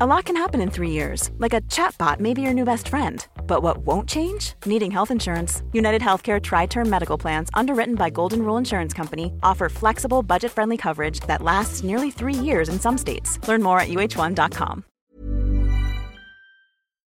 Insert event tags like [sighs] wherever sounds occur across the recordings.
A lot can happen in three years, like a chatbot may be your new best friend. But what won't change? Needing health insurance. United Healthcare Tri Term Medical Plans, underwritten by Golden Rule Insurance Company, offer flexible, budget friendly coverage that lasts nearly three years in some states. Learn more at uh1.com.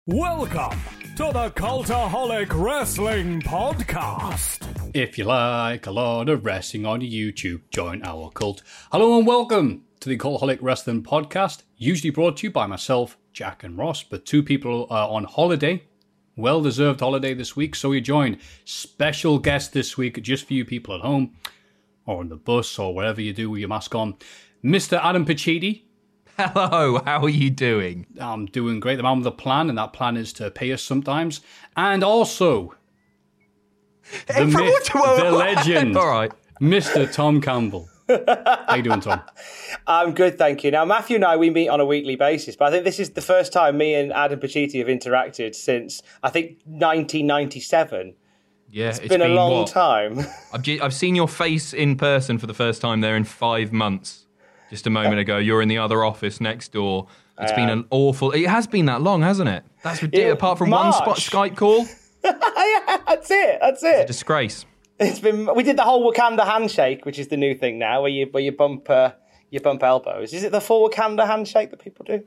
Welcome to the Cultaholic Wrestling Podcast. If you like a lot of wrestling on YouTube, join our cult. Hello and welcome to the Cultaholic Wrestling Podcast, usually brought to you by myself, Jack and Ross, but two people are on holiday. Well deserved holiday this week, so we joined special guest this week just for you people at home or on the bus or wherever you do with your mask on. Mr. Adam Pacitti. Hello, how are you doing? I'm doing great. The man with a plan, and that plan is to pay us sometimes. And also, the myth, the legend, [laughs] All right. Mr. Tom Campbell. How you doing, Tom? [laughs] I'm good, thank you. Now, Matthew and I, we meet on a weekly basis, but I think this is the first time me and Adam Pacitti have interacted since, I think, 1997. Yeah, it's been, a long what? time. [laughs] I've, ju- I've seen your face in person for the first time there in five months. Just a moment ago, you're in the other office next door. It's been an awful. It has been that long, hasn't it? That's ridiculous. Yeah, Apart from one spot Skype call, [laughs] yeah, that's it. That's it. disgrace. It's been. We did the whole Wakanda handshake, which is the new thing now, where you where you bump uh, you bump elbows. Is it the full Wakanda handshake that people do?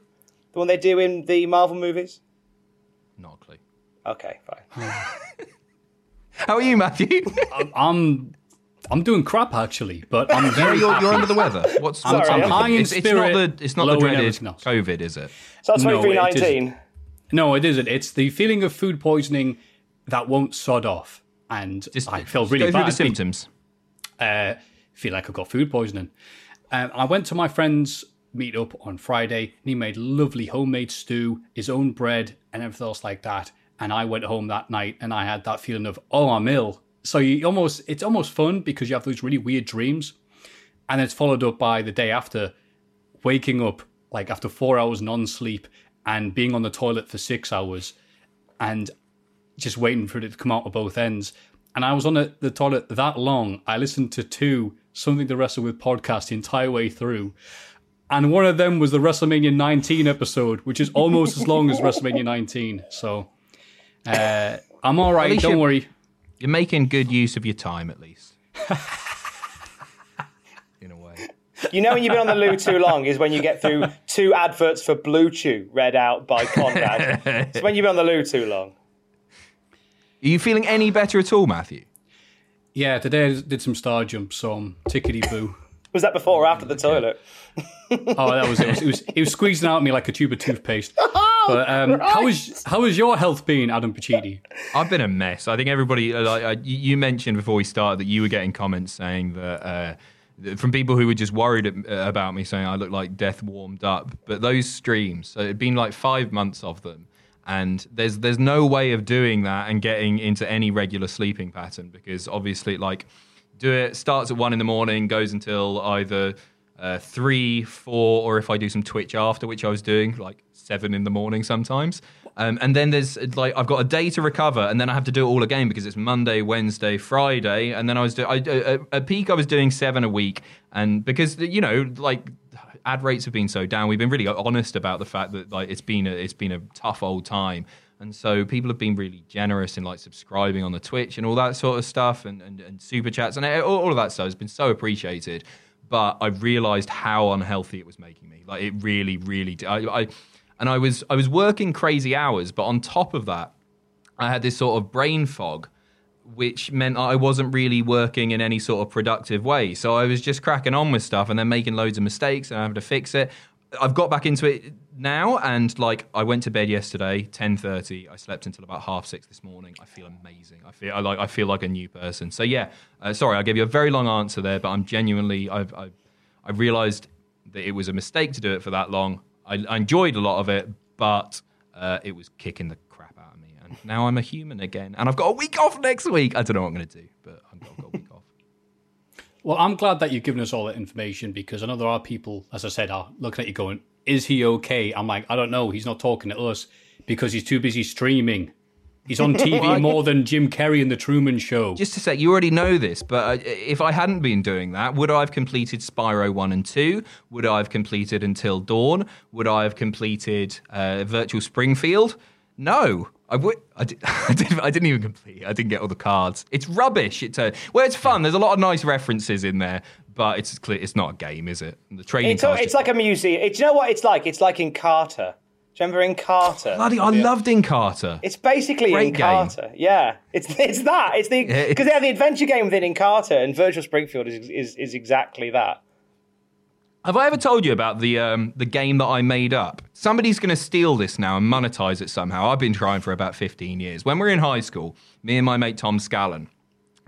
The one they do in the Marvel movies? Not a clue. Okay, fine. [laughs] How are you, Matthew? I'm I'm doing crap actually, but I'm very you're, happy. you're under the weather. What's, Sorry, what's up I'm high in it's, it's not spirit, the it's not the dreaded everything else. COVID, is it? So that's No, it 2319. No, it isn't. It's the feeling of food poisoning that won't sod off, and Just I feel really bad. the symptoms. uh, feel like I've got food poisoning. Um, I went to my friend's meetup on Friday, and he made lovely homemade stew, his own bread, and everything else like that. And I went home that night, and I had that feeling of, oh, I'm ill. So you almost, it's almost fun because you have those really weird dreams, and it's followed up by the day after, waking up like after four hours non-sleep and being on the toilet for six hours, and just waiting for it to come out of both ends. And I was on the, the toilet that long. I listened to two Something to Wrestle with podcast the entire way through. And one of them was the WrestleMania 19 episode, which is almost as long as WrestleMania 19. So uh, I'm all right. Don't you- worry. You're making good use of your time, at least. [laughs] In a way. You know when you've been on the loo too long is when you get through two adverts for Blue Chew read out by Conrad. [laughs] it's when you've been on the loo too long. Are you feeling any better at all, Matthew? Yeah, today I did some star jumps, so I'm tickety boo. [laughs] Was that before or after the toilet? [laughs] Oh, that was it. Was, it was it was squeezing out of me like a tube of toothpaste. [laughs] But um, how was how was your health been, Adam Pacitti? I've been a mess. I think everybody, uh, like uh, you you mentioned before we started, that you were getting comments saying that uh, from people who were just worried uh, about me, saying I look like death warmed up. But those streams, so it'd been like five months of them, and there's there's no way of doing that and getting into any regular sleeping pattern because obviously, like, do it starts at one in the morning, goes until either. Uh, three, four, or if I do some Twitch after, which I was doing like seven in the morning sometimes. Um, and then there's like I've got a day to recover, and then I have to do it all again because it's Monday, Wednesday, Friday, and then I was do- I, uh, at peak I was doing seven a week, and because you know like ad rates have been so down, we've been really honest about the fact that like it's been a, it's been a tough old time. And so people have been really generous in like subscribing on the Twitch and all that sort of stuff, and, and, and super chats and all, all of that stuff has been so appreciated. But I realised how unhealthy it was making me. Like it really, really. Did. I, I and I was I was working crazy hours, but on top of that, I had this sort of brain fog, which meant I wasn't really working in any sort of productive way. So I was just cracking on with stuff and then making loads of mistakes and having to fix it. I've got back into it now, and like I went to bed yesterday, ten thirty. I slept until about half six this morning. I feel amazing. I feel I like I feel like a new person. So yeah, uh, sorry I gave you a very long answer there, but I'm genuinely I've I've, I realised that it was a mistake to do it for that long. I, I enjoyed a lot of it, but uh, it was kicking the crap out of me. And now I'm a human again, and I've got a week off next week. I don't know what I'm going to do, but I've got, I've got a week off. Well, I'm glad that you've given us all that information because I know there are people, as I said, are looking at you going, "Is he okay?" I'm like, I don't know. He's not talking to us because he's too busy streaming. He's on [laughs] TV more than Jim Carrey in the Truman Show. Just to say, you already know this, but uh, if I hadn't been doing that, would I have completed Spyro 1 and 2? Would I have completed Until Dawn? Would I have completed uh, Virtual Springfield? No. I would. I, did, [laughs] I, didn't, I didn't even complete. I didn't get all the cards. It's rubbish. It's a, well, it's fun. There's a lot of nice references in there, but it's clear it's not a game, is it? The trading. It's, a- cards it's like a museum. It's, you know what it's like? It's like Encarta. Do you remember Encarta? bloody. I loved Encarta. It's basically Great in game. Carter. Yeah, it's it's that. It's the Yeah. because they have the adventure game within Encarta, and Virtual Springfield is is, is exactly that. Have I ever told you about the um, the game that I made up? Somebody's going to steal this now and monetize it somehow. I've been trying for about 15 years. When we were in high school, me and my mate Tom Scallon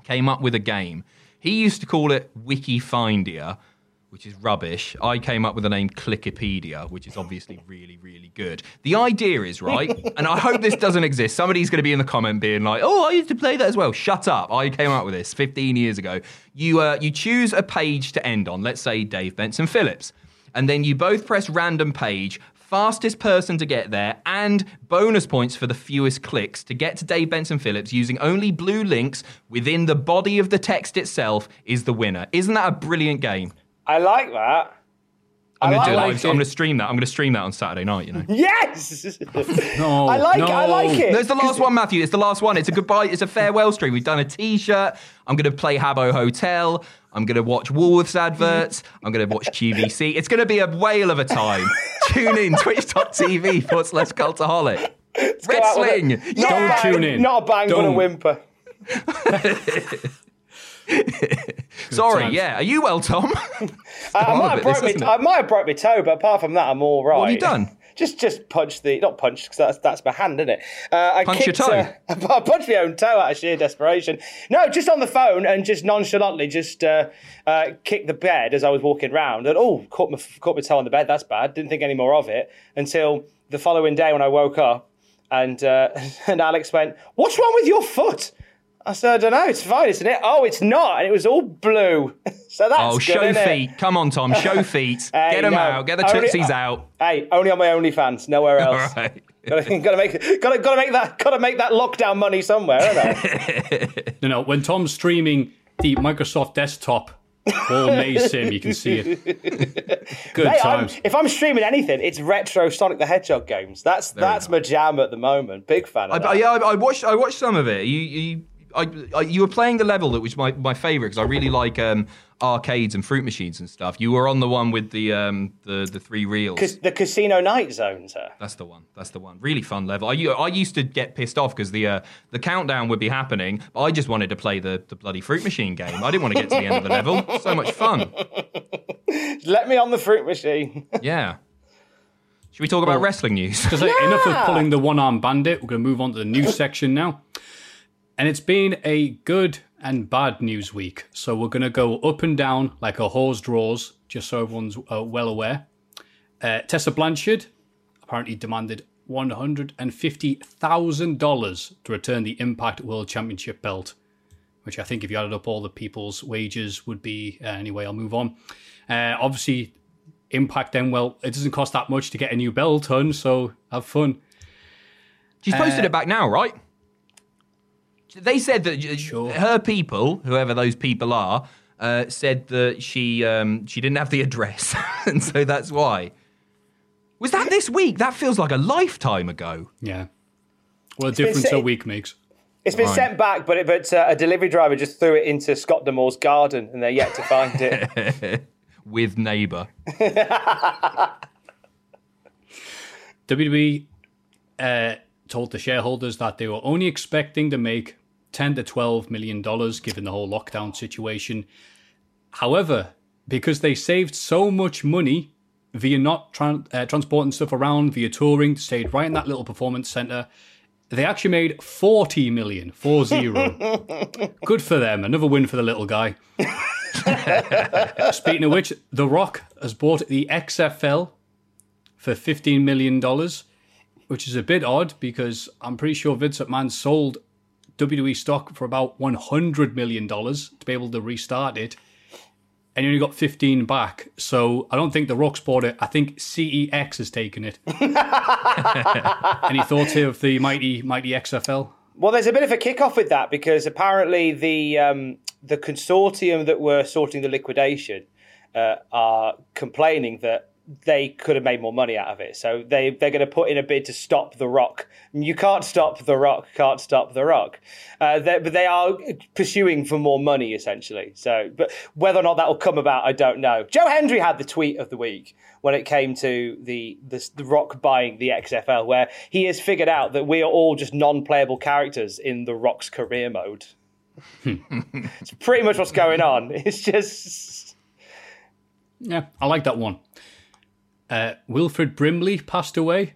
came up with a game. He used to call it Wiki Wikifindia, which is rubbish. I came up with the name Clickipedia, which is obviously [laughs] really, really good. The idea is, right, [laughs] and I hope this doesn't exist. Somebody's going to be in the comment being like, oh, I used to play that as well. Shut up. I came up with this 15 years ago. You, uh, you choose a page to end on, let's say Dave Benson Phillips, and then you both press random page. Fastest person to get there, and bonus points for the fewest clicks to get to Dave Benson Phillips using only blue links within the body of the text itself is the winner. Isn't that a brilliant game? I like that. I'm gonna do like live. it. I'm gonna stream that. I'm gonna stream that on Saturday night. You know. Yes. [laughs] No, I like. no. I like it. No, it's the last one, Matthew. It's the last one. It's a goodbye. It's a farewell stream. We've done a T-shirt. I'm gonna play Habbo Hotel. I'm gonna watch Woolworths adverts. I'm gonna watch QVC. It's gonna be a whale of a time. [laughs] Tune in twitch.tv forward slash cultaholic. Go out with Wrestling. a- Not Don't bang, tune in. Not a bang, but a Don't. whimper. [laughs] Sorry. times. Yeah. Are you well, Tom? [laughs] I, might have broke this, me. I might have broke my toe, but apart from that, I'm all right. What have you done? [laughs] Just, just punch the not punch because that's that's my hand, isn't it? Uh, I Punch your kicked, toe? Uh, [laughs] I punched my own toe out of sheer desperation. No, just on the phone and just nonchalantly just uh, uh, kicked the bed as I was walking round and oh, caught my caught my toe on the bed. That's bad. Didn't think any more of it until the following day when I woke up and uh, and Alex went, "What's wrong with your foot?" I said, I don't know, it's fine, isn't it? Oh, it's not. And it was all blue. [laughs] so that's Oh, good, show innit? feet. Come on, Tom. Show [laughs] feet. Hey, get them no. out. Get the Only- out. Hey, only on my OnlyFans, nowhere [laughs] else. right. gotta, gotta make, gotta, gotta make that, gotta make that lockdown money somewhere, haven't I? No, no. When Tom's streaming the Microsoft desktop Paul Mays sim, you can see it. Good Hey, I'm, times. if I'm streaming anything, it's retro Sonic the Hedgehog games. That's that's my jam at the moment. Big fan of I, that. I- yeah, I, I watched. I watched some of it. You, you, I, I, you were playing the level that was my, my favorite because I really like um, arcades and fruit machines and stuff. You were on the one with the um, the the three reels. Cas- the Casino Night Zone, sir. That's the one. That's the one. Really fun level. I used to get pissed off because the uh, the countdown would be happening, but I just wanted to play the, the bloody fruit machine game. I didn't want to get to the end of the level. [laughs] So much fun. Let me on the fruit machine. [laughs] Yeah. Should we talk about wrestling news? Because enough of pulling the one arm bandit. We're going to move on to the news section now. And it's been a good and bad news week. So we're going to go up and down like a horse draws, just so everyone's uh, well aware. Uh, Tessa Blanchard apparently demanded $150,000 to return the Impact World Championship belt, which I think if you added up all the people's wages would be. Uh, anyway, I'll move on. Uh, obviously, Impact then, well, it doesn't cost that much to get a new belt, hun, so have fun. She's posted it back now, right? They said that uh, Sure. her people, whoever those people are, uh, said that she um, she didn't have the address, [laughs] and so that's why. Was that this week? That feels like a lifetime ago. Yeah. What a been difference a week makes. It's been Right. sent back, but it, but uh, a delivery driver just threw it into Scott D'Amore's garden, and they're yet to find it. [laughs] With neighbour. [laughs] WWE uh, told the shareholders that they were only expecting to make 10 to 12 million dollars given the whole lockdown situation. However, because they saved so much money via not tran- uh, transporting stuff around, via touring, stayed right in that little performance center, they actually made 40 million, 4 0. [laughs] Good for them. Another win for the little guy. [laughs] Speaking of which, The Rock has bought the XFL for $15 million, which is a bit odd because I'm pretty sure Vince McMahon sold WWE stock for about $100 million to be able to restart it. And you only got 15 back. So I don't think The Rock's bought it. I think CEX has taken it. [laughs] Any thoughts here of the mighty, mighty XFL? Well, there's a bit of a kickoff with that because apparently the um, the consortium that were sorting the liquidation uh, are complaining that they could have made more money out of it. So they they're going to put in a bid to stop the Rock. You can't stop the Rock. Can't stop the Rock. Uh, but they are pursuing for more money essentially. So, but whether or not that will come about, I don't know. Joe Hendry had the tweet of the week when it came to the the, the Rock buying the XFL, where he has figured out that we are all just non-playable characters in the Rock's career mode. [laughs] it's pretty much what's going on. It's just. Yeah, I like that one. Uh, Wilford Brimley passed away.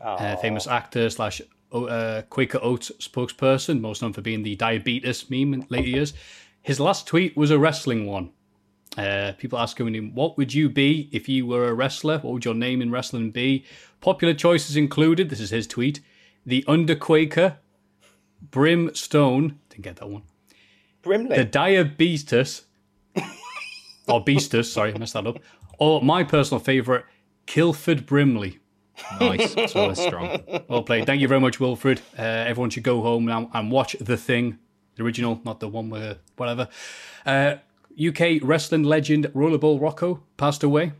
Uh, famous actor slash uh, Quaker Oats spokesperson, most known for being the diabetes meme in later years. His last tweet was a wrestling one. Uh, people asking him, "What would you be if you were a wrestler? What would your name in wrestling be?" Popular choices included. This is his tweet: the Underquaker, Brimstone. Didn't get that one. Brimley. The Diabetes, [laughs] or Beastus. Sorry, I messed that up. Or my personal favourite, Kilford Brimley. Nice. [laughs] So strong. Well played. Thank you very much, Wilford. Uh, everyone should go home now and watch The Thing, the original, not the one with whatever. Uh, UK wrestling legend Rollerball Rocco passed away.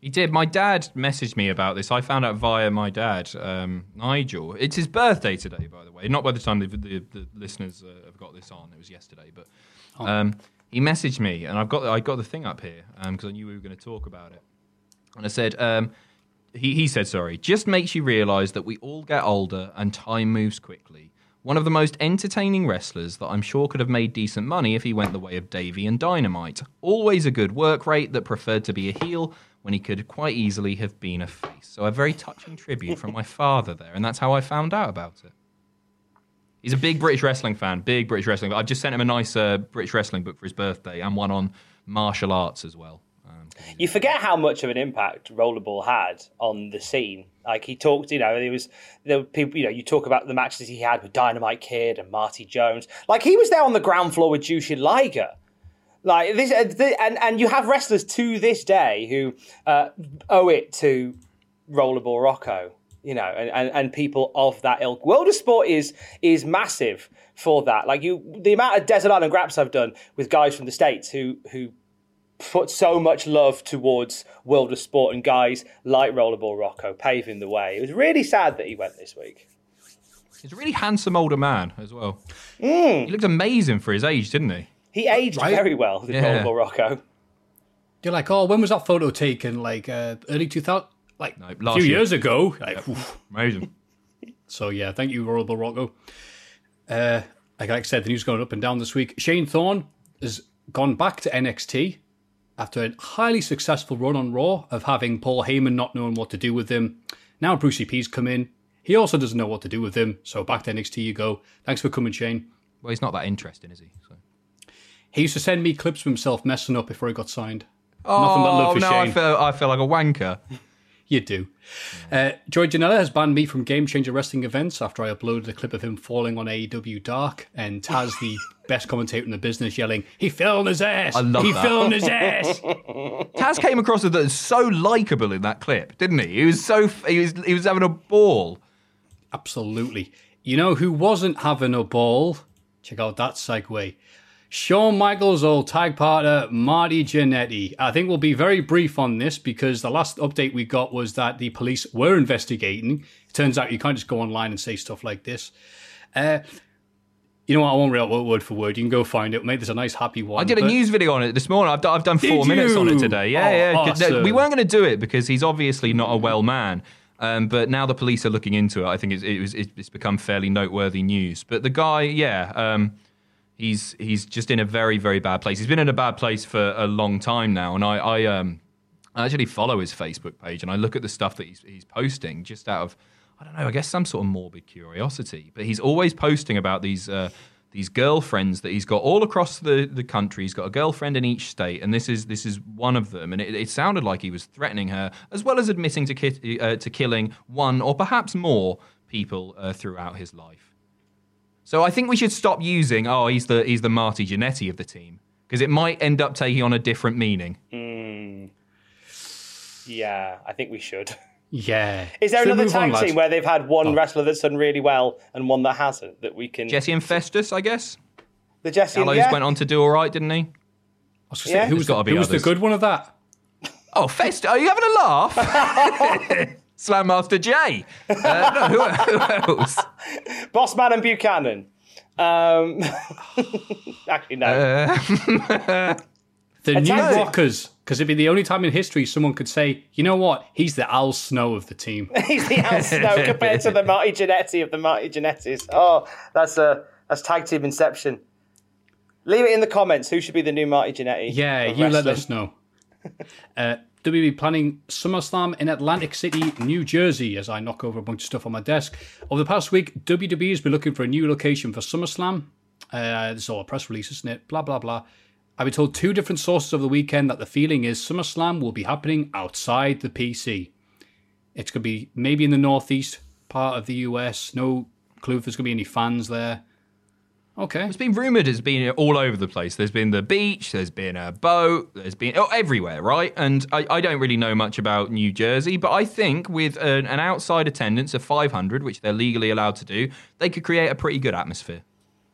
He did. My dad messaged me about this. I found out via my dad, um, Nigel. It's his birthday today, by the way. Not by the time the, the, the listeners uh, have got this on. It was yesterday, but um, he messaged me, and I've got I got the thing up here because I knew we were going to talk about it. And I said, um, he, he said, sorry, just makes you realise that we all get older and time moves quickly. One of the most entertaining wrestlers that I'm sure could have made decent money if he went the way of Davey and Dynamite. Always a good work rate that preferred to be a heel when he could quite easily have been a face. So a very touching tribute from my father there, and that's how I found out about it. He's a big British wrestling fan, big British wrestling. I've just sent him a nice uh, British wrestling book for his birthday and one on martial arts as well. You forget how much of an impact Rollerball had on the scene. Like he talked, you know, there was there were people, you know, you talk about the matches he had with Dynamite Kid and Marty Jones. Like he was there on the ground floor with Jushin Liger. Like this, uh, and and you have wrestlers to this day who uh, owe it to Rollerball Rocco, you know, and, and, and people of that ilk. World of Sport is is massive for that. Like you, the amount of Desert Island Graps I've done with guys from the states who who put so much love towards World of Sport and guys like Rollerball Rocco paving the way. It was really sad that he went this week. he's a really handsome older man as well. He looked amazing for his age, didn't he? He aged Right. very well, did Yeah. Rollerball Rocco. You're like, oh, when was that photo taken? Like uh, early 2000? Like No, a few year. years ago. Like, oof. Amazing. So yeah, thank you, Rollerball Rocco. Uh, like I said, the news going up and down this week. Shane Thorne has gone back to NXT after a highly successful run on Raw of having Paul Heyman not knowing what to do with him. Now Brucey P's come in. He also doesn't know what to do with him. So back to NXT you go. Thanks for coming, Shane. Well, he's not that interesting, is he? So. He used to send me clips of himself messing up before he got signed. Nothing but love Oh for no, Shane. I feel I feel like a wanker. You do. Uh, Joey Janela has banned me from Game Changer Wrestling events after I uploaded a clip of him falling on AEW Dark and Taz, the [laughs] best commentator in the business, yelling, He fell on his ass! I love he that. fell on his ass! [laughs] Taz came across as so likable in that clip, didn't he? He was so he was he was having a ball. Absolutely. You know who wasn't having a ball? Check out that segue. Shawn Michaels' old tag partner, Marty Jannetty. I think we'll be very brief on this because the last update we got was that the police were investigating. It turns out you can't just go online and say stuff like this. Uh, you know what? I won't read out word for word. You can go find it. Make this a nice, happy one. I did a but- news video on it this morning. I've done, I've done four Did minutes on it today. Yeah, Oh, yeah. awesome. We weren't going to do it because he's obviously not a well man. Um, but now the police are looking into it. I think it's, it was, it's become fairly noteworthy news. But the guy, yeah, um, he's he's just in a very very bad place. He's been in a bad place for a long time now, and I I um I actually follow his Facebook page and I look at the stuff that he's he's posting just out of I don't know I guess some sort of morbid curiosity. But he's always posting about these. Uh, these girlfriends that he's got all across the, the country. He's got a girlfriend in each state, and this is this is one of them. And it, it sounded like he was threatening her, as well as admitting to ki- uh, to killing one or perhaps more people uh, throughout his life. So I think we should stop using oh he's the he's the Marty Jannetty of the team because it might end up taking on a different meaning. Yeah, I think we should. [laughs] Yeah. Is there Should we another move on, tag team where they've had one Oh. wrestler that's done really well and one that hasn't that we can? Jesse and Festus, I guess. the Jesse and Gallows yeah? went on to do all right, didn't he? I was gonna Yeah. who There's was, the, gotta be who was the good one of that? [laughs] Oh, Fest, are you having a laugh? [laughs] Slam Master J. Uh, no, who, who else? Bossman and Buchanan. Um, [laughs] actually, no. Uh, The New tag. Rockers, because it'd be the only time in history someone could say, you know what, he's the Al Snow of the team. [laughs] He's the Al Snow [laughs] compared to the Marty Jannetty of the Marty Jannettis. Oh, that's a that's tag team inception. Leave it in the comments. Who should be the new Marty Jannetty? Yeah, of you let us know. [laughs] Uh, WB planning SummerSlam in Atlantic City, New Jersey, as I knock over a bunch of stuff on my desk. Over the past week, WWE has been looking for a new location for SummerSlam. Uh, this all a press release, isn't it? Blah, blah, blah. I've been told two different sources over the weekend that the feeling is SummerSlam will be happening outside the PC. It's going to be maybe in the northeast part of the US. No clue if there's going to be any fans there. Okay. it's been rumored as being all over the place. There's been the beach, there's been a boat, there's been oh, everywhere, right? And I, I don't really know much about New Jersey, but I think with an, an outside attendance of 500, which they're legally allowed to do, they could create a pretty good atmosphere.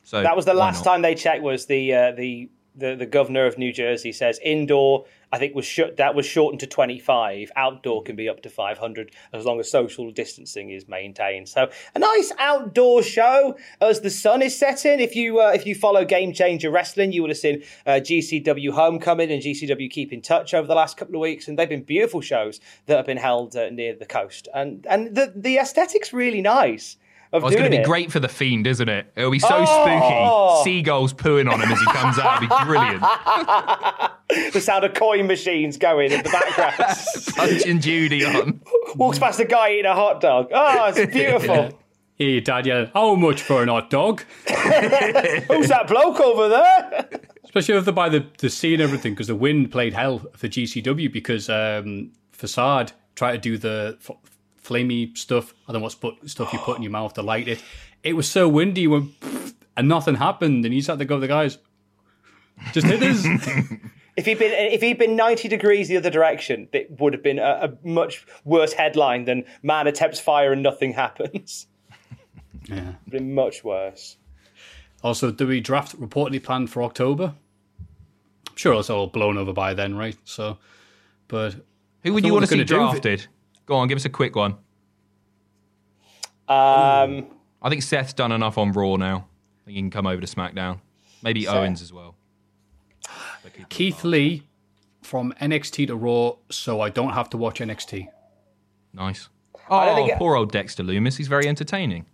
So That was the last time they checked. Was the uh, the the the governor of New Jersey says indoor. I think was shut. That was shortened to twenty five. Outdoor can be up to five hundred as long as social distancing is maintained. So a nice outdoor show as the sun is setting. If you uh, if you follow Game Changer Wrestling, you would have seen uh, GCW Homecoming and GCW Keep in Touch over the last couple of weeks, and they've been beautiful shows that have been held uh, near the coast, and and the the aesthetics really nice. Of Oh, it's going to be it. great for the fiend, isn't it? It'll be so Oh! spooky. Seagulls pooing on him as he comes out. It'll be brilliant. [laughs] the sound of coin machines going in the background. [laughs] Punching Judy on. Walks past a guy eating a hot dog. Oh, it's [laughs] beautiful. Here, your dad yelling, how much for an hot dog? Who's that bloke over there? Especially if they buy the, the sea and everything, because the wind played hell for GCW because um, Facade tried to do the f- flamey stuff. I don't know what's put, stuff you put in your mouth to light it. It was so windy when, [laughs] and nothing happened, and he just had to go to the guys. Just hit us. [laughs] If he'd been if he'd been ninety degrees the other direction, it would have been a, a much worse headline than "Man attempts fire and nothing happens." [laughs] yeah. been much worse. Also, do we draft reportedly planned for October? I'm sure it's all blown over by then, right? So, but Who would you want to we were see gonna do it. drafted? Go on, give us a quick one. Um, I think Seth's done enough on Raw now. I think he can come over to SmackDown. Maybe Seth. Owens as well. But keep it Keith. Lee from NXT to Raw, so I don't have to watch NXT. Nice. Oh, think it- poor old Dexter Lumis. He's very entertaining.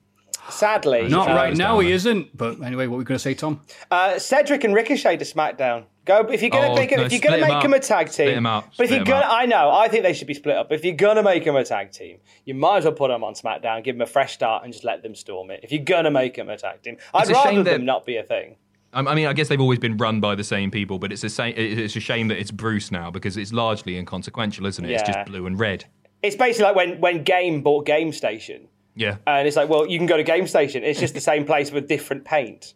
Sadly, Not right now, he isn't. But anyway, what were we going to say, Tom? Uh, Cedric and Ricochet to SmackDown. Go if you're gonna Oh, make no, if you're gonna 'em make them a tag team. Split 'em up, But if you're gonna. I know, I think they should be split up. But if you're gonna make them a tag team, you might as well put them on SmackDown, give them a fresh start, and just let them storm it. If you're gonna make them a tag team, I'd rather them that- not be a thing. I I mean, I guess they've always been run by the same people, but it's a, sa- it's a shame that it's Bruce now because it's largely inconsequential, isn't it? It's just blue and red. It's basically like when when Game bought Game Station, Yeah. and it's like, well, you can go to Game Station. It's just the [laughs] same place with different paint.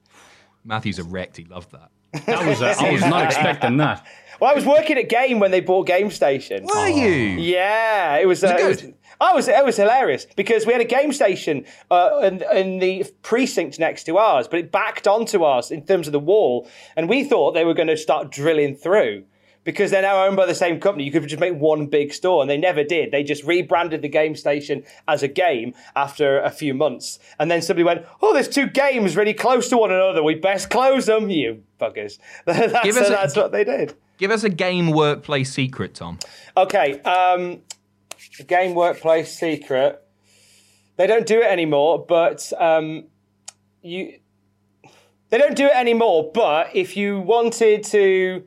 Matthew's erect. He loved that. That was uh, I was not expecting that. [laughs] Well, I was working at Game when they bought Game Station. Were you? Yeah, it was. Uh, it it was? I was. It was hilarious because we had a game station uh, in, in the precinct next to ours, but it backed onto us in terms of the wall, and we thought they were going to start drilling through because they're now owned by the same company. You could just make one big store, and they never did. They just rebranded the game station as a game after a few months, and then somebody went, "Oh, there's two games really close to one another. We best close them, you buggers." [laughs] that's, Give us a- that's what they did. Give us a game workplace secret, Tom. Okay, um, game workplace secret. They don't do it anymore, but um, you. They don't do it anymore, but if you wanted to,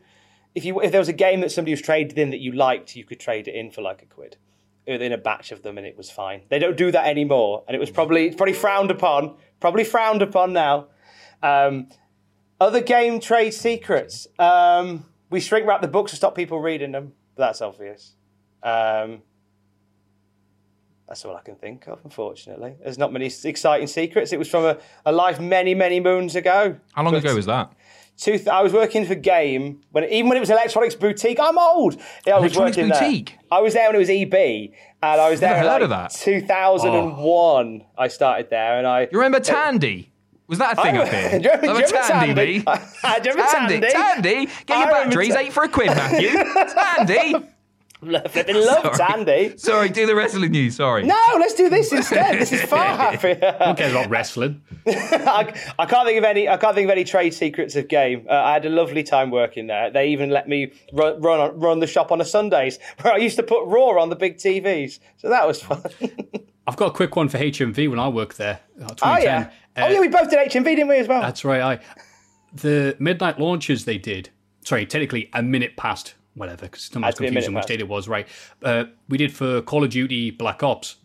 if you if there was a game that somebody was traded in that you liked, you could trade it in for like a quid, in a batch of them, and it was fine. They don't do that anymore, and it was probably probably frowned upon, probably frowned upon now. Um, other game trade secrets. Um, we shrink wrap the books to stop people reading them. That's obvious. Um, that's all I can think of, unfortunately. There's not many exciting secrets. It was from a, a life many, many moons ago. How long But- ago was that? Two, I was working for Game when even when it was Electronics Boutique. I'm old. Yeah, I was working Boutique? there. I was there when it was EB, and I was there Never in heard like of that. 2001. I started there, and I. You remember Tandy? Was that a thing I- up here? [laughs] Do you remember- do you remember Tandy, Tandy? [laughs] Do you remember Tandy, Tandy? Tandy, get your remember batteries, Ta- eight for a quid, Matthew. [laughs] Tandy. [laughs] Flipping love Tandy. Sorry, do the wrestling news. Sorry. No, let's do this instead. This is [laughs] far happier. Who cares about wrestling? [laughs] I, I can't think of any. I can't think of any trade secrets of game. Uh, I had a lovely time working there. They even let me run run, on, run the shop on a Sundays, where I used to put Raw on the big TVs. So that was fun. I've got a quick one for HMV when I worked there. uh, oh yeah. Uh, oh yeah. We both did HMV, didn't we as well? That's right. I the midnight launches they did. Sorry, technically a minute past whatever because it's not Had to confusing which date it was. Right. Uh, we did for Call of Duty Black Ops,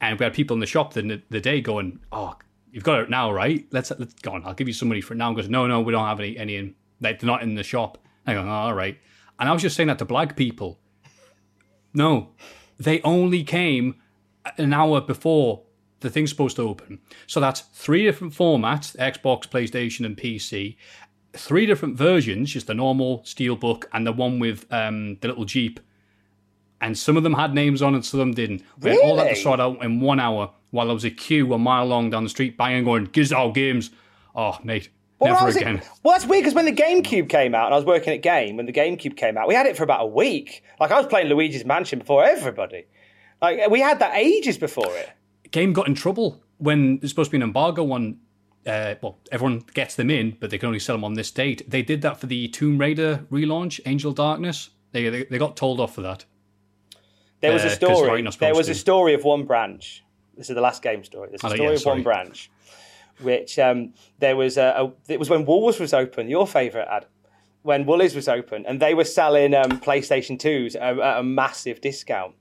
and we had people in the shop the, the day going, "Oh, you've got it now, right? Let's let's go on. I'll give you some money for it now." And goes, "No, no, we don't have any any in. Like, they're not in the shop." I go, oh, "All right." And I was just saying that to black people. No, they only came an hour before the thing's supposed to open. So that's three different formats Xbox, PlayStation, and PC. Three different versions, just the normal Steelbook and the one with um, the little Jeep. And some of them had names on and some of them didn't. We had all that to sort out in one hour while there was a queue a mile long down the street banging going, Gizzard Games. Oh, mate, Well, never at- again. well, that's weird because when the GameCube came out, and I was working at Game when the GameCube came out, we had it for about a week. Like I was playing Luigi's Mansion before everybody. Like we had that ages before it. game got in trouble when there's supposed to be an embargo on. Uh, well, everyone gets them in, but they can only sell them on this date. They did that for the Tomb Raider relaunch, Angel Darkness. They they, they got told off for that. There was Uh, a story. There was a story of one branch. This is the last game story. There's a Oh, story yeah, of one branch, which um, there was a, a. It was when Woolworths was open. Your favourite ad. When Woolies was open, and they were selling um, PlayStation Twos at, at a massive discount.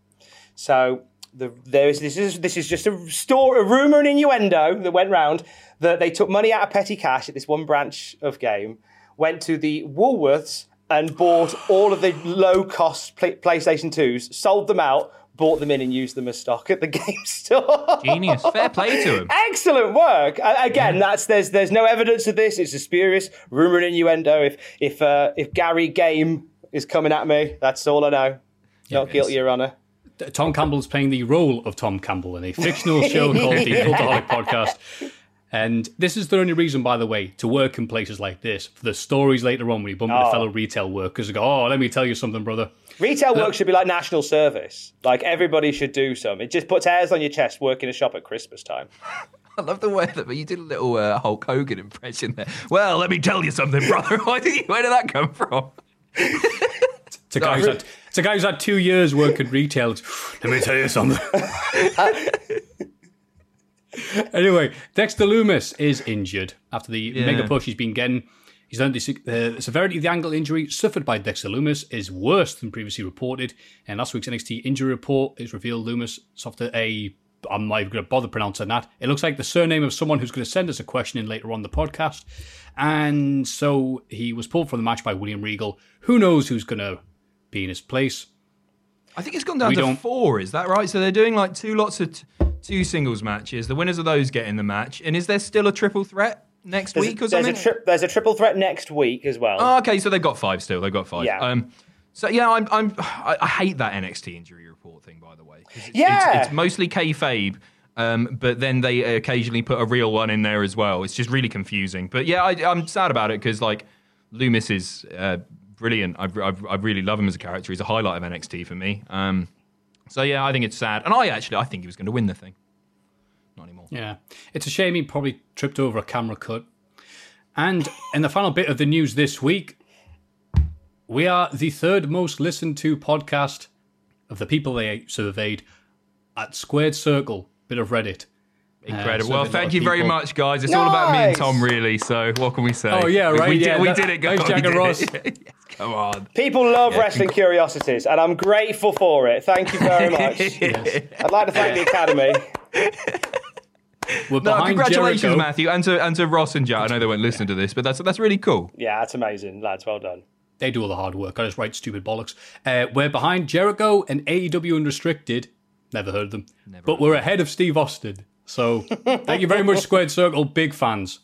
So the, there is this is this is just a story, a rumor and innuendo that went round that they took money out of petty cash at this one branch of game, went to the Woolworths and bought [sighs] all of the low cost play, PlayStation Twos, sold them out, bought them in, and used them as stock at the [laughs] game store. Genius. Fair play to him. Excellent work. A- Again, that's there's there's no evidence of this. It's a spurious rumor and innuendo. If if uh, if Gary Game is coming at me, that's all I know. Not guilty. Your Honour. Tom Campbell's playing the role of Tom Campbell in a fictional show called the [laughs] Cultaholic Podcast. And this is the only reason, by the way, to work in places like this for the stories later on when you bump into Oh. fellow retail workers and go, "Oh, let me tell you something, brother." Retail work should be like national service. Like everybody should do some. It just puts hairs on your chest working a shop at Christmas time. [laughs] I love the way that you did a little uh, Hulk Hogan impression there. Well, let me tell you something, brother. [laughs] Why did you, where did that come from? [laughs] It's a guy who's had, it's a guy who's had two years working retail. Let me tell you something. [laughs] anyway, Dexter Lumis is injured after the mega push he's been getting. He's learned the, uh, the severity of the ankle injury suffered by Dexter Lumis is worse than previously reported. And last week's NXT injury report is revealed Lumis suffered a. I'm not even going to bother pronouncing that. It looks like the surname of someone who's going to send us a question in later on the podcast. And so he was pulled from the match by William Regal. Who knows who's going to be in his place? I think it's gone down We to don't- four. Is that right? So they're doing like two lots of t- two singles matches. The winners of those get in the match. And is there still a triple threat next There's, week or there's a tri- there's a triple threat next week as well. Oh, okay, so they've got five still. They've got five. Yeah. Um, so yeah, I'm, I'm I, I hate that NXT injury report thing. By the way. it's, Yeah. it's, it's mostly kayfabe. Um, but then they occasionally put a real one in there as well. It's just really confusing. But yeah, I, I'm sad about it because like Lumis is uh, brilliant. I, I, I really love him as a character. He's a highlight of NXT for me. Um, so yeah, I think it's sad. And I actually I think he was going to win the thing. Not anymore. Yeah. It's a shame he probably tripped over a camera cut. And in the final bit of the news this week, we are the third most listened to podcast of the people they surveyed at Squared Circle, bit of Reddit. Incredible. so well, there's a lot thank you very much, guys. It's all about me and Tom, really. So what can we say? Oh, yeah, right, We, yeah, did, we that- did it, thanks, guys. Jack and We Ross. it. Come on. People love wrestling curiosities, and I'm grateful for it. Thank you very [laughs] much. I'd like to thank the Academy. We're No, behind congratulations, Jericho. Matthew, and to and to Ross and Jack. I know they won't listen to this, but that's that's really cool. Yeah, that's amazing, lads. Well done. They do all the hard work. I just write stupid bollocks. Uh, we're behind Jericho and AEW Unrestricted. Never heard of them. but we're ahead of Steve Austin. So thank you very much, Squared Circle. Big fans.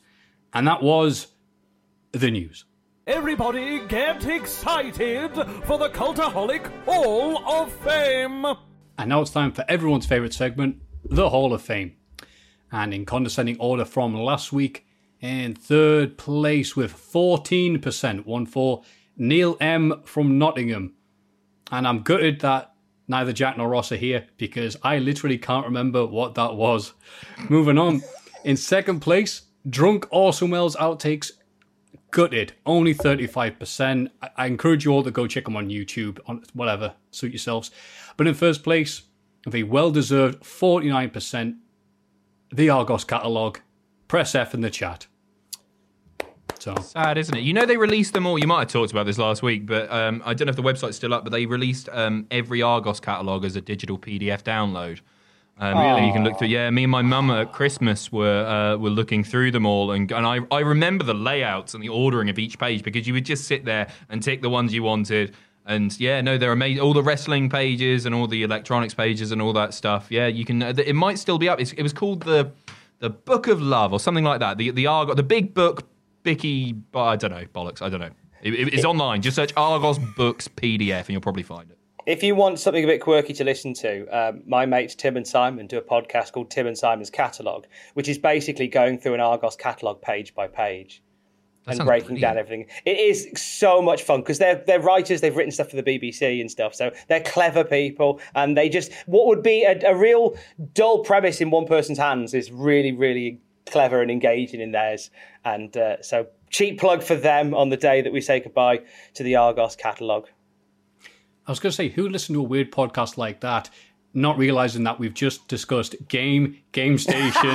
And that was the news. Everybody get excited for the Cultaholic Hall of Fame! And now it's time for everyone's favourite segment, the Hall of Fame. And in condescending order from last week, in third place with 14%, 1 for Neil M. from Nottingham. And I'm gutted that neither Jack nor Ross are here because I literally can't remember what that was. Moving on. In second place, Drunk Orson Welles outtakes gutted, only 35%. I, I encourage you all to go check them on YouTube, on whatever, suit yourselves. But in first place, the well deserved 49%, the Argos catalogue. Press F in the chat. So, Sad, isn't it? You know they released them all. You might have talked about this last week, but um, I don't know if the website's still up. But they released um, every Argos catalog as a digital PDF download. Um, really, you can look through. Yeah, me and my mum at Christmas were uh, were looking through them all, and and I I remember the layouts and the ordering of each page because you would just sit there and tick the ones you wanted. And yeah, no, they're amazing. All the wrestling pages and all the electronics pages and all that stuff. Yeah, you can. It might still be up. It's, it was called the the Book of Love or something like that. The the Argos, the big book, Bicky. but I don't know, bollocks. I don't know. It, it- it's online. Just search Argos Books PDF and you'll probably find it. If you want something a bit quirky to listen to, um, my mates Tim and Simon do a podcast called Tim and Simon's Catalogue, which is basically going through an Argos catalogue page by page and sounds breaking down everything. It is so much fun because they're they're writers. They've written stuff for the BBC and stuff, so they're clever people. And they just what would be a, a real dull premise in one person's hands is really really clever and engaging in theirs. And uh, so cheap plug for them on the day that we say goodbye to the Argos catalogue. I was going to say, who listened to a weird podcast like that, not realizing that we've just discussed game, game station, [laughs]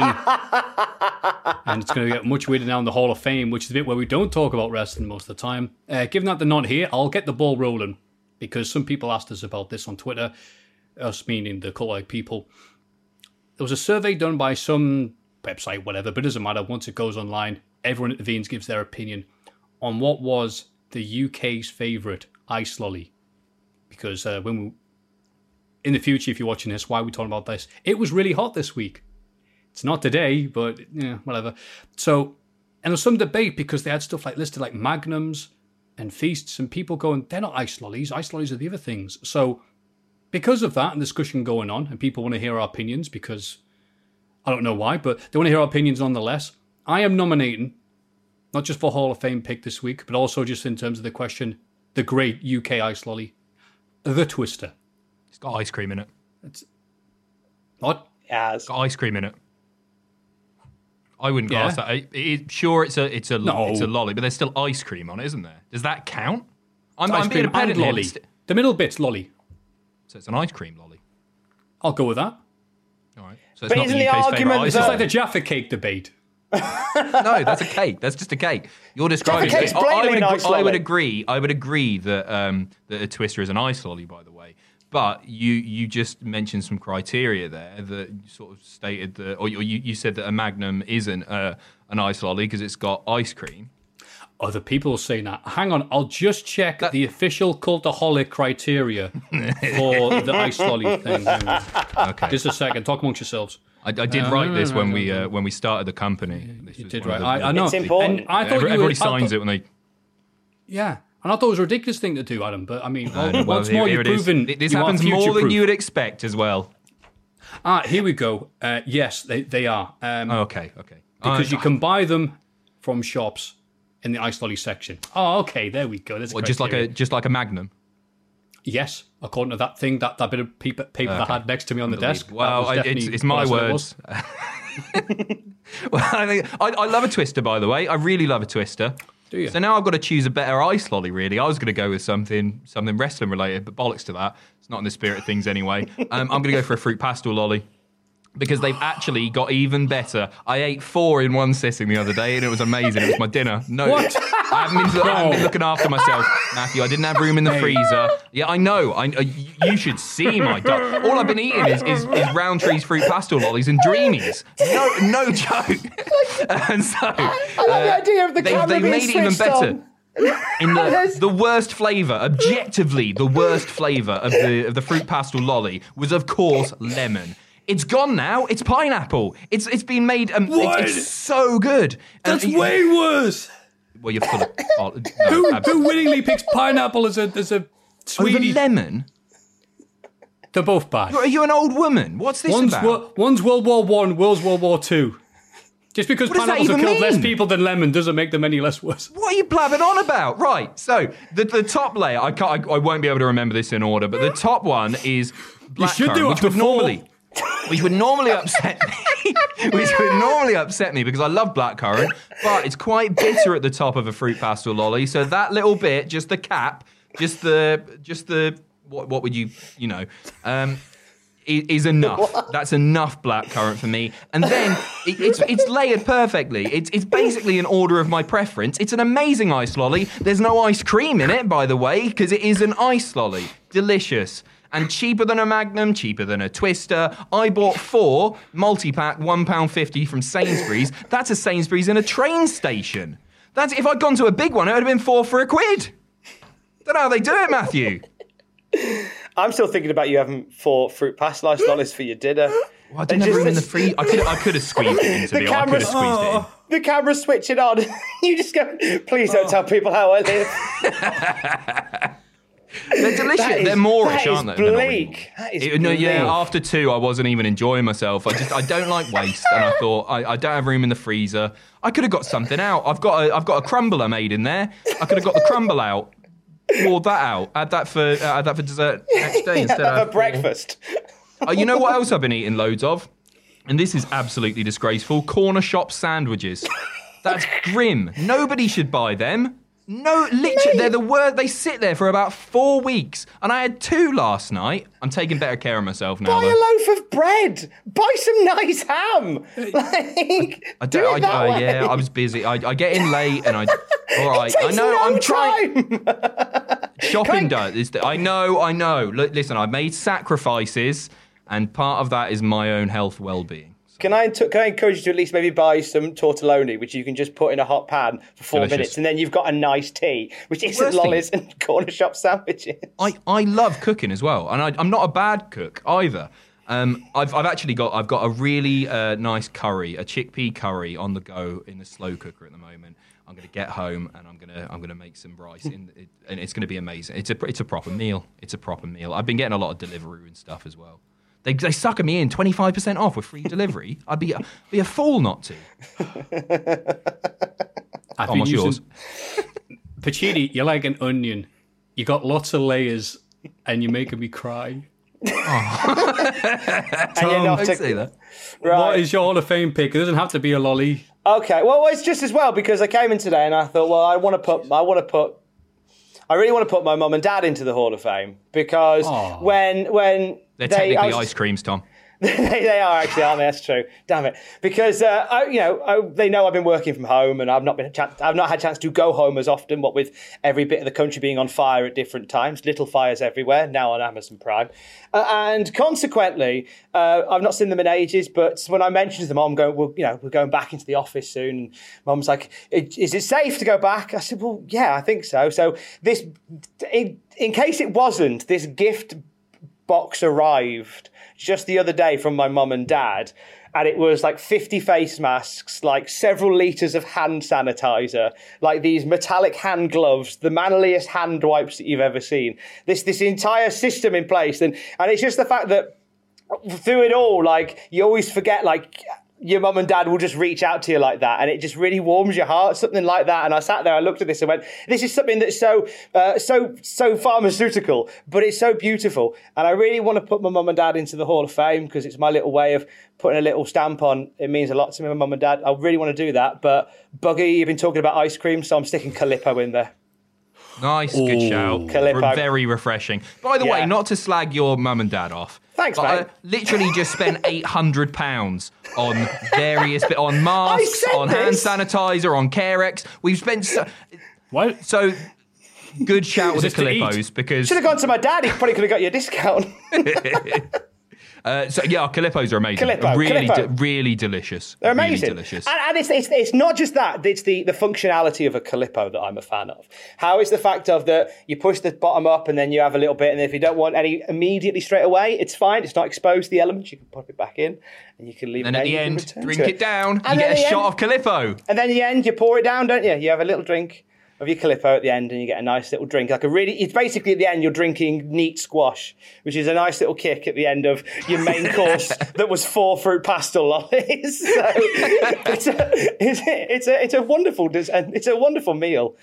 and it's going to get much weirder now in the Hall of Fame, which is the bit where we don't talk about wrestling most of the time. Uh, given that they're not here, I'll get the ball rolling because some people asked us about this on Twitter, us meaning the cult people. There was a survey done by some website, whatever, but it doesn't matter. Once it goes online, everyone intervenes, gives their opinion on what was the UK's favourite ice lolly because uh, when we, in the future, if you're watching this, why are we talking about this? It was really hot this week. It's not today, but whatever. So, and there's some debate because they had stuff like listed like magnums and feasts, and people going, they're not ice lollies. Ice lollies are the other things. So, because of that and discussion going on, and people want to hear our opinions because I don't know why, but they want to hear our opinions nonetheless. I am nominating, not just for Hall of Fame pick this week, but also just in terms of the question, the great UK ice lolly, the Twister. It's got ice cream in it. It's what? As Got ice cream in it. I wouldn't Yeah. class that. It, it, sure, it's a it's a No. it's a lolly, but there's still ice cream on it, isn't there? Does that count? I'm, ice I'm being a cream pedant lolly. St- The middle bit's lolly. So it's an ice cream lolly. I'll go with that. All right. So it's But not isn't the the UK's argument favourite It's lolly. like the Jaffa cake debate. no, that's a cake. That's just a cake. You're describing. cake's I- I, blatantly would an agree, ice I would agree. I would agree that um, that a twister is an ice lolly. By the way, but you you just mentioned some criteria there that sort of stated that, or you, you said that a Magnum isn't uh, an ice lolly because it's got ice cream. Other people are saying that. Hang on, I'll just check the official cultaholic criteria for [laughs] the ice lolly thing. Okay. Just a second. Talk amongst yourselves. I, I did No, write no, this no, when we uh, when we started the company. This You did of the- I, I know. It's important. And I thought everybody I signs thought- it when they. Yeah. And I thought it was a ridiculous thing to do, Adam. But I mean, well, Uh, well, once here- more, here you've proven This you happens more than you would expect as well. Ah, here we go. Uh, yes, they, they are. Um, Oh, okay, okay. because Uh, you can buy them from shops in the ice lolly section. Oh, okay, there we go. There's a well, just like a just like a Magnum. yes, according to that thing, that, that bit of paper, paper that I had next to me on the desk. Well, I, it's, it's my I said it was. words. [laughs] well, I, think, I, I love a twister, by the way. I really love a twister. Do you? So now I've got to choose a better ice lolly. Really, I was going to go with something something wrestling related, but bollocks to that. It's not in the spirit of things anyway. [laughs] Um, I'm going to go for a fruit pastel lolly. Because they've actually got even better. I ate four in one sitting the other day, and it was amazing. It was my dinner. No, What? I haven't been, I haven't been looking after myself, Matthew. I didn't have room in the freezer. Yeah, I know. I, uh, you should see my diet. All I've been eating is, is, is Rowntree's fruit pastel lollies and dreamies. No, no joke. [laughs] and so, I love the idea of the they, camera they being made it even better. on. In the, [laughs] the worst flavour, objectively, the worst flavour of the of the fruit pastel lolly was, of course, lemon. It's gone now. It's pineapple. It's it's been made. Um, What? it's, it's so good. That's way worse. Well, you're full of. Oh, no, [laughs] Who, who willingly picks pineapple as a as a over lemon? They're both bad. Are you an old woman? What's this One's, about? wo- one's World War One, World's World War Two. Just because What pineapples have killed less people than lemon doesn't make them any less worse. What are you blabbing on about? Right. So the the top layer, I can't, I, I won't be able to remember this in order, but the [laughs] top one is blackcurrant, should do which would normally, which would normally upset me, [laughs] which would normally upset me because I love blackcurrant, but it's quite bitter at the top of a fruit pastille lolly. So that little bit, just the cap, just the, just the, what, what would you, you know, um, is enough. That's enough blackcurrant for me. And then it, it's it's layered perfectly. It's it's basically an order of my preference. It's an amazing ice lolly. There's no ice cream in it, by the way, because it is an ice lolly. Delicious. And cheaper than a Magnum, cheaper than a Twister. I bought four multi-pack, one pound fifty from Sainsbury's. That's a Sainsbury's in a train station. That's if I'd gone to a big one, it would have been four for a quid. Don't know how they do it, Matthew. I'm still thinking about you having four fruit pastille ice lollies for your dinner. Well, I didn't have room in the free. I could I could have squeezed it into The the. I could camera's- have squeezed it in. [gasps] The camera's switching on. [laughs] you just go, please don't tell people how I live. [laughs] They're delicious. That is- They're moreish, aren't they? They're not really- bleak. That is It- no, yeah. After two, I wasn't even enjoying myself. I just I don't like waste, and I thought I, I don't have room in the freezer. I could have got something out. I've got a I've got a crumbler made in there. I could have got the crumble out. Poured that out. Add that for uh, add that for dessert next day [laughs] instead of a breakfast. Oh, you know what else I've been eating loads of? And this is absolutely disgraceful. Corner shop sandwiches. That's grim. Nobody should buy them. No, literally, they're the word. They sit there for about four weeks, and I had two last night. I'm taking better care of myself now. Buy though. a loaf of bread. Buy some nice ham. [laughs] Like, I do don't, it that I, uh, way. yeah, I was busy. I, I get in late, and I. [laughs] All right, I know. no I'm trying. [laughs] Shopping does. is the- I know. I know. Look, listen, I've made sacrifices, and part of that is my own health, well-being. Can I, can I encourage you to at least maybe buy some tortelloni, which you can just put in a hot pan for four Delicious. minutes, and then you've got a nice tea, which isn't worst thing- lollies and [laughs] corner shop sandwiches. I, I love cooking as well, and I, I'm not a bad cook either. Um, I've, I've actually got I've got a really uh, nice curry, a chickpea curry on the go in the slow cooker at the moment. I'm going to get home and I'm going to I'm going to make some rice, in, it, and it's going to be amazing. It's a it's a proper meal. It's a proper meal. I've been getting a lot of delivery and stuff as well. They they sucker me in 25% off with free delivery. [laughs] I'd be a, be a fool not to. I've Tom, what's yours? Pacini, you're like an onion. You got lots of layers, and you're making me cry. Oh. [laughs] and you're not Don't say that. right. What is your Hall of Fame pick? It doesn't have to be a lolly. Okay, well, it's just as well because I came in today and I thought, well, I want to put, I want to put, I really want to put my mum and dad into the Hall of Fame because Aw. when when They're they, technically was- ice creams, Tom. [laughs] they, they are actually, aren't they? That's true. Damn it! Because uh, I, you know, I, they know I've been working from home, and I've not been a chance, I've not had a chance to go home as often. What with every bit of the country being on fire at different times, little fires everywhere. Now on Amazon Prime, uh, and consequently, uh, I've not seen them in ages. But when I mentioned to them, I'm going, well, you know, we're going back into the office soon. And Mum's like, "Is it safe to go back?" I said, "Well, yeah, I think so." So this, in, in case it wasn't, this gift box arrived just the other day from my mum and dad. And it was like 50 face masks, like several litres of hand sanitizer, like these metallic hand gloves, the manliest hand wipes that you've ever seen. This this entire system in place. And and it's just the fact that through it all, like you always forget, like your mum and dad will just reach out to you like that, and it just really warms your heart, something like that. And I sat there, I looked at this, and went, "This is something that's so, uh, so, so pharmaceutical, but it's so beautiful." And I really want to put my mum and dad into the Hall of Fame because it's my little way of putting a little stamp on. It means a lot to me, my mum and dad. I really want to do that, but Buggy, you've been talking about ice cream, so I'm sticking Calippo in there. Nice, good shout. Calippo. Very refreshing. By the way, not to slag your mum and dad off. Thanks, But I literally just spent [laughs] eight hundred pounds on various bit on [laughs] masks, said on hand sanitizer, on Carex. We've spent so, What? so good shout with the to? Calippos because Should have gone to my dad. He probably could have got you a discount. [laughs] uh, so yeah, our Calippos are amazing. Calippo, really, de- really delicious. They're amazing. Really delicious. And, and it's, it's, it's not just that, it's the, the functionality of a Calippo that I'm a fan of. How is the fact of that you push the bottom up and then you have a little bit, and if you don't want any immediately straight away, it's fine. It's not exposed to the elements. You can pop it back in and you can leave and it at the end, drink to it down. And you get a shot end- of Calippo. And then at the end, you pour it down, don't you? You have a little drink of your Calippo at the end, and you get a nice little drink. Like a really, it's basically at the end you're drinking neat squash, which is a nice little kick at the end of your main [laughs] course that was four fruit pastille lollies. [laughs] so it's a, it's a, it's a, it's a wonderful, and it's a wonderful meal.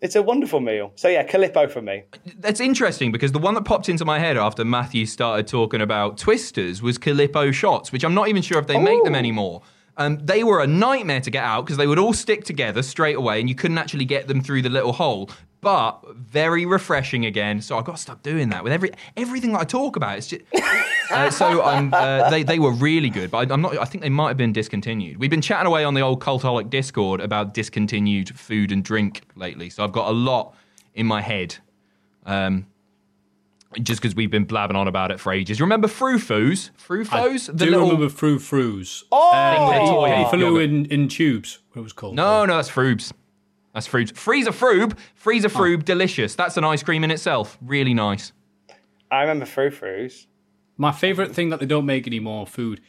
It's a wonderful meal. So yeah, Calippo for me. That's interesting because the one that popped into my head after Matthew started talking about twisters was Calippo shots, which I'm not even sure if they make them anymore. Um, they were a nightmare to get out because they would all stick together straight away and you couldn't actually get them through the little hole. But very refreshing again. So I've got to stop doing that with every everything that I talk about. It's just, [laughs] uh, so uh, they they were really good, but I, I'm not. I think they might have been discontinued. We've been chatting away on the old Cultaholic Discord about discontinued food and drink lately. So I've got a lot in my head. Um, just because we've been blabbing on about it for ages. You remember Frou-Foos? Frou-Foos? Do you remember Frou Frous? Oh! Uh, toy Penny Flew in, in tubes, what it was called. No, no, that's Frubes. That's Frubes. Freezer Frube. Freezer Frube, delicious. That's an ice cream in itself. Really nice. I remember frou frous. My favourite thing that they don't make anymore, food,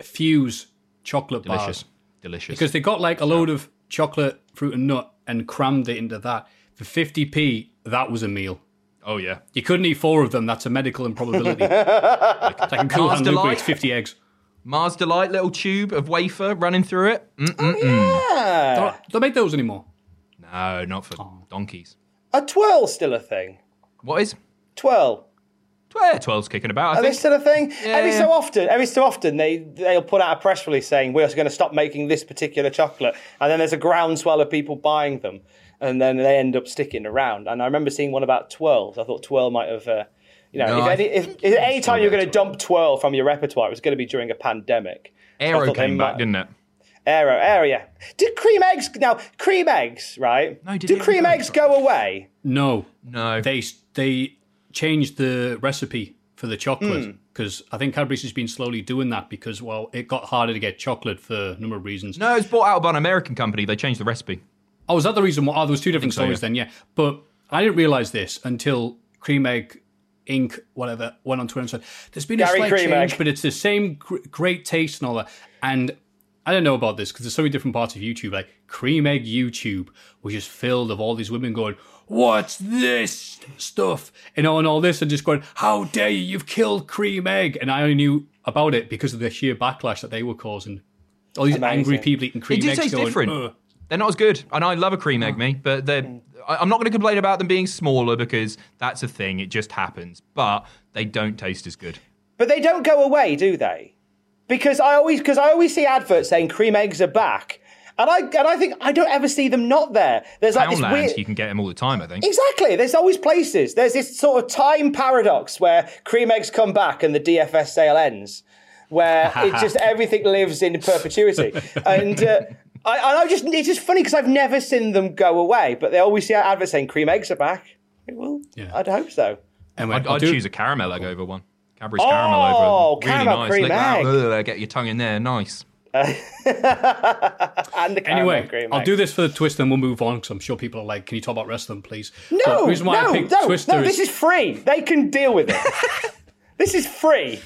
Fuse chocolate Delicious. bars. Delicious. Because they got like a load of chocolate, fruit and nut and crammed it into that. For 50p, that was a meal. Oh, yeah. You couldn't eat four of them. That's a medical improbability. like, it's like a cool Mars hand Luke Delight? 50 eggs. Mars Delight, little tube of wafer running through it. Oh, Mm-mm. Yeah. Don't, don't make those anymore. No, not for oh. donkeys. A twirl still a thing? What is? Twirl. Yeah, 12's kicking about, I Are they still a thing? every yeah. so often, every so often, they they'll put out a press release saying we're going to stop making this particular chocolate, and then there's a groundswell of people buying them, and then they end up sticking around. And I remember seeing one about twirls. I thought twirl might have, uh, you know, No, if any, if, if any time you're going to dump twirl from your repertoire, it was going to be during a pandemic. So I Aero thought came back, might- didn't it? Aero, aero, yeah. Did cream eggs now? Cream eggs, right? No, did Do cream eggs go away? No. No. They they changed the recipe for the Hmm. chocolate because I think Cadbury's has been slowly doing that because, well, it got harder to get chocolate for a number of reasons. No, it was bought out by an American company. They changed the recipe. Oh, was that the reason why? Oh, there was two different so, stories yeah. then, yeah. But I didn't realize this until Cream Egg Inc. whatever went on Twitter and said, "There's been a slight Cream change, Egg. but it's the same gr- great taste and all that." And I don't know about this because there's so many different parts of YouTube. Like Cream Egg YouTube was just filled of all these women going, "What's this stuff?" You know, and all this, and just going, "How dare you? You've killed Cream Egg!" And I only knew about it because of the sheer backlash that they were causing. All these Amazing. angry people eating They cream do eggs taste going, different. "Ugh." They're not as good, and I love a cream egg, me. But they're. I- I'm not going to complain about them being smaller because that's a thing. It just happens. But they don't taste as good. But they don't go away, do they? Because I always because I always see adverts saying cream eggs are back, and I and I think I don't ever see them not there. There's like this weird. you can get them all the time. I think. Exactly. There's always places. There's this sort of time paradox where cream eggs come back and the DFS sale ends, where it [laughs] just everything lives in perpetuity. And uh, I, I just it's just funny because I've never seen them go away, but they always see our adverts saying cream eggs are back. Well, Yeah. I'd hope so. Anyway, I'd, I'll I'd do- choose a caramel egg over one. Cadbury's Oh, caramel over. Really caramel nice. cream Lick egg. out. Ugh, get your tongue in there. Nice. [laughs] And the caramel Anyway, cream I'll egg. do this for the twist and we'll move on because I'm sure people are like, can you talk about wrestling, please? No, But the reason why no, I picked no, Twister no. is, This is free. They can deal with it. [laughs] this is free.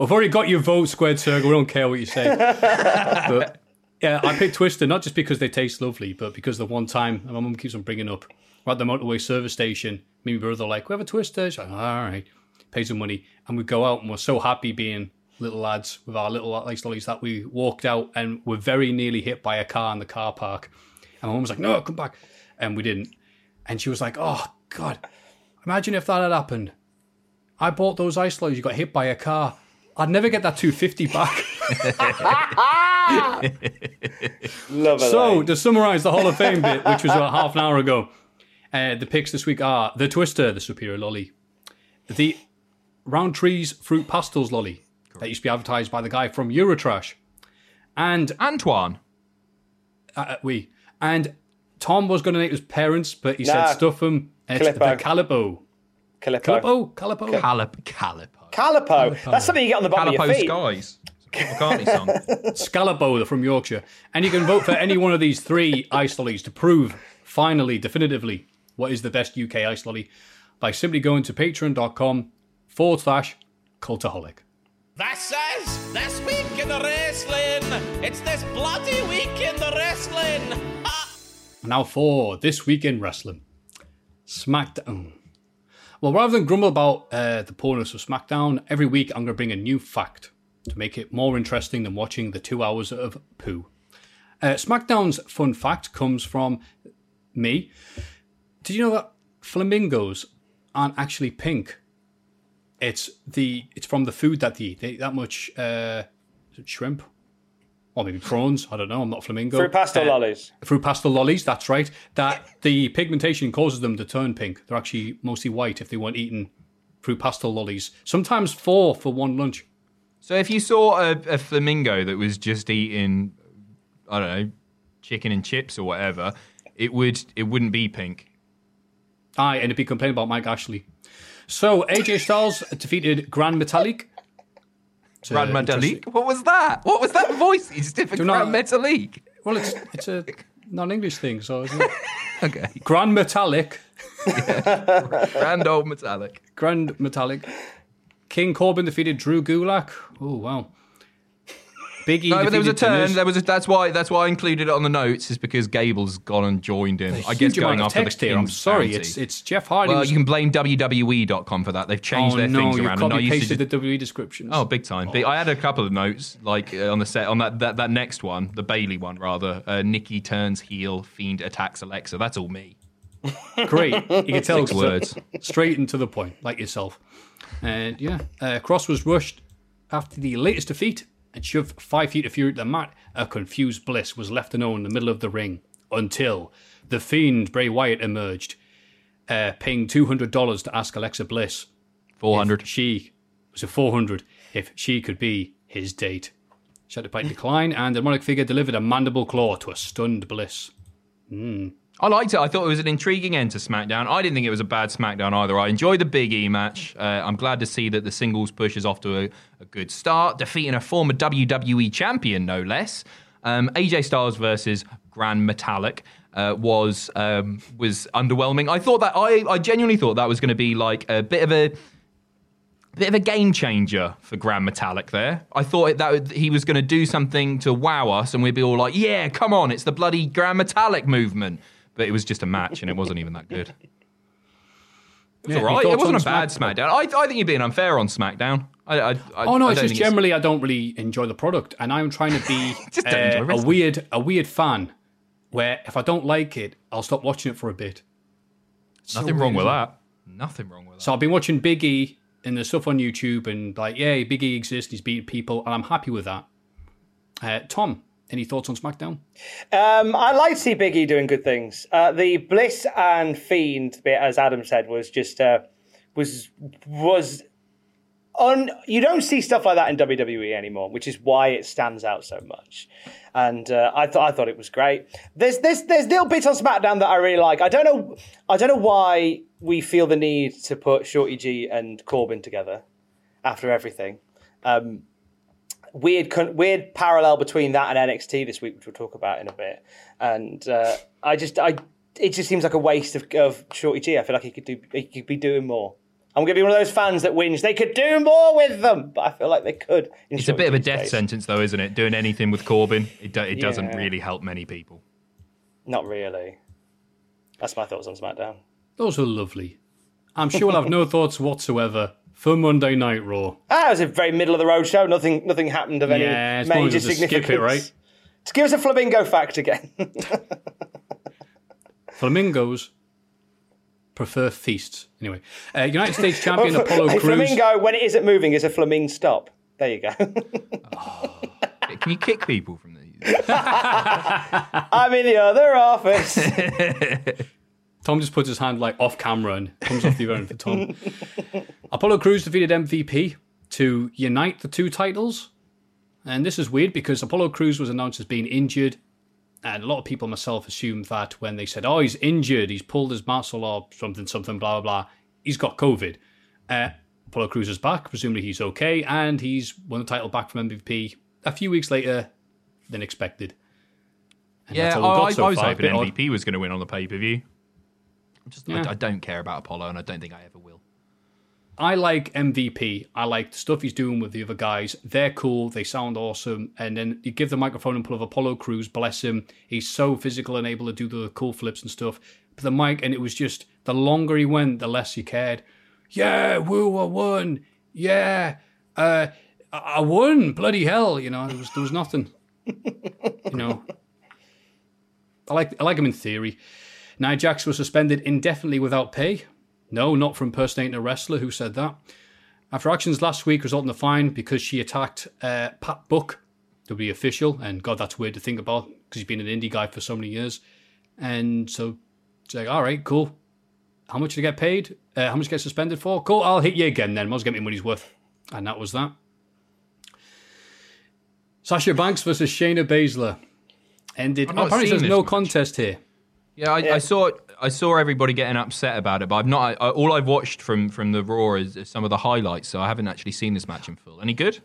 I've already got your vote, Squared Circle. We don't care what you say. [laughs] but yeah, I picked Twister not just because they taste lovely, but because the one time, my mum keeps on bringing up, we're at the motorway service station, me and my brother like, we have a Twister. She's like, all right, pay some money. And we go out and we're so happy being little lads with our little ice lollies that we walked out and were very nearly hit by a car in the car park. And my mum was like, no, come back. And we didn't. And she was like, oh, God, imagine if that had happened. I bought those ice lollies, you got hit by a car. I'd never get that 250 back. [laughs] [laughs] Love it. So, to summarise the Hall of Fame bit, which was about half an hour ago, uh, the picks this week are The Twister, the Superior Lolly, the Rowntree's Fruit Pastilles lolly that used to be advertised by the guy from Eurotrash. And Antoine. uh, we and Tom was going to name his parents, but he Nah. said stuff them. It's Calippo. the Calippo. Calippo. Calippo? Calippo? Calip, Calipo. Calipo. That's something you get on the bottom of your feet. Skies. It's Paul McCartney song. [laughs] Scalabo, from Yorkshire. And you can vote for any one of these three ice lollies to prove, finally, definitively, what is the best UK ice lolly by simply going to patreon.com forward slash cultaholic. This is this week in the wrestling. It's this bloody week in the wrestling. Ha! Now for this week in wrestling. SmackDown. Well, rather than grumble about uh, the poorness of SmackDown, every week I'm going to bring a new fact to make it more interesting than watching the two hours of poo. Uh, SmackDown's fun fact comes from me. Did you know that flamingos aren't actually pink? It's the it's from the food that they eat. They eat that much uh, shrimp or maybe prawns. I don't know. I'm not flamingo. Fruit pastille Uh, lollies. Fruit pastille lollies, that's right. That the pigmentation causes them to turn pink. They're actually mostly white if they weren't eating fruit pastille lollies. Sometimes four for one lunch. So if you saw a, a flamingo that was just eating, I don't know, chicken and chips or whatever, it would it wouldn't be pink. Aye, and it'd be complaining about Mike Ashley. So AJ Styles defeated Grand Metallic. It's, uh, Grand Metalik. What was that? What was that voice? He's different. Grand Metalik. Well, it's it's a non-English thing, so isn't it? [laughs] Okay. Grand Metallic. [laughs] Grand old metallic. Grand Metallic. King Corbin defeated Drew Gulak. Oh wow. Big E No, but there was a turn. There was a, that's why that's why I included it on the notes is because Gable's gone and joined in. I guess going after the here. I'm sorry, bounty. it's it's Jeff Hardy. well, was- you can blame WWE.com for that. They've changed oh their no, things you around. and I copy used to pasted just- the WWE descriptions. Oh, big time! I had a couple of notes, like uh, on the set on that, that that next one, the Bayley one rather. Uh, Nikki turns heel, Fiend attacks Alexa. That's all me. great! You can [laughs] tell Six words. straight and to the point, like yourself. And yeah, uh, Cross was rushed after the latest defeat and shoved five feet of fury at the mat. A confused Bliss was left alone in the middle of the ring until the Fiend Bray Wyatt emerged, uh, paying two hundred dollars to ask Alexa Bliss Four hundred. she was a 400 if she could be his date. She had to bite decline, and the demonic figure delivered a mandible claw to a stunned Bliss. I liked it. I thought it was an intriguing end to SmackDown. I didn't think it was a bad SmackDown either. I enjoyed the Big E match. Uh, I'm glad to see that the singles push is off to a, a good start, defeating a former WWE champion, no less. Um, AJ Styles versus Grand Metalik uh, was um, was underwhelming. I thought that I, I genuinely thought that was going to be like a bit of a bit of a game changer for Grand Metalik there. I thought that he was going to do something to wow us, and we'd be all like, "Yeah, come on, it's the bloody Grand Metalik movement." But it was just a match, and it wasn't even that good. [laughs] It was yeah, all right. It wasn't a bad Smack- SmackDown. I, I think you're being unfair on SmackDown. I, I, I, Oh no, I it's don't just think generally I don't really enjoy the product, and I'm trying to be [laughs] Just uh, a weird, a weird fan. Where if I don't like it, I'll stop watching it for a bit. It's so nothing weird, wrong with that. Nothing wrong with that. So I've been watching Big E and the stuff on YouTube, and like, yeah, Big E exists. He's beating people, and I'm happy with that. Uh, Tom, any thoughts on SmackDown? Um, I like to see Big E doing good things. Uh, the Bliss and Fiend bit, as Adam said, was just uh, was was on. You don't see stuff like that in WWE anymore, which is why it stands out so much. And uh, I thought I thought it was great. There's there's there's little bits on SmackDown that I really like. I don't know I don't know why we feel the need to put Shorty G and Corbin together after everything. Um, weird weird parallel between that and NXT this week, which we'll talk about in a bit. And uh, I just I it just seems like a waste of, of Shorty G. I feel like he could do he could be doing more. I'm gonna be one of those fans that wins. They could do more with them, but I feel like they could. in It's a bit of a death case. sentence, though, isn't it? Doing anything with Corbin, it, do, it doesn't really help many people. Not really. That's my thoughts on SmackDown. Those are lovely. I'm sure we'll have no [laughs] thoughts whatsoever for Monday Night Raw. Ah, it was a very middle of the road show. Nothing nothing happened of any Yeah, it's major just a skip it, significance. right? Just give us a flamingo fact again. [laughs] Flamingos prefer feasts. Anyway, uh, United States champion [laughs] Apollo a Crews. flamingo, when it isn't moving, is a flamingo stop. There you go. [laughs] Can you kick people from these? I'm in the other office. Tom just puts his hand like off camera and comes off the end for Tom. [laughs] Apollo Crews defeated MVP to unite the two titles. And this is weird because Apollo Crews was announced as being injured. And a lot of people, myself, assumed that when they said, oh, he's injured, he's pulled his muscle or something, something, blah, blah, blah, he's got COVID. Uh, Apollo Crews is back. Presumably he's okay. And he's won the title back from MVP a few weeks later than expected. And Yeah, that's I, all we've got I, so I was far. Hoping bit odd. MVP was going to win on the pay per view. Just, Yeah. I, I don't care about Apollo, and I don't think I ever will. I like MVP. I like the stuff he's doing with the other guys. They're cool. They sound awesome. And then you give the microphone and pull of Apollo Crews. Bless him. He's so physical and able to do the cool flips and stuff. But the mic, and it was just the longer he went, the less he cared. Yeah, woo, I won. Yeah, uh, I I won. Bloody hell! You know, there was there was nothing. [laughs] you know, I like I like him in theory. Nia Jax was suspended indefinitely without pay. No, not for impersonating a wrestler. Who said that? After actions last week resulting in a fine because she attacked uh, Pat Buck, WWE official, and God, that's weird to think about because he's been an indie guy for so many years. And so it's like, all right, cool. How much did I get paid? Uh, how much get suspended for? Cool, I'll hit you again then. Must get me money's worth. And that was that. Sasha Banks versus Shayna Baszler ended. I've apparently, there's no match. contest here. Yeah, I, I saw I saw everybody getting upset about it, but I've not. I, all I've watched from from the Raw is, is some of the highlights, so I haven't actually seen this match in full. Any good?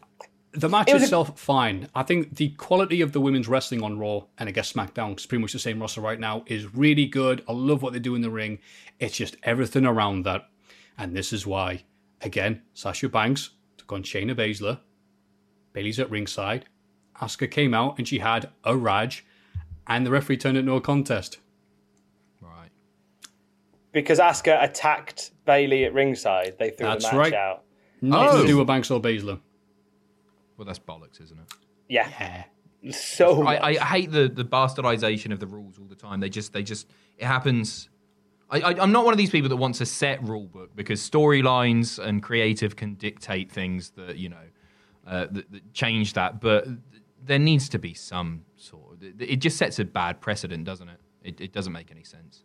The match was a- itself, fine. I think the quality of the women's wrestling on Raw and I guess SmackDown, 'cause it's pretty much the same roster right now, is really good. I love what they do in the ring. It's just everything around that. And this is why, again, Sasha Banks took on Shayna Baszler. Bayley's at ringside. Asuka came out and she had a Raj, and the referee turned it into a contest. Right. Because Asuka attacked Bayley at ringside, they threw That's the match right. out. Nothing Oh. to do with Banks or Baszler. Well, that's bollocks, isn't it? Yeah. So. I, I hate the the bastardization of the rules all the time. They just they just it happens. I, I, I'm not one of these people that wants a set rule book because storylines and creative can dictate things that you know uh, that, that change that. But there needs to be some sort. Of, it just sets a bad precedent, doesn't it? It, it doesn't make any sense.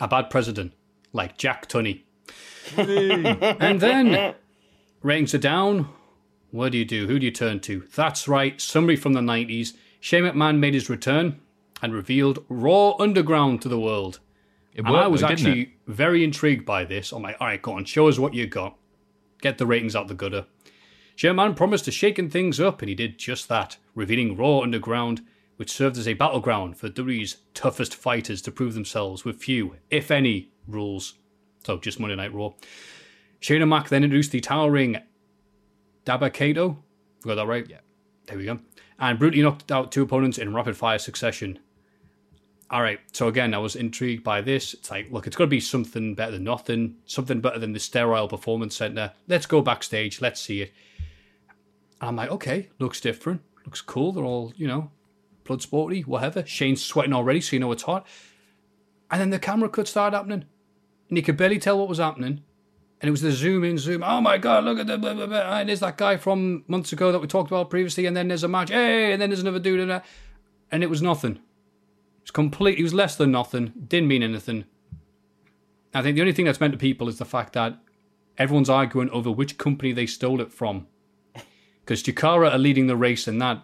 A bad president like Jack Tunney. and then ratings are down. What do you do? Who do you turn to? That's right, somebody from the 90s. Shane McMahon made his return and revealed Raw Underground to the world. It And worked, I was though, actually very intrigued by this. I'm like, all right, go on, show us what you got. Get the ratings out the gutter. Sherman promised to shaking things up, and he did just that, revealing Raw Underground, which served as a battleground for WWE's toughest fighters to prove themselves with few, if any, rules. So just Monday Night Raw. Shane O'Mac then introduced the towering Dabba-Kato. Got that right? Yeah. There we go. And brutally knocked out two opponents in rapid fire succession. All right. So again, I was intrigued by this. It's like, look, it's got to be something better than nothing, something better than the sterile performance center. Let's go backstage. Let's see it. And I'm like, okay, looks different. Looks cool. They're all, you know, blood sporty, whatever. Shane's sweating already, so you know it's hot. And then the camera cut started happening. And you could barely tell what was happening. And it was the zoom in, zoom. Oh my god, look at the blah, blah, blah. And there's that guy from months ago that we talked about previously. And then there's a match. Hey, and then there's another dude. And, and it was nothing. It was complete. It was less than nothing. Didn't mean anything. I think the only thing that's meant to people is the fact that everyone's arguing over which company they stole it from. Because Chikara are leading the race in that,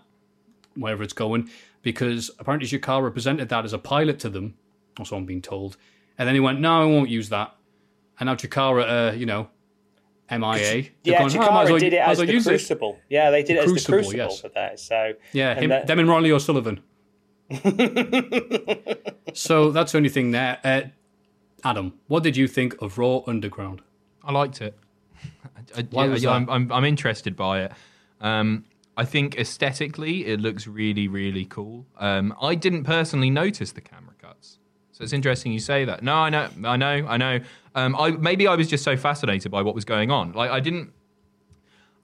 wherever it's going, because apparently Chikara presented that as a pilot to them, or so I'm being told. And then he went, no, I won't use that. And now Chikara, uh, you know, MIA. They've yeah, gone, "Oh, might Chikara as well- did it as well the use it." Crucible. Yeah, they did it as the Crucible, Crucible yes. for that. So Yeah, him, that- them and Riley O'Sullivan. [laughs] so that's the only thing there. Uh, Adam, what did you think of Raw Underground? I liked it. I, [laughs] I, Why yeah, was yeah, that? I'm, I'm, I'm interested by it. Um, I think aesthetically, it looks really, really cool. Um, I didn't personally notice the camera cuts, so it's interesting you say that. No, I know, I know, I know. Um, I maybe I was just so fascinated by what was going on. Like I didn't.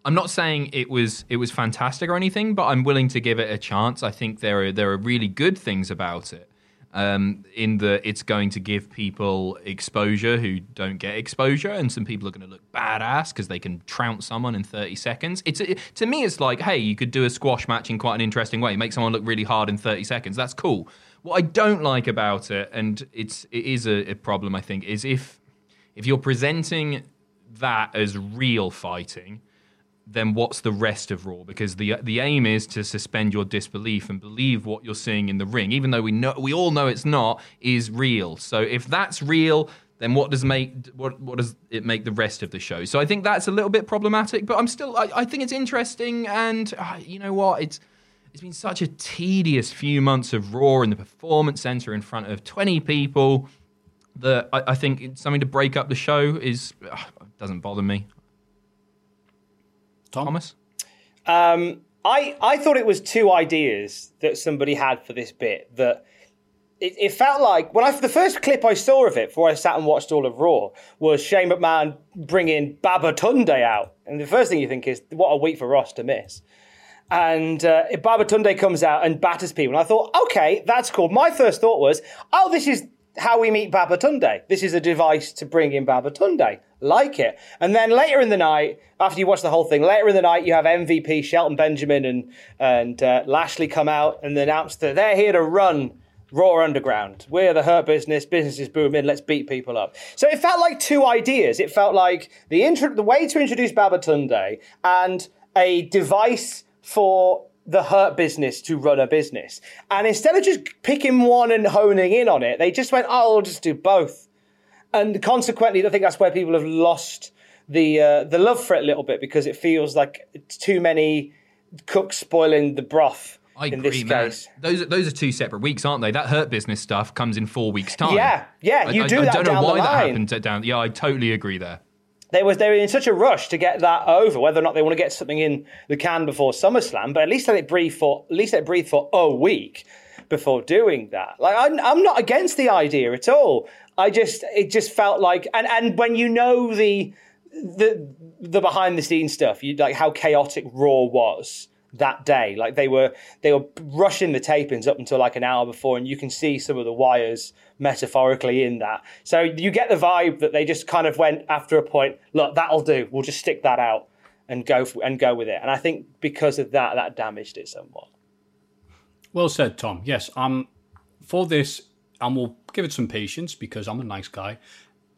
I'm not saying it was it was fantastic or anything, but I'm willing to give it a chance. I think there are there are really good things about it. Um, in that it's going to give people exposure who don't get exposure, and some people are going to look badass because they can trounce someone in 30 seconds. It's it, to me, it's like, hey, you could do a squash match in quite an interesting way, make someone look really hard in 30 seconds. That's cool. What I don't like about it, and it's it is a, a problem, I think, is if if you're presenting that as real fighting, then what's the rest of Raw? Because the the aim is to suspend your disbelief and believe what you're seeing in the ring, even though we know we all know it's not, is real. So if that's real, then what does make what what does it make the rest of the show? So I think that's a little bit problematic. But I'm still I, I think it's interesting, and uh, you know what, it's it's been such a tedious few months of Raw in the Performance Center in front of 20 people that I, I think something to break up the show is uh, doesn't bother me. Tom? Thomas. Um, I I thought it was two ideas that somebody had for this bit that. It, it felt like when I the first clip I saw of it before I sat and watched all of Raw was Shane McMahon bringing Babatunde out, and the first thing you think is what a week for Ross to miss. And uh, Babatunde comes out and batters people, and I thought, okay, that's cool. My first thought was, oh, this is how we meet Babatunde. This is a device to bring in Babatunde. Like it. And then later in the night, after you watch the whole thing, later in the night, you have MVP Shelton Benjamin and and uh, Lashley come out and announce that they're here to run Raw Underground. We're the Hurt Business. Business is booming. Let's beat people up. So it felt like two ideas. It felt like the intro, the way to introduce Babatunde and a device for the hurt business to run a business. And instead of just picking one and honing in on it, they just went, oh, I'll just do both. And consequently, I think that's where people have lost the uh, the love for it a little bit because it feels like it's too many cooks spoiling the broth. I in agree, this man. case. Those are, those are two separate weeks, aren't they? That hurt business stuff comes in four weeks' time. Yeah, yeah, I- you I, do I, that don't know why that happened down. Yeah, I totally agree there. They was they were in such a rush to get that over, whether or not they want to get something in the can before SummerSlam, but at least let it breathe for at least let it breathe for a week before doing that. Like I'm I'm not against the idea at all. I just it just felt like and and when you know the the the behind the scenes stuff, you like how chaotic Raw was that day. Like they were they were rushing the tapings up until like an hour before, and you can see some of the wires metaphorically in that. So you get the vibe that they just kind of went after a point. Look, that'll do. We'll just stick that out and go f and go with it. And I think because of that, that damaged it somewhat. Well said, Tom. Yes, um, for this, and we'll give it some patience because I'm a nice guy.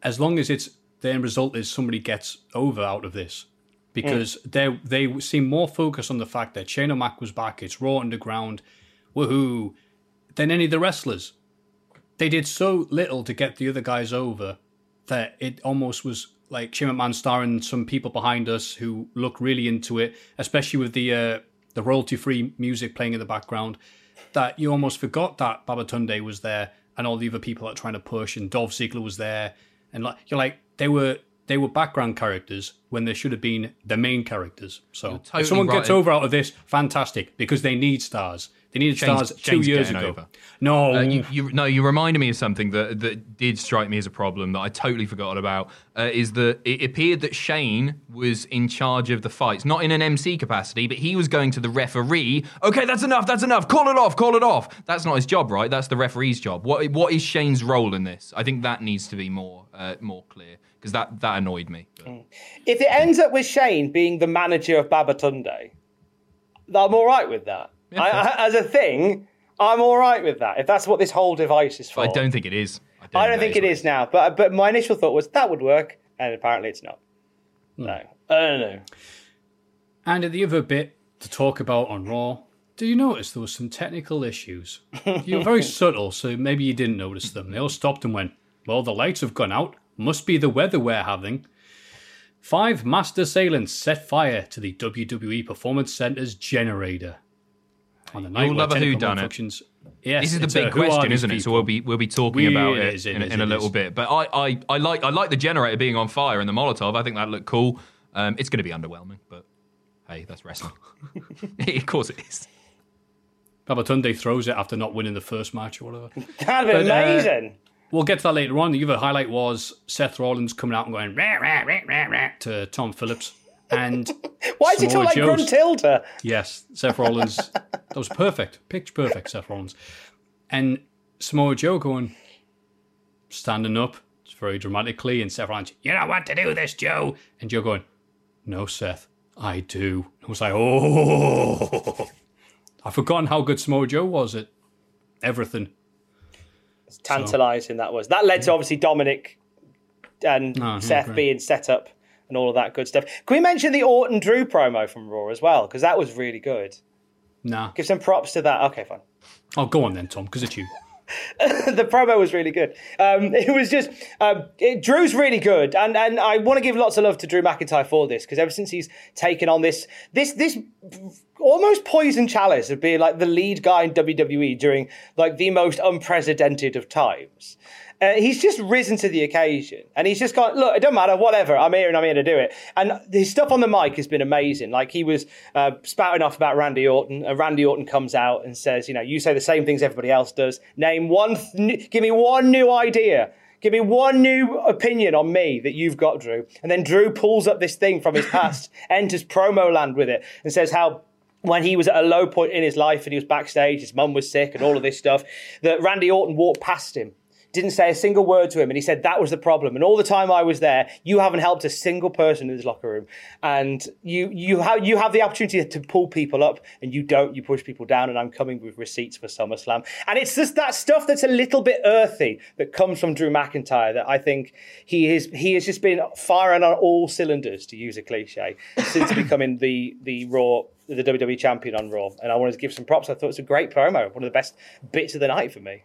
As long as it's the end result is somebody gets over out of this, because they they seem more focused on the fact that Shane O'Mac was back. It's Raw Underground, woohoo, than any of the wrestlers. They did so little to get the other guys over that it almost was like Shane McMahon starring some people behind us who look really into it, especially with the uh, the royalty free music playing in the background. That you almost forgot that Babatunde was there and all the other people that are trying to push, and Dolph Ziggler was there, and like you're like they were they were background characters when they should have been the main characters. So totally if someone right. gets over out of this, fantastic because they need stars. They needed Shane's- stars two Shane's years ago. over. No, Uh, you, you, no, you reminded me of something that, that did strike me as a problem that I totally forgot about. Uh, is that it appeared that Shane was in charge of the fights, not in an MC capacity, but he was going to the referee. Okay, that's enough. That's enough. Call it off. Call it off. That's not his job, right? That's the referee's job. What what is Shane's role in this? I think that needs to be more uh, more clear because that that annoyed me. But- If it ends up with Shane being the manager of Babatunde, I'm all right with that. I, I, as a thing, I'm all right with that. If that's what this whole device is for, I don't think it is. I don't that think it right. is now. But but my initial thought was that would work, and apparently it's not. Hmm. No, I don't know. And at the other bit to talk about on Raw, do you notice there was some technical issues? [laughs] You're very subtle, so maybe you didn't notice them. They all stopped and went, Well, the lights have gone out. Must be the weather we're having. Five master assailants set fire to the WWE Performance Center's generator. On the night You'll where love a technical whodunit. Yes, This is the it's a big question, isn't it? So we'll be we'll be talking We- about it it, is, it in, is, in a it little is. bit. But I, I, I like I like the generator being on fire and the Molotov. I think that looked cool. Um, it's going to be underwhelming, but hey, that's wrestling. [laughs] of course it is. Babatunde throws it after not winning the first match or whatever. [laughs] That'd be But, uh, amazing. We'll get to that later on. The other highlight was Seth Rollins coming out and going rah, rah, rah, rah, rah, to Tom Phillips. And [laughs] Why is he Samoa talk like Joe's- Gruntilda? yes, Seth Rollins. that was perfect. Pitch perfect, Seth Rollins. And Samoa Joe going, standing up very dramatically. And Seth Rollins, you don't want to do this, Joe. And Joe going, no, Seth, I do. And I was like, oh. [laughs] I've forgotten how good Samoa Joe was at everything. Tantalising that was. That led to obviously Dominic and Oh, Seth being set up and all of that good stuff. Can we mention the Orton Drew promo from Raw as well? Because that was really good. Nah. Give some props to that. Okay, fine. Oh, go on then, Tom, because it's you. [laughs] the promo was really good. Um, [laughs] it was just um, it, Drew's really good, and and I want to give lots of love to Drew McIntyre for this because ever since he's taken on this this this almost poison chalice of being like the lead guy in WWE during like the most unprecedented of times. Uh, he's just risen to the occasion and he's just gone, look, it doesn't matter, whatever, I'm here and I'm here to do it. And his stuff on the mic has been amazing. Like he was uh, spouting off about Randy Orton, and Randy Orton comes out and says, you know, you say the same things everybody else does. Name one, th- give me one new idea. Give me one new opinion on me that you've got, Drew. And then Drew pulls up this thing from his [laughs] past, enters promo land with it, and says how when he was at a low point in his life and he was backstage, his mum was sick and all of this stuff, that Randy Orton walked past him didn't say a single word to him. And he said that was the problem. And all the time I was there, you haven't helped a single person in this locker room. And you you have you have the opportunity to pull people up, and you don't. You push people down. And I'm coming with receipts for SummerSlam. And it's just that stuff that's a little bit earthy that comes from Drew McIntyre that I think he is he has just been firing on all cylinders, to use a cliche, since becoming the the Raw the WWE champion on Raw. And I wanted to give some props. I thought it was a great promo, one of the best bits of the night for me.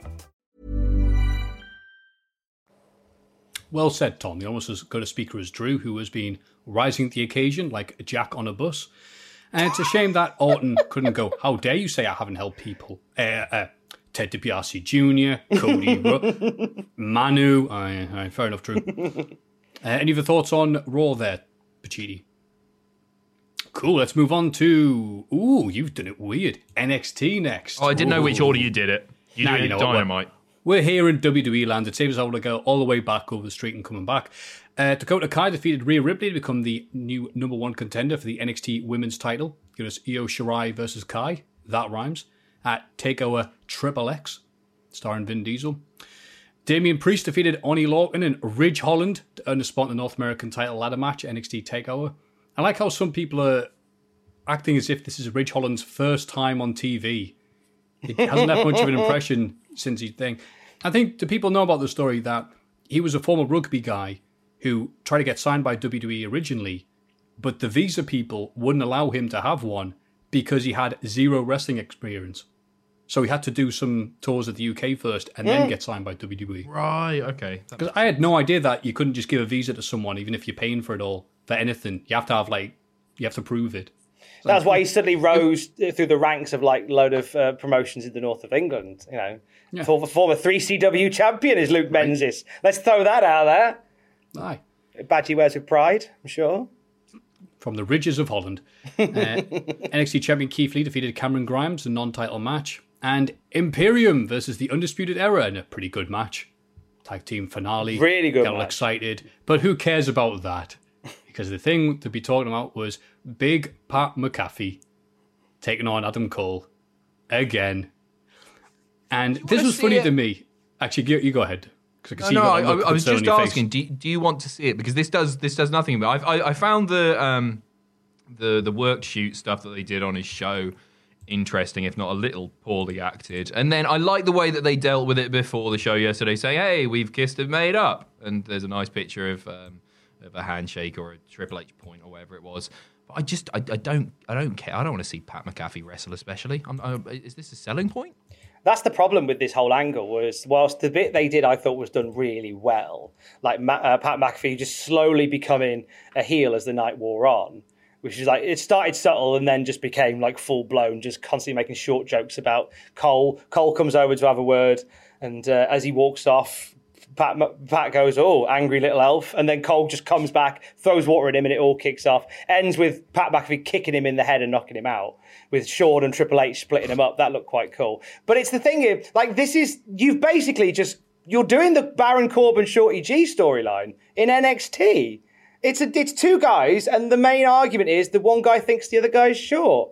Well said, Tom. You're almost as good a speaker as Drew, who has been rising to the occasion like a jack on a bus. And it's a shame that Orton couldn't go, How dare you say I haven't helped people? Uh, uh, Ted DiBiase Jr., Cody, [laughs] Ru- Manu. Aye, aye, fair enough, Drew. Uh, any other thoughts on Raw there, Pachidi? Cool, let's move on to. Ooh, you've done it weird. NXT next. Oh, I didn't know which order you did it. You Now did you it know what, dynamite. We're here in WWE land. It saves us able to go all the way back over the street and coming back. Uh, Dakota Kai defeated Rhea Ripley to become the new number one contender for the NXT Women's title. Give us Io Shirai versus Kai. That rhymes. At Takeover Triple X, starring Vin Diesel. Damian Priest defeated Oney Lorcan and Ridge Holland to earn a spot in the North American title ladder match, NXT Takeover. I like how some people are acting as if this is Ridge Holland's first time on TV. It hasn't had much of an impression since his thing. I think the people know about the story that he was a former rugby guy who tried to get signed by WWE originally, but the visa people wouldn't allow him to have one because he had zero wrestling experience. So he had to do some tours of the UK first and then get signed by WWE. Right, okay. Because I had no idea that you couldn't just give a visa to someone, even if you're paying for it all, for anything. You have to have, like, you have to prove it. That's why he suddenly rose through the ranks of like load of uh, promotions in the north of England. You know, Yeah. former, former three CW champion is Luke Menzies. Let's throw that out there. Aye. A badge he wears with pride, I'm sure. from the ridges of Holland. [laughs] Uh, NXT champion Keith Lee defeated Cameron Grimes in a non-title match, and Imperium versus the Undisputed Era in a pretty good match. Tag team finale. Really good Got all excited, but who cares about that? Because the thing to be talking about was Big Pat McAfee taking on Adam Cole again. And this was funny it? to me. Actually, you, you go ahead. I can see no, got I, I- I was just on your face. asking. Do you, do you want to see it? Because this does this does nothing. But I've, I I found the um the the work shoot stuff that they did on his show interesting, if not a little poorly acted. And then I like the way that they dealt with it before the show yesterday, saying, "Hey, we've kissed and made up," and there's a nice picture of um, of a handshake or a Triple H point or whatever it was. But I just, I, I don't, I don't care. I don't want to see Pat McAfee wrestle, especially. I'm, I, is this a selling point? That's the problem with this whole angle was whilst the bit they did I thought was done really well, like uh, Pat McAfee just slowly becoming a heel as the night wore on, which is like it started subtle and then just became like full blown, just constantly making short jokes about Cole. Cole comes over to have a word, and uh, as he walks off, Pat, Pat goes, "Oh, angry little elf," and then Cole just comes back, throws water at him, and it all kicks off. Ends with Pat McAfee kicking him in the head and knocking him out, with Shawn and Triple H splitting him up. That looked quite cool. But it's the thing, here, like this is you've basically just you're doing the Baron Corbin Shorty G storyline in NXT. It's a it's two guys, and the main argument is the one guy thinks the other guy's short.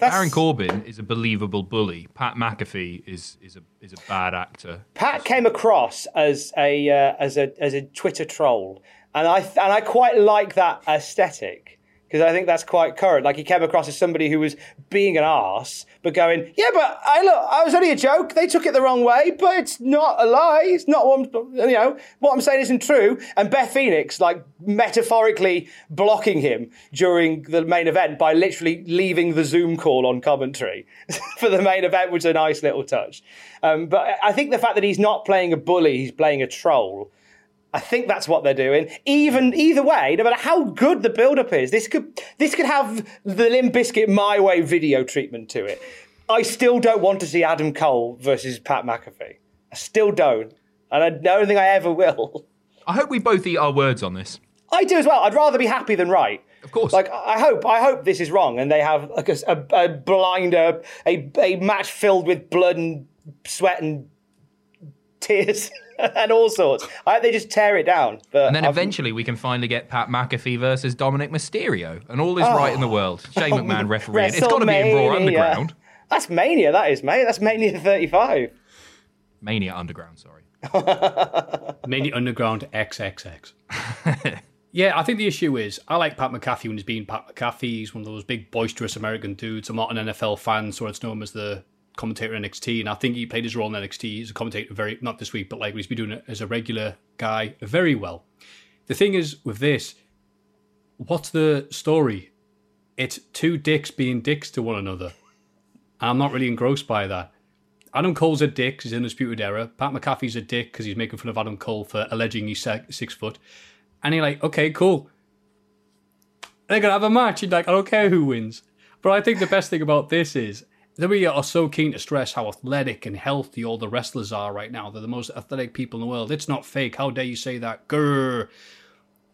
That's... Corbin is a believable bully. Pat McAfee is is a is a bad actor. Pat came across as a uh, as a as a Twitter troll, and I and I quite like that aesthetic because I think that's quite current. Like he came across as somebody who was being an ass, but going, yeah, but I look, I was only a joke. They took it the wrong way, but it's not a lie. It's not what I'm, you know what I'm saying isn't true. And Beth Phoenix, like metaphorically blocking him during the main event by literally leaving the Zoom call on commentary [laughs] for the main event was a nice little touch. Um, but I think the fact that he's not playing a bully, he's playing a troll I think that's what they're doing. Even either way, no matter how good the build-up is, this could this could have the Limp Bizkit My Way video treatment to it. I still don't want to see Adam Cole versus Pat McAfee. I still don't, and I don't think I ever will. I hope we both eat our words on this. I do as well. I'd rather be happy than right. Of course. Like I hope, I hope this is wrong, and they have like a, a, a blinder, a a match filled with blood and sweat and tears. [laughs] [laughs] and all sorts. I hope they just tear it down. But and then I've... eventually we can finally get Pat McAfee versus Dominik Mysterio, and all is oh. right in the oh. world. Shane [laughs] McMahon refereeing. It's got to be in Raw Underground. That's Mania, that is, mate. That's Mania 35. Mania Underground, sorry. [laughs] Mania Underground XXX. yeah, I think the issue is I like Pat McAfee when he's being Pat McAfee. He's one of those big, boisterous American dudes. I'm not an NFL fan, so it's known as the commentator in NXT, and I think he played his role in NXT. He's a commentator very not this week, but like he's been doing it as a regular guy very well. The thing is with this, what's the story? It's two dicks being dicks to one another. I'm not really engrossed by that. Adam Cole's a dick he's Undisputed Era. Pat McAfee's a dick because he's making fun of Adam Cole for alleging he's six foot. And you're like, okay, cool. They're gonna have a match. You're like, I don't care who wins. But I think the best thing about this is WWE are so keen to stress how athletic and healthy all the wrestlers are right now. They're the most athletic people in the world. It's not fake. How dare you say that? Grr.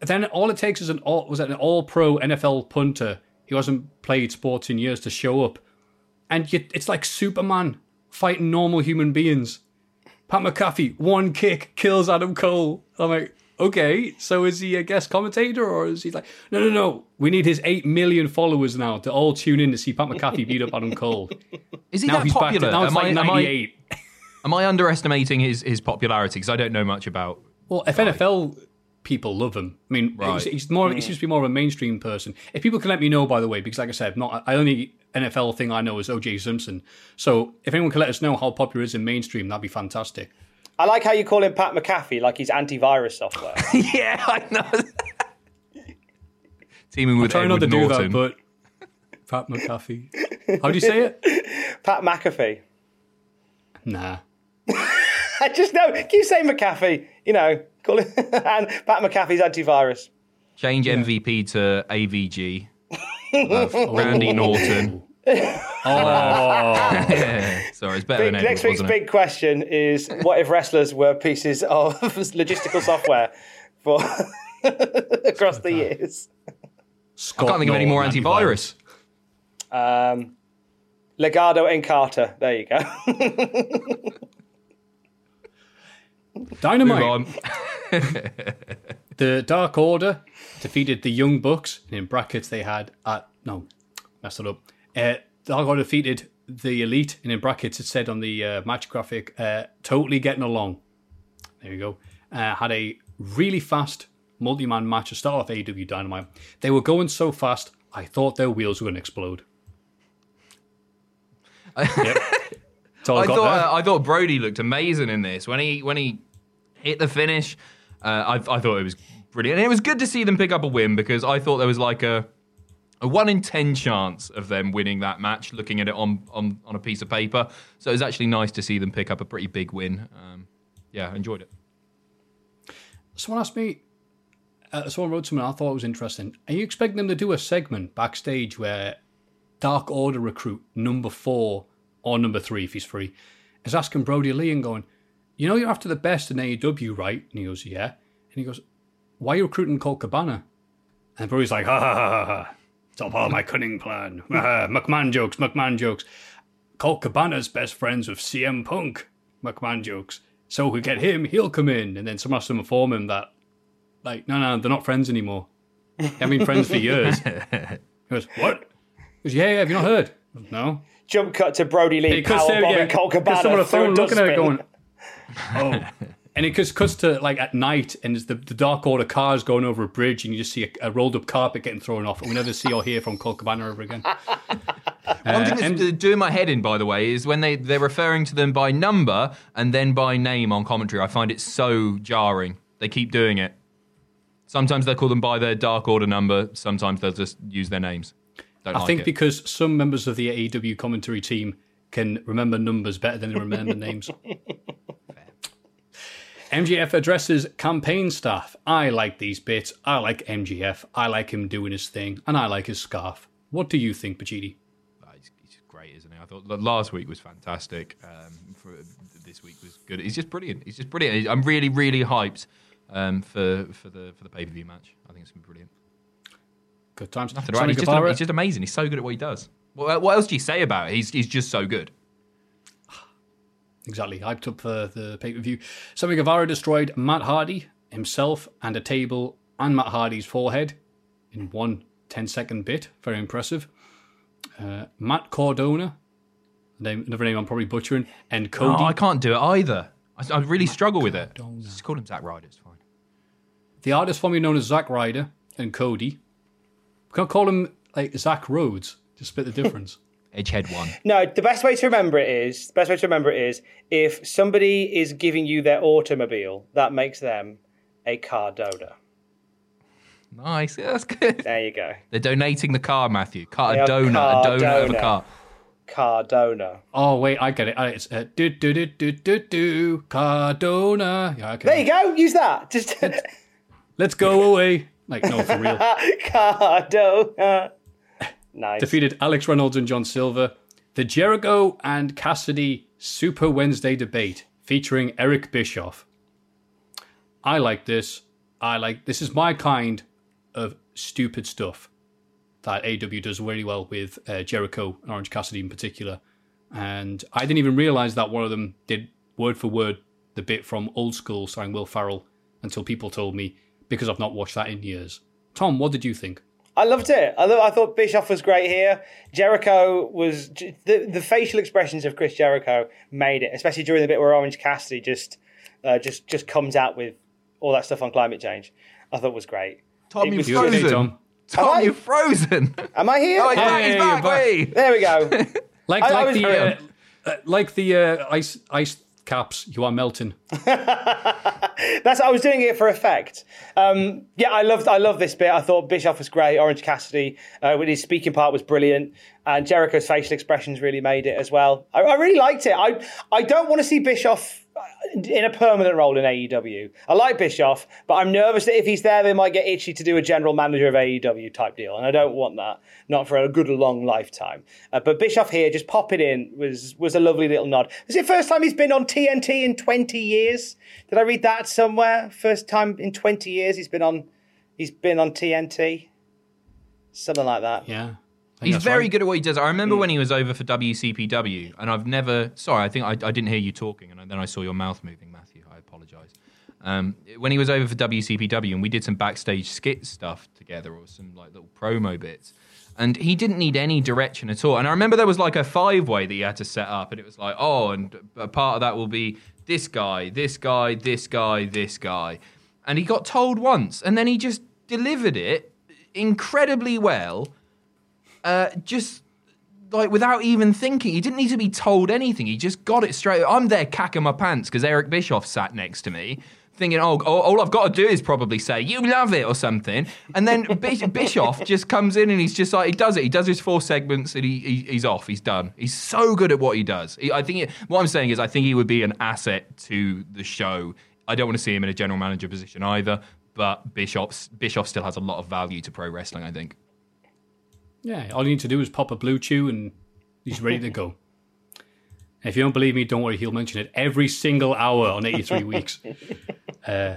Then all it takes is an all was an all pro NFL punter who hasn't played sports in years to show up. And you, it's like Superman fighting normal human beings. Pat McAfee, one kick kills Adam Cole. I'm like, okay, so is he a guest commentator or is he like, no, no, no, we need his 8 million followers now to all tune in to see Pat McAfee beat up Adam Cole. [laughs] Is he now that he's popular? Back to, now it's am like I, 98. Am I, am I underestimating his, his popularity? Because I don't know much about. Well, if NFL people love him. I mean, right. he's, he's, more. He hmm. seems to be more of a mainstream person. If people can let me know, by the way, because like I said, not I only NFL thing I know is OJ Simpson. So if anyone can let us know how popular is in mainstream, that'd be fantastic. I like how you call him Pat McAfee, like he's antivirus software. [laughs] yeah, I know. [laughs] Teaming with I'm trying Edward not to Norton. do that, but Pat McAfee. How do you say it? [laughs] Pat McAfee. Nah. I just know. Keep saying McAfee. You know, call it and Pat McAfee's antivirus. Change yeah. MVP to AVG. Randy Norton [laughs] oh, [laughs] sorry, it's better big, than Edward, Next week's big it? question is: What if wrestlers were pieces of [laughs] logistical software for across the years? Scott I can't think of any more antivirus. Um, Legado Encarta. There you go. Dynamite. the Dark Order defeated the Young Bucks. In brackets, they had at no, messed it up. Uh, Dark defeated the Elite, and in brackets it said on the uh, match graphic, uh, totally getting along. There you go. Uh, had a really fast multi-man match to start off AEW Dynamite. They were going so fast, I thought their wheels were going to explode. [laughs] All I I thought uh, I thought Brodie looked amazing in this when he when he hit the finish. Uh, I, I thought it was brilliant, and it was good to see them pick up a win because I thought there was like a a one in ten chance of them winning that match. Looking at it on on, on a piece of paper, so it was actually nice to see them pick up a pretty big win. Um, yeah, enjoyed it. Someone asked me, uh, someone wrote something I thought was interesting. Are you expecting them to do a segment backstage where Dark Order recruit number four or number three, if he's free, is asking Brodie Lee and going, You know, you're after the best in AEW, right? And he goes, Yeah. And he goes, Why are you recruiting Colt Cabana? And Brodie's like, Ha ha ha ha ha. It's all part of my cunning plan. Ha, [laughs] ah, ha. McMahon jokes, McMahon jokes. Colt Cabana's best friends with CM Punk. McMahon jokes. So if we get him, he'll come in. And then someone has to inform him that, like, no, no, they're not friends anymore. They haven't been friends for years. [laughs] He goes, what? He goes, yeah, yeah, have you not heard? No. Jump cut to Brodie Lee Because power they're- yeah, Colt Cabana someone on the a phone looking at it going, [laughs] oh. And it just cuts to like at night, and it's the, the Dark Order cars going over a bridge, and you just see a, a rolled up carpet getting thrown off, and we never see or hear from Colt Cabana ever again. [laughs] One thing uh, and- that's doing my head in, by the way, is when they, they're referring to them by number and then by name on commentary. I find it so jarring. They keep doing it. Sometimes they'll call them by their Dark Order number, sometimes they'll just use their names. Don't I like think it. because some members of the AEW commentary team can remember numbers better than they remember names. [laughs] MJF addresses campaign staff. I like these bits. I like MJF. I like him doing his thing, and I like his scarf. What do you think, Pacitti? Ah, he's, he's great, isn't he? I thought last week was fantastic. Um, for, this week was good. He's just brilliant. He's just brilliant. I'm really, really hyped um, for for the for the pay per view match. I think it's gonna be brilliant. Good times. Nothing right. He's just, he's just amazing. He's so good at what he does. What, what else do you say about it? He's he's just so good. Exactly. Hyped up for the pay per view. Sammy Guevara destroyed Matt Hardy, himself, and a table and Matt Hardy's forehead in one 10 second bit. Very impressive. Uh, Matt Cardona, name, another name I'm probably butchering, and Cody. Oh, I can't do it either. I, I really struggle with it. Just call him Zack Ryder. It's fine. the artist formerly known as Zack Ryder and Cody. We can't call him like Zach Rhodes to split the difference. Edgehead one. No, the best way to remember it is the best way to remember it is if somebody is giving you their automobile, that makes them a car donor. Nice. Yeah, that's good. There you go. They're donating the car, Matthew. Car, They a are donut. car a donut of a car. Car donor. oh, wait, I get it. Uh, It's uh, do do do do do do Cardona. Yeah, okay. There you go. Use that. Just Let's go away. Like, no, for real. [laughs] car donor. Nice. defeated Alex Reynolds and John Silver. The Jericho and Cassidy Super Wednesday debate featuring Eric Bischoff. I like this. I like this is my kind of stupid stuff that AW does really well with uh, Jericho and Orange Cassidy in particular. And I didn't even realize that one of them did word for word the bit from Old School starring Will Ferrell until people told me because I've not watched that in years. Tom, what did you think? I loved it. I, lo- I thought Bischoff was great here. Jericho was the the facial expressions of Chris Jericho made it, especially during the bit where Orange Cassidy just uh, just just comes out with all that stuff on climate change. I thought was great. Tom, It you're was You okay, frozen. Tom? Tom, I? you're frozen. Am I here? oh, he's back. He's Hey, back. back. There we go. [laughs] Like, I- I like was- the Carry uh, uh, like the uh, ice ice caps, you are melting. [laughs] That's I was doing it for effect. Um, yeah, I loved I love this bit. I thought Bischoff was great. Orange Cassidy uh, with his speaking part was brilliant, and Jericho's facial expressions really made it as well. I, I really liked it. I I don't want to see Bischoff in a permanent role in AEW. I like Bischoff, but I'm nervous that if he's there, they might get itchy to do a general manager of AEW type deal, and I don't want that. Not for a good long lifetime. Uh, but Bischoff here, just popping in, was was a lovely little nod. Is it first time he's been on TNT in 20 years? Did I read that somewhere? First time in 20 years he's been on. He's been on TNT. Something like that. Yeah. He's very right. good at what he does. I remember Mm. when he was over for WCPW, and I've never. Sorry, I think I, I didn't hear you talking, and then I saw your mouth moving, Matthew. I apologise. Um, when he was over for WCPW, and we did some backstage skit stuff together, or some like little promo bits, and he didn't need any direction at all. And I remember there was like a five way that he had to set up, and it was like, oh, and a part of that will be this guy, this guy, this guy, this guy, and he got told once, and then he just delivered it incredibly well uh, just like without even thinking. He didn't need to be told anything. He just got it straight. I'm there cacking my pants because Eric Bischoff sat next to me. Thinking, oh, all I've got to do is probably say you love it or something, and then [laughs] Bischoff just comes in and he's just like he does it. He does his four segments and he, he he's off. He's done. He's so good at what he does. He, I think it, what I'm saying is I think he would be an asset to the show. I don't want to see him in a general manager position either, but Bischoff Bischoff still has a lot of value to pro wrestling. I think. Yeah, all you need to do is pop a BlueChew and he's ready to go. And if you don't believe me, don't worry, he'll mention it every single hour on 83 [laughs] weeks. Uh,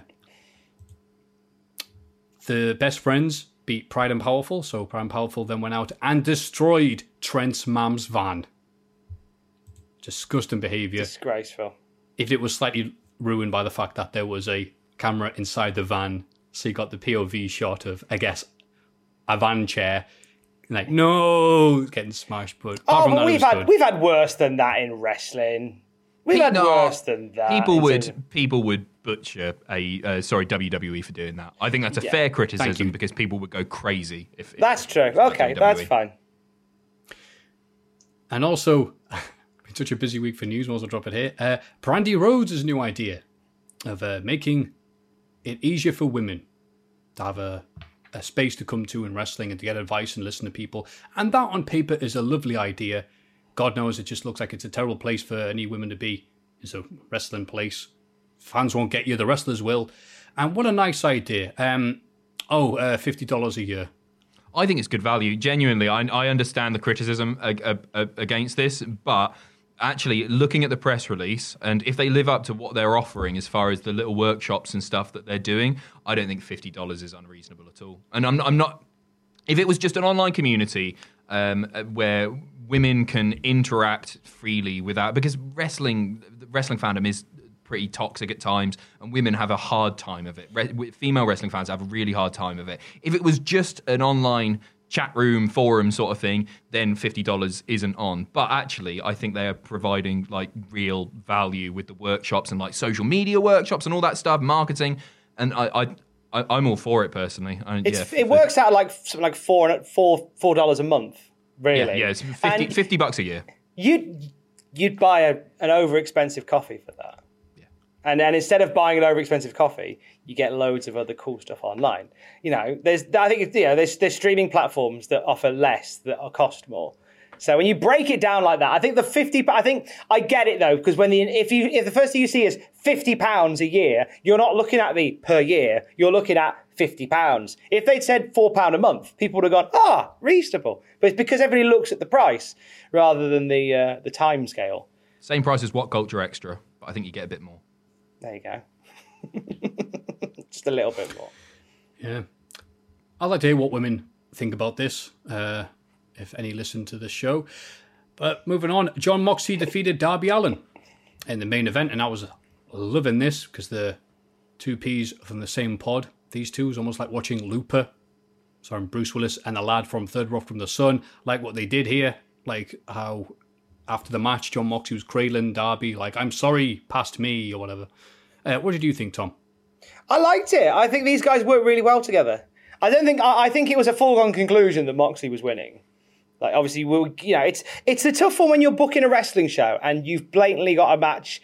the best friends beat Pride and Powerful, so Pride and Powerful then went out and destroyed Trent's mum's van. Disgusting behaviour. Disgraceful. If it was slightly ruined by the fact that there was a camera inside the van, so you got the POV shot of, I guess, a van chair. Like, no, getting smashed. But Oh, but we've had good. we've had worse than that in wrestling. We've Pe- had no, worse than that. People would terms of- people would butcher a uh, sorry WWE for doing that. I think that's a Yeah. fair criticism because people would go crazy if. if That's true. it Okay, WWE. that's fine. And also, [laughs] been such a busy week for news, might as well drop it here. Uh, Brandi Rhodes' new idea of uh, making it easier for women to have a, a space to come to in wrestling and to get advice and listen to people. And that on paper is a lovely idea. God knows it just looks like it's a terrible place for any women to be. It's a wrestling place. Fans won't get you, the wrestlers will. And what a nice idea. Um, oh, uh, $50 a year. I think it's good value. Genuinely, I, I understand the criticism ag- ag- ag- against this, but actually, looking at the press release, and if they live up to what they're offering as far as the little workshops and stuff that they're doing, I don't think fifty dollars is unreasonable at all. And I'm, I'm not. If it was just an online community um, uh, where women can interact freely without, because wrestling, the wrestling fandom is pretty toxic at times, and women have a hard time of it. Re- female wrestling fans have a really hard time of it. If it was just an online chat room forum sort of thing, then fifty dollars isn't on. But actually, I think they are providing like real value with the workshops and like social media workshops and all that stuff, marketing, and I. I I'm all for it personally. I, It's, yeah, it works out like something like four four four dollars a month. Really? Yeah, yeah, it's 50, And 50 bucks a year. You'd you'd buy a, an over expensive coffee for that. And instead of buying an over expensive coffee, you get loads of other cool stuff online. You know, there's I think you know there's there's streaming platforms that offer less that cost more. So when you break it down like that, I think the fifty. I think I get it though because when the if you if the first thing you see is fifty pounds a year, you're not looking at the per year. You're looking at fifty pounds. If they'd said four pound a month, people would have gone ah reasonable. But it's because everybody looks at the price rather than the uh, the time scale. Same price as WhatCulture Extra, but I think you get a bit more. There you go. [laughs] Just a little bit more. Yeah. I'd like to hear what women think about this, uh, if any listen to the show. But moving on, Jon Moxley defeated Darby Allin in the main event, and I was loving this because the two P's from the same pod. These two is almost like watching Looper. Sorry, Bruce Willis and the lad from Third Rock from the Sun. Like what they did here, like how after the match, Jon Moxley was cradling Darby, like, I'm sorry, past me, or whatever. Uh, what did you think, Tom? I liked it. I think these guys work really well together. I don't think I, I think it was a foregone conclusion that Moxley was winning. Like obviously, we'll, you know, it's it's a tough one when you're booking a wrestling show and you've blatantly got a match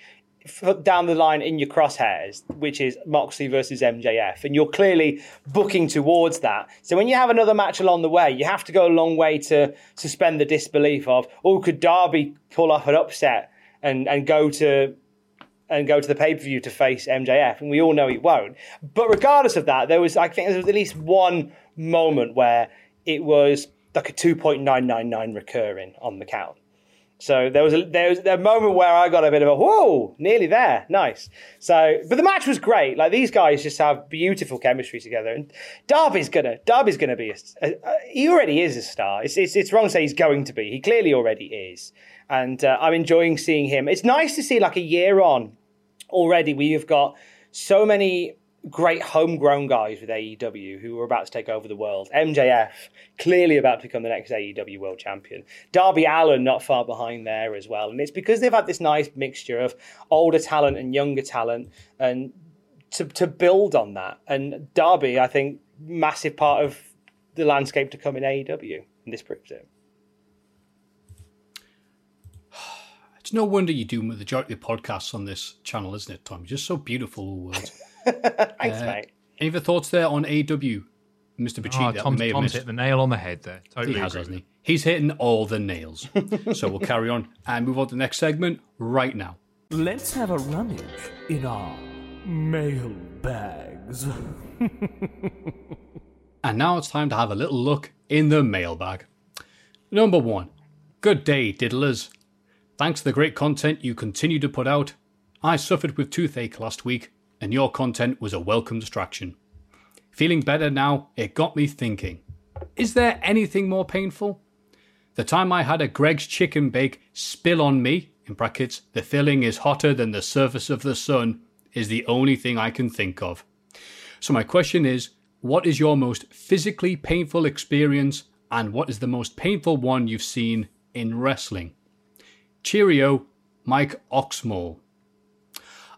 down the line in your crosshairs, which is Moxley versus MJF, and you're clearly booking towards that. So when you have another match along the way, you have to go a long way to suspend the disbelief of, oh, could Darby pull off an upset and and go to and go to the pay per view to face MJF, and we all know he won't. But regardless of that, there was I think there was at least one moment where it was like a two point nine nine nine recurring on the count. So there was a there was a moment where I got a bit of a whoa, nearly there, nice. So, but the match was great. Like these guys just have beautiful chemistry together, and Darby's gonna Darby's gonna be a, a, he already is a star. It's, it's it's wrong to say he's going to be. He clearly already is, and uh, I'm enjoying seeing him. It's nice to see like a year on already. We have got so many great homegrown guys with AEW who are about to take over the world. MJF clearly about to become the next AEW world champion. Darby Allin not far behind there as well. And it's because they've had this nice mixture of older talent and younger talent and to, to build on that. And Darby, I think, massive part of the landscape to come in AEW. And this proves [sighs] it. It's no wonder you do the majority of podcasts on this channel, isn't it, Tom? You're just so beautiful with words. [laughs] [laughs] Thanks, Uh, mate. Any other thoughts there on AW, Mr. Bacci? Oh, that we Tom's, may have Tom's hit the nail on the head there. Totally he has, agree hasn't he? He's hitting all the nails. [laughs] so we'll carry on and move on to the next segment right now. Let's have a rummage in our mail bags. [laughs] And now it's time to have a little look in the mailbag. Number one. Good day, diddlers. Thanks to the great content you continue to put out, I suffered with toothache last week, and your content was a welcome distraction. Feeling better now, it got me thinking is there anything more painful? The time I had a Greggs chicken bake spill on me, in brackets, the filling is hotter than the surface of the sun, is the only thing I can think of. So, my question is what is your most physically painful experience, and what is the most painful one you've seen in wrestling? Cheerio, Mike Oxmall.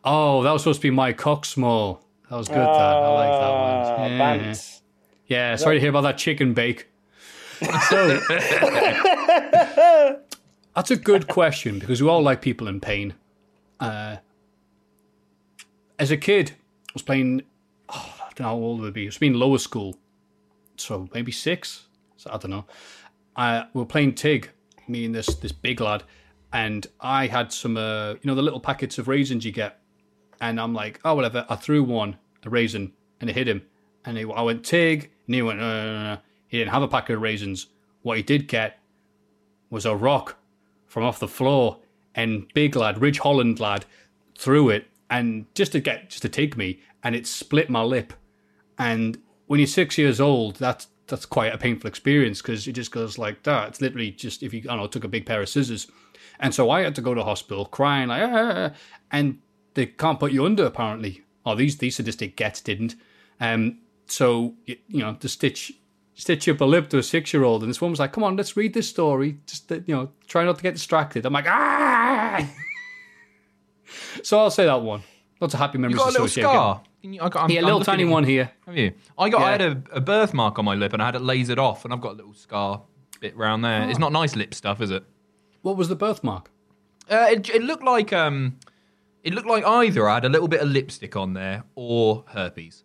Oh, that was supposed to be Mike Oxmall. That was good, that. I like that Ah, one. Yeah. Bants. Yeah, sorry to hear about that chicken bake. So, [laughs] that's a good question because we all like people in pain. Uh, as a kid, I was playing, oh, I don't know how old it would be. It was been lower school. So maybe six? So, I don't know. Uh, we were playing TIG, me and this, this big lad, and I had some, uh, you know, the little packets of raisins you get. And I'm like, oh, whatever. I threw one, a raisin, and it hit him. And he, I went, TIG. And he went, no, no, no, no. He didn't have a packet of raisins. What he did get was a rock from off the floor. And big lad, Ridge Holland lad, threw it. And just to get, just to take me. And it split my lip. And when you're six years old, that's that's quite a painful experience because it just goes like that. It's literally just if you I don't know took a big pair of scissors, and so I had to go to hospital crying like, ah, and they can't put you under apparently. Oh, these these sadistic gets didn't. Um, so you, you know to stitch stitch up a lip to a six year old, and this woman's like, "Come on, let's read this story. Just uh, you know, try not to get distracted." I'm like, ah. [laughs] so I'll say that one. Lots of happy You memories got a little scar. You- I got- I'm- yeah, a little tiny one here. Have you? I got. I had a, a birthmark on my lip, and I had it lasered off, and I've got a little scar bit round there. Oh. It's not nice lip stuff, is it? What was the birthmark? Uh, it, it looked like um, it looked like either I had a little bit of lipstick on there or herpes.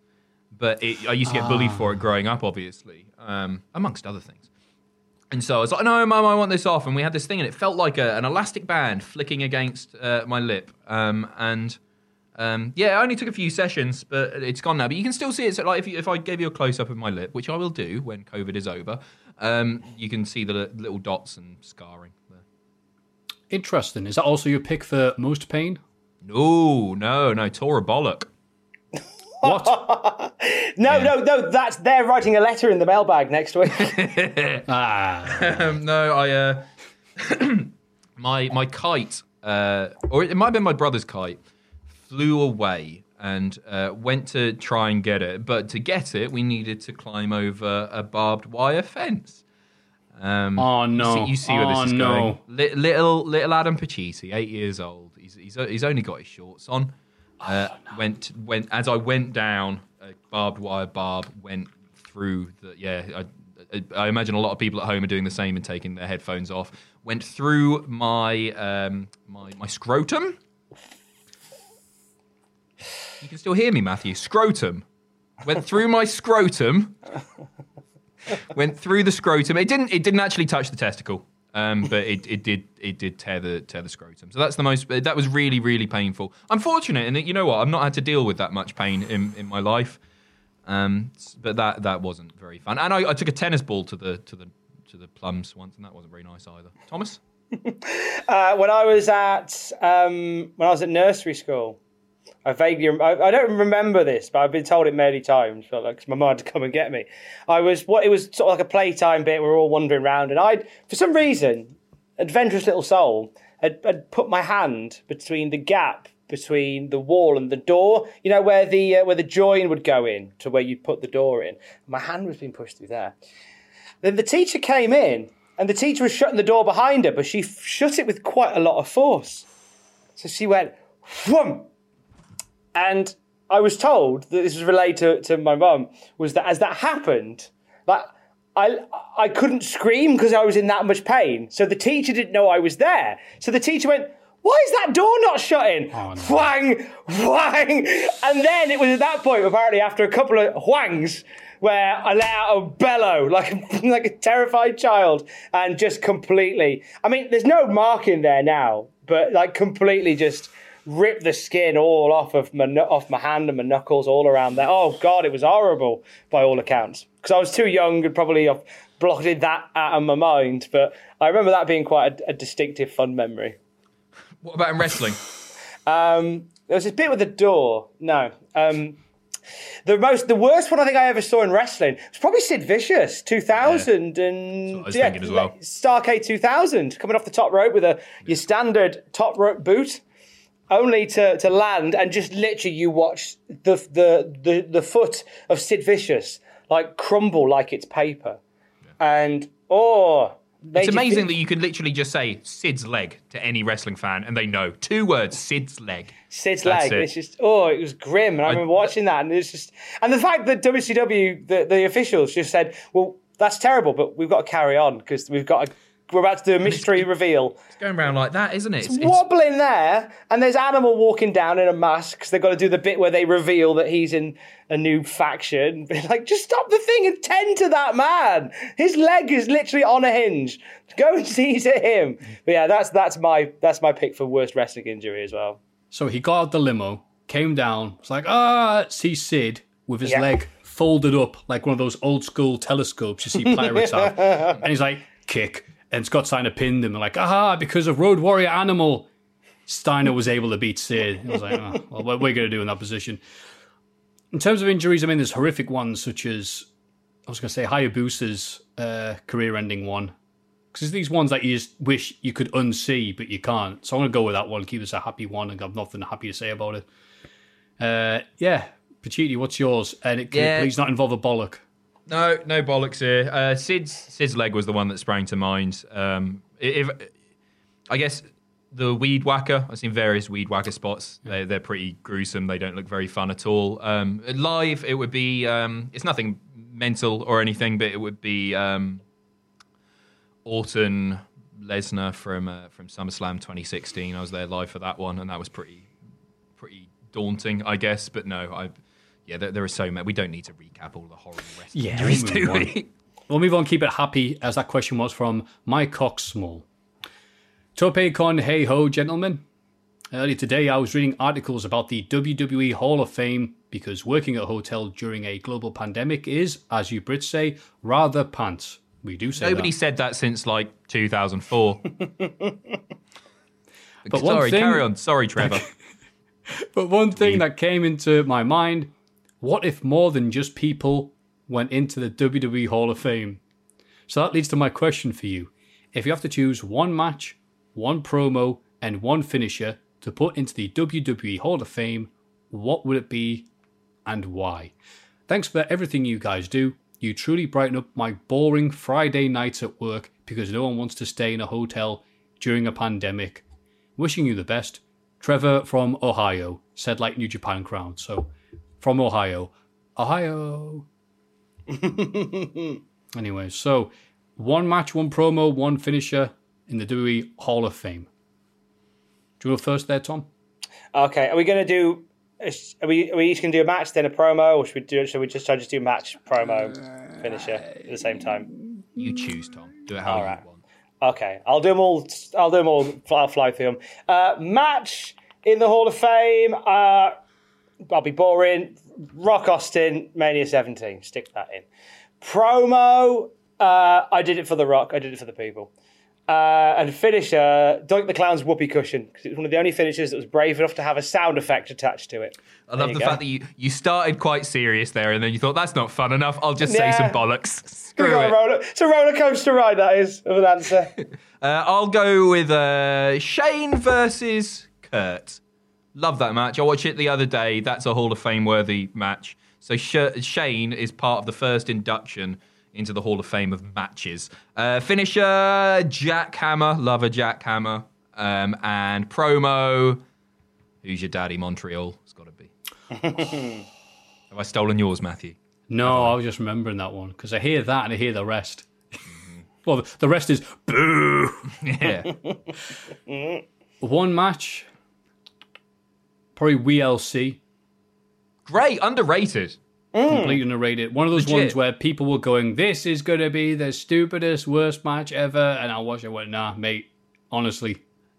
But it, I used to get bullied for it growing up, obviously, um, amongst other things. And so I was like, "No, mum, I want this off." And we had this thing, and it felt like a, an elastic band flicking against uh, my lip. Um, and um, yeah, it only took a few sessions, but it's gone now. But you can still see it. So, like, if, you, if I gave you a close up of my lip, which I will do when COVID is over, um, you can see the little dots and scarring there. Interesting. Is that also your pick for most pain? No, no, no. Tore a bollock. [laughs] What? No, no, no. That's they're writing a letter in the mailbag next week. [laughs] ah. um, no, I uh, [clears throat] my my kite, uh, or it might have been my brother's kite, flew away and uh, went to try and get it. But to get it, we needed to climb over a barbed wire fence. Um, Oh, you no. see, you see where this Oh, is no. going. Li- little little Adam Pacitti, eight years old. He's he's, he's only got his shorts on. Uh, Went went as I went down, a barbed wire barb went through the yeah. I, I- I imagine a lot of people at home are doing the same and taking their headphones off. Went through my um, my my scrotum. You can still hear me, Matthew. Scrotum went through my scrotum. [laughs] went through the scrotum. It didn't. It didn't actually touch the testicle, um, [laughs] but it, it did. It did tear the tear the scrotum. So that's the most. That was really really painful. I'm fortunate, and you know what? I've not had to deal with that much pain in, in my life. Um, but that that wasn't very fun. And I, I took a tennis ball to the to the to the plums once, and that wasn't very nice either. Thomas. [laughs] uh, when I was at um, when I was at nursery school, I vaguely I, I don't remember this, but I've been told it many times. But like my mum had [laughs] to come and get me. I was what it was sort of like a playtime bit. We were all wandering around, and I'd for some reason, adventurous little soul, had, had put my hand between the gap between the wall and the door. You know where the uh, where the join would go in to where you'd put the door in. My hand was being pushed through there. Then the teacher came in, and the teacher was shutting the door behind her, but she shut it with quite a lot of force. So she went, whum! And I was told that this was related to, to my mum, was that as that happened, like I I couldn't scream because I was in that much pain. So the teacher didn't know I was there. So the teacher went, why is that door not shutting? Oh, Whang, whang. And then it was at that point, apparently, after a couple of whangs, where I let out a bellow [laughs] like, like a terrified child and just completely. I mean, there's no mark in there now, but like completely just ripped the skin all off of my, off my hand and my knuckles all around there. Oh, God, it was horrible by all accounts. Because I was too young and probably I've blotted that out of my mind. But I remember that being quite a, a distinctive, fun memory. What about in wrestling? Um, there was this bit with the door. No. Um, the most, the worst one I think I ever saw in wrestling was probably Sid Vicious, 2000, and what I was thinking as well. Starcade 2000, coming off the top rope with a your standard top rope boot, only to, to land and just literally you watch the the the, the foot of Sid Vicious like crumble like it's paper, and oh. It's amazing think- that you can literally just say Sid's leg to any wrestling fan and they know. Two words, Sid's leg. Sid's That's leg. it. It's just oh, it was grim, and I, remember watching that, and it's just and the fact that WCW, the, the officials, just said, "Well, that's terrible, but we've got to carry on because we've got to, we're about to do a mystery reveal." It's going around like that, isn't it? It's, it's- Wobbling there, and there's Animal walking down in a mask because they've got to do the bit where they reveal that he's in a new faction. [laughs] like, just stop the thing and tend to that man. His leg is literally on a hinge. Go and [laughs] seize at him. But yeah, that's that's my that's my pick for worst wrestling injury as well. So he got out the limo, came down, was like, ah, see Sid with his Yeah. leg folded up like one of those old school telescopes you see [laughs] pirates have. And he's like, kick. And Scott Steiner pinned him. And like, aha, because of Road Warrior Animal, Steiner was able to beat Sid. I was like, oh, well, what are we going to do in that position? In terms of injuries, I mean, there's horrific ones such as, I was going to say, Hayabusa's uh, career ending one. Because it's these ones that you just wish you could unsee, but you can't. So I'm going to go with that one, keep us a happy one, and I've nothing happy to say about it. Uh, yeah, Pacitti, what's yours? And it can Yeah. please not involve a bollock. No, no bollocks here. Uh, Sid's Sid's leg was the one that sprang to mind. Um, if I guess the weed whacker, I've seen various weed whacker spots. They they're pretty gruesome. They don't look very fun at all. Um, live, it would be. Um, it's nothing mental or anything, but it would be um, Orton Lesnar from uh, from SummerSlam 2016. I was there live for that one, and that was pretty pretty daunting, I guess. But no, I. Yeah, there, there are so many. We don't need to recap all the horrible wrestling Yeah, injuries, we'll do we? We'll move on, keep it happy, as that question was from My Cox Small. Tope con hey ho, gentlemen. Earlier today, I was reading articles about the WWE Hall of Fame because working at a hotel during a global pandemic is, as you Brits say, rather pants. We do say Nobody that. said that since like 2004. [laughs] But Sorry, thing- carry on. Sorry, Trevor. [laughs] But one thing that came into my mind what if more than just people went into the WWE Hall of Fame? So that leads to my question for you. If you have to choose one match, one promo, and one finisher to put into the WWE Hall of Fame, what would it be and why? Thanks for everything you guys do. You truly brighten up my boring Friday nights at work because no one wants to stay in a hotel during a pandemic. Wishing you the best. Trevor from Ohio said like New Japan crowd. So from Ohio. Ohio. [laughs] anyway, so one match, one promo, one finisher in the WWE Hall of Fame. Do you go first there, Tom? Okay, are we going to do? Are we, are we each going to do a match, then a promo, or should we do? Should we just try to just do match, promo, finisher at the same time? you choose, Tom. Do it how All you right. want. Okay, I'll do them all. I'll do them all. I'll fly through them. Uh, match in the Hall of Fame. Uh, I'll be boring. Rock Austin, Mania 17. Stick that in. Promo. Uh, I did it for the Rock. I did it for the people. Uh, and finisher, Doink the Clown's whoopee cushion because it was one of the only finishers that was brave enough to have a sound effect attached to it. I love the go. fact that you, you started quite serious there and then you thought, that's not fun enough. I'll just say some bollocks. Screw it. roller, it's a roller coaster ride, that is, of an answer. [laughs] Uh, I'll go with uh, Shane versus Kurt. Love that match. I watched it the other day. That's a Hall of Fame worthy match. So Sh- Shane is part of the first induction into the Hall of Fame of matches. Uh, finisher Jack Hammer. Love a Jack Hammer. Um, and promo. Who's your daddy? Montreal. It's got to be. [laughs] Have I stolen yours, Matthew? No, I was just remembering that one because I hear that and I hear the rest. [laughs] well, the- the rest is boo. [laughs] Yeah. One match, probably WLC. Great, underrated. completely underrated. One of those Legit. ones where people were going, "This is going to be the stupidest, worst match ever," and I watched it. and Went, nah, mate. Honestly,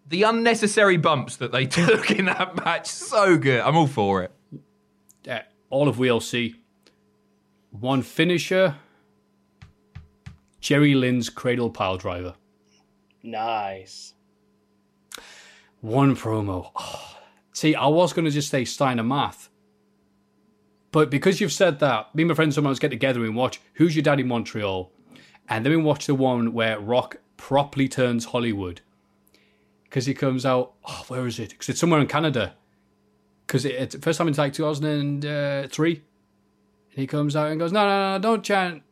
The unnecessary bumps that they [laughs] took in that match, so good. I'm all for it. uh, all of WLC. One finisher. Jerry Lynn's cradle pile driver. Nice. One promo. Oh, see, I was going to just say Steiner Math. But because you've said that, me and my friends sometimes get together and watch Who's Your Daddy Montreal? And then we watch the one where Rock properly turns Hollywood. Because he comes out, oh, where is it? Because it's somewhere in Canada. Because it, it's first time in like 2003. And he comes out and goes, no, no, no, don't chant.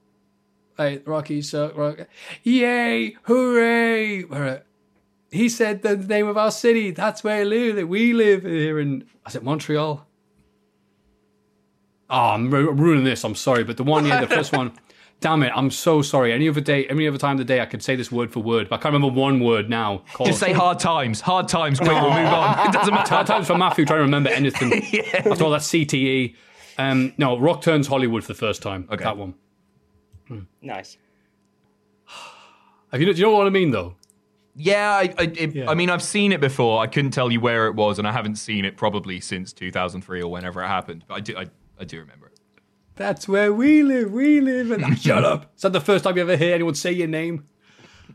Like, Rocky, so, Rock. Yay, hooray. Where, he said the name of our city. That's where I live. That we live here in. Is it Montreal? Oh, I'm ru- ruining this. I'm sorry, but the one, yeah, the first one. [laughs] Damn it! I'm so sorry. Any other day, any other time of the day, I could say this word for word, but I can't remember one word now. Call Just say hard times. Hard times. Quick, we'll move on. [laughs] It doesn't matter. Hard times for Matthew trying to remember anything. [laughs] yeah. After all that CTE. Um, no, Rock turns Hollywood for the first time. Okay. That one. Nice. [sighs] Have you? Do you know what I mean though? Yeah, I, I, it, Yeah. I mean, I've seen it before. I couldn't tell you where it was, and I haven't seen it probably since 2003 or whenever it happened. But I do, I, I do remember it. That's where we live. We live. And [laughs] shut up. Is that the first time you ever hear anyone say your name?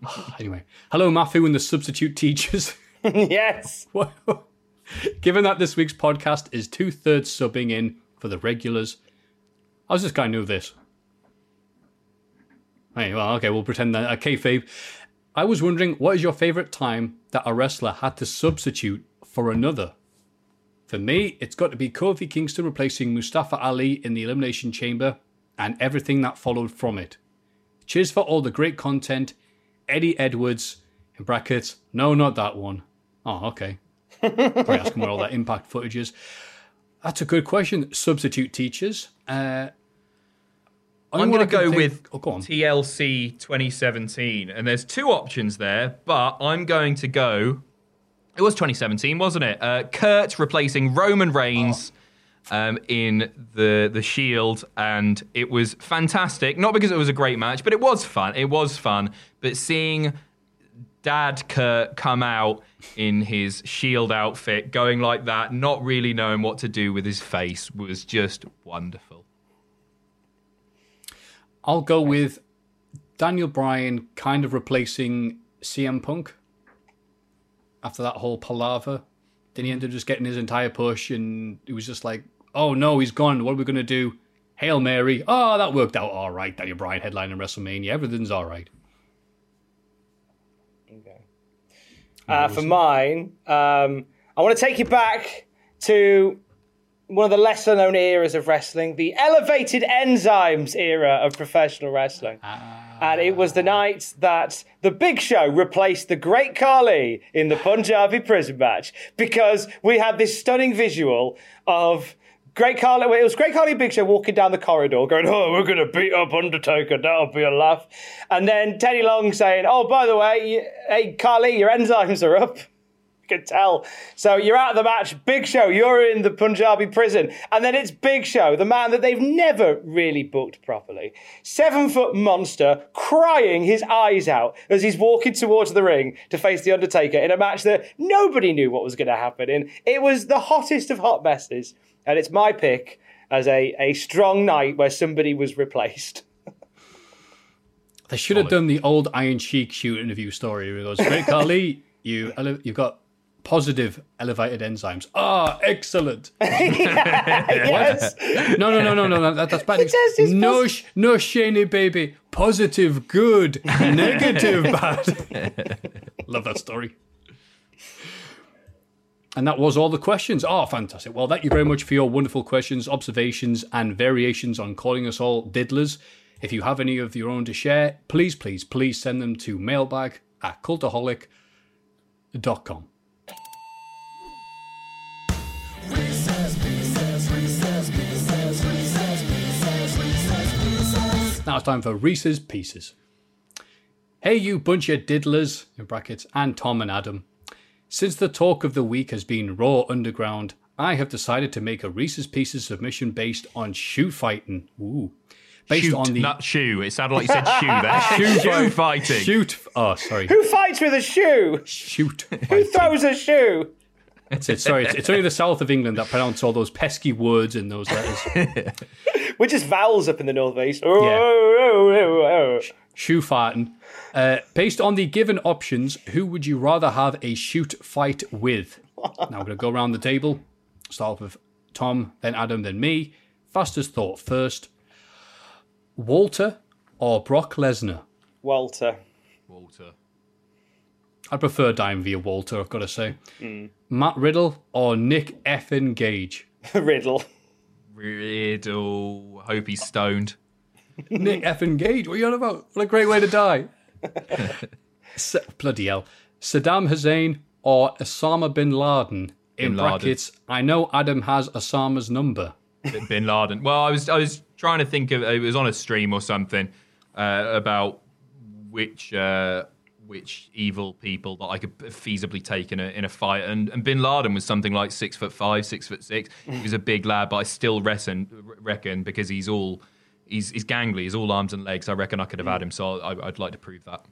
[sighs] anyway, hello, Matthew and the substitute teachers. [laughs] yes. [laughs] Given that this week's podcast is two thirds subbing in for the regulars, I was just kind of new this. Hey, well, okay, we'll pretend that. Uh, kayfabe. I was wondering, what is your favourite time that a wrestler had to substitute for another? For me, it's got to be Kofi Kingston replacing Mustafa Ali in the Elimination Chamber and everything that followed from it. Cheers for all the great content. Eddie Edwards, in brackets, no, not that one. Oh, okay. [laughs] Probably asking where all that impact footage is. That's a good question. Substitute teachers. Uh, I'm going to go think- with Oh, go. TLC 2017, and there's two options there, but I'm going to go. It was 2017, wasn't it? Uh, Kurt replacing Roman Reigns um, in the the Shield, and it was fantastic. Not because it was a great match, but it was fun. It was fun. But seeing Dad Kurt come out in his Shield outfit, going like that, not really knowing what to do with his face, was just wonderful. I'll go with Daniel Bryan kind of replacing CM Punk after that whole palaver. Then he ended up just getting his entire push, and it was just like, oh no, he's gone. What are we going to do? Hail Mary. Oh, that worked out all right. Daniel Bryan headline headlining WrestleMania. Everything's all right. Uh, for mine, um, I want to take you back to one of the lesser known eras of wrestling, the elevated enzymes era of professional wrestling. Ah. And it was the night that the Big Show replaced the Great Khali in the Punjabi prison match because we had this stunning visual of Great Khali. It was Great Khali and Big Show walking down the corridor going, Oh, we're going to beat up Undertaker. That'll be a laugh. And then Teddy Long saying, Oh, by the way, hey, Khali, your enzymes are up. You could tell. So you're out of the match. Big Show, you're in the Punjabi prison. And then it's Big Show, the man that they've never really booked properly. Seven foot monster crying his eyes out as he's walking towards the ring to face The Undertaker in a match that nobody knew what was going to happen in. It was the hottest of hot messes. And it's my pick as a, a strong night where somebody was replaced. [laughs] They should have done the old Iron Sheik shoot interview story where it goes, Great Khali, you, you've got positive elevated enzymes. Ah, excellent. [laughs] yes. No, no, no, no, no, that, that's bad. Does no, pos- sh- no, Shaney, baby. Positive, good. [laughs] Negative, bad. Love that story. And that was all the questions. Oh, fantastic. Well, thank you very much for your wonderful questions, observations, and variations on calling us all diddlers. If you have any of your own to share, please, please, please send them to mailbag at cultaholic.com. it's time for Reese's Pieces. Hey, you bunch of diddlers, in brackets, and Tom and Adam. Since the talk of the week has been Raw Underground, I have decided to make a Reese's Pieces submission based on shoe fighting. Ooh. Based Shoot, on the not shoe. It sounded like you said shoe there. [laughs] Shoe shoe fighting. shoot. Oh, sorry. Who fights with a shoe? Shoot. Who throws a shoe? That's it. Sorry, it's, it's only the south of England that pronounce all those pesky words in those letters. [laughs] We're just vowels up in the northeast. Oh, oh, oh. shoe fighting. Uh, based on the given options, who would you rather have a shoot fight with? [laughs] now I'm going to go around the table. Start off with Tom, then Adam, then me. Fastest thought first. Walter or Brock Lesnar? Walter. Walter. I prefer dying via Walter, I've got to say. Matt Riddle or Nick effin Gage? [laughs] Riddle. Riddle. Hope he's stoned. [laughs] Nick effin Gage, what are you on about? What a great way to die. [laughs] Sa- bloody hell. Saddam Hussein or Osama bin Laden? In Bin Laden. brackets, I know Adam has Osama's number. Bin Laden. Well, I was I was trying to think of it was on a stream or something uh, about which uh, which evil people that I could feasibly take in a in a fight, and, and Bin Laden was something like six foot five, six foot six. He was a big lad, but I still reckon reckon because he's all he's he's gangly, he's all arms and legs. I reckon I could have had him, so I, I'd like to prove that.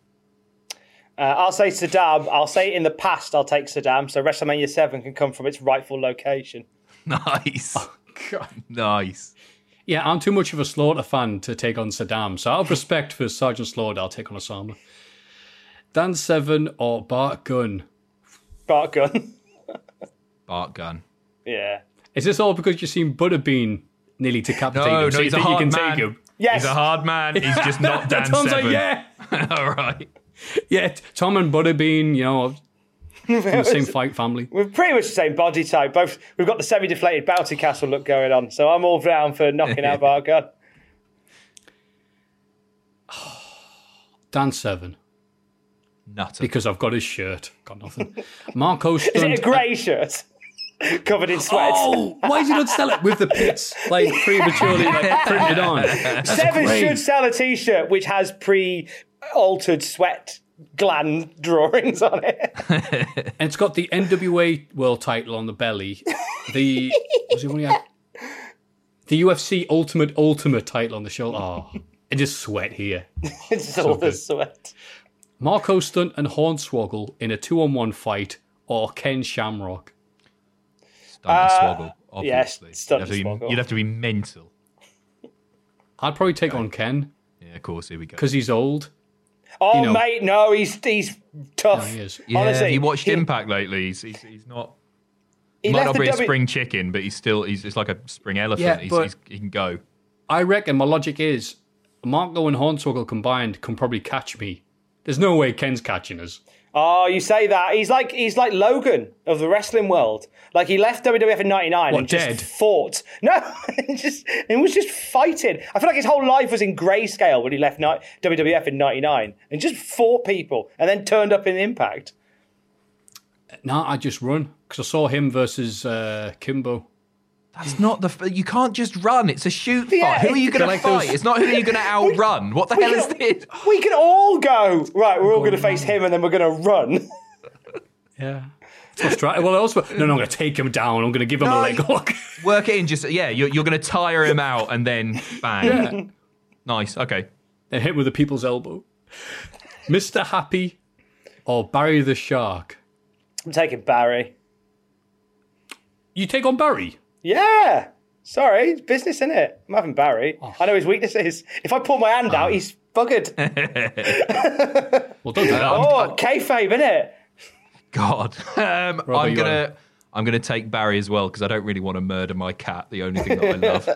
Uh, I'll say Saddam. I'll say in the past I'll take Saddam, so WrestleMania 7 can come from its rightful location. [laughs] Nice, oh, God, nice. Yeah, I'm too much of a Slaughter fan to take on Saddam, so out of respect for Sergeant Slaughter, I'll take on Osama. Dan Severn or Bart Gunn? Bart Gunn. [laughs] Bart Gunn. yeah. Is this all because you've seen Butterbean nearly decapitate No, him? no, so you he's a think you hard can man. take him? Yes. He's a hard man. [laughs] He's just not [laughs] Dan Tom's Seven. like, yeah. all right. Yeah, Tom and Butterbean, you know, from the same fight family. We're pretty much the same body type. Both we've got the semi-deflated bounty castle look going on, so I'm all down for knocking out Bart Gunn. [sighs] Dan Severn, Nutter. because I've got his shirt. Got nothing. Marco [laughs] Is it a grey shirt [laughs] covered in sweat? Oh, why did you not sell it with the pits like prematurely like, printed on? [laughs] That's Seven great. should sell a T-shirt which has pre-altered sweat gland drawings on it. And it's got the NWA world title on the belly. The was it one had? The UFC Ultimate Ultimate title on the shoulder. Oh, and just sweat here. it's all the sweat. Marco Stunt and Hornswoggle in a two-on-one fight, or Ken Shamrock. Stunt and Swoggle, Uh, yes, obviously. Stunt you'd, have to be, Swoggle. you'd have to be mental. I'd probably take on Ken Yeah, of course. Here we go. because he's old. Oh, You know- mate, no, he's he's tough. No, he is. Yeah, Honestly, have you watched he- Impact lately? He's, he's, he's not. He He might left not the be a W- spring chicken, but he's still he's it's like a spring elephant. Yeah, he's, but- he's, he can go. I reckon my logic is Marco and Hornswoggle combined can probably catch me. There's no way Ken's catching us. Oh, you say that he's like he's like Logan of the wrestling world. Like he left WWF in '99 What, and just dead? fought. No, [laughs] just it was just fighting. I feel like his whole life was in grayscale when he left WWF in '99 and just fought people and then turned up in Impact. Nah, I just run because I saw him versus uh, Kimbo. That's not the. f- You can't just run. It's a shoot Yeah, fight. Who are you going to fight? those- It's not who are you're going [laughs] to outrun. What the hell is this? We can all go right. We're all going to face him and then we're going to run. [laughs] Yeah. That's. Well, I also, no, no, I'm going to take him down. I'm going to give him a No, leg hook. [laughs] Work it in. Just yeah, you're, you're going to tire him out and then bang. Nice. Okay. and hit with a people's elbow. Mr. Happy or Barry the Shark? I'm taking Barry. You take on Barry? Yeah. Sorry, it's business, is it? I'm having Barry. Oh. I know his weaknesses. If I pull my hand out, he's buggered. [laughs] [laughs] Well, don't do that. oh, kayfabe, innit? God. [laughs] Um, Rob, are I'm gonna. I'm gonna take Barry as well because I don't really want to murder my cat. The only thing that I love.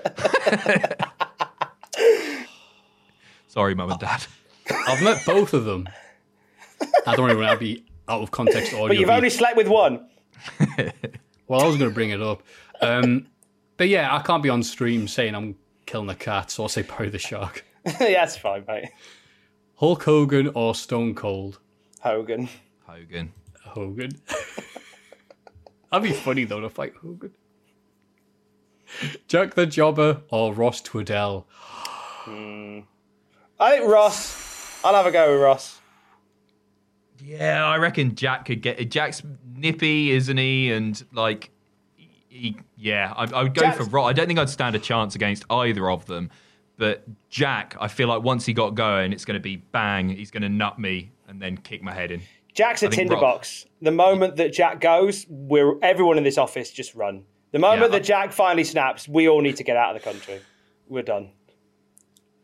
Sorry, mum and dad. I've met both of them. I don't really want to be out of context audio. But you've only slept with one. Well, I was going to bring it up. Um, but yeah, I can't be on stream saying I'm killing the cat, so I'll say Barry the Shark. [laughs] yeah, that's fine, mate. Hulk Hogan or Stone Cold? Hogan. Hogan. Hogan. [laughs] That'd be funny though to fight Hogan. Jack the Jobber or Ross Tweddell? I think Ross. I'll have a go with Ross. Yeah, I reckon Jack could get. Jack's nippy, isn't he? And like, he, yeah, I, I would go Jack's- for Ross. I don't think I'd stand a chance against either of them. But Jack, I feel like once he got going, it's going to be bang. He's going to nut me and then kick my head in. Jack's a think Ross- tinderbox. The moment that Jack goes, we're everyone in this office just run. The moment Yeah. that Jack finally snaps, we all need to get out of the country. We're done.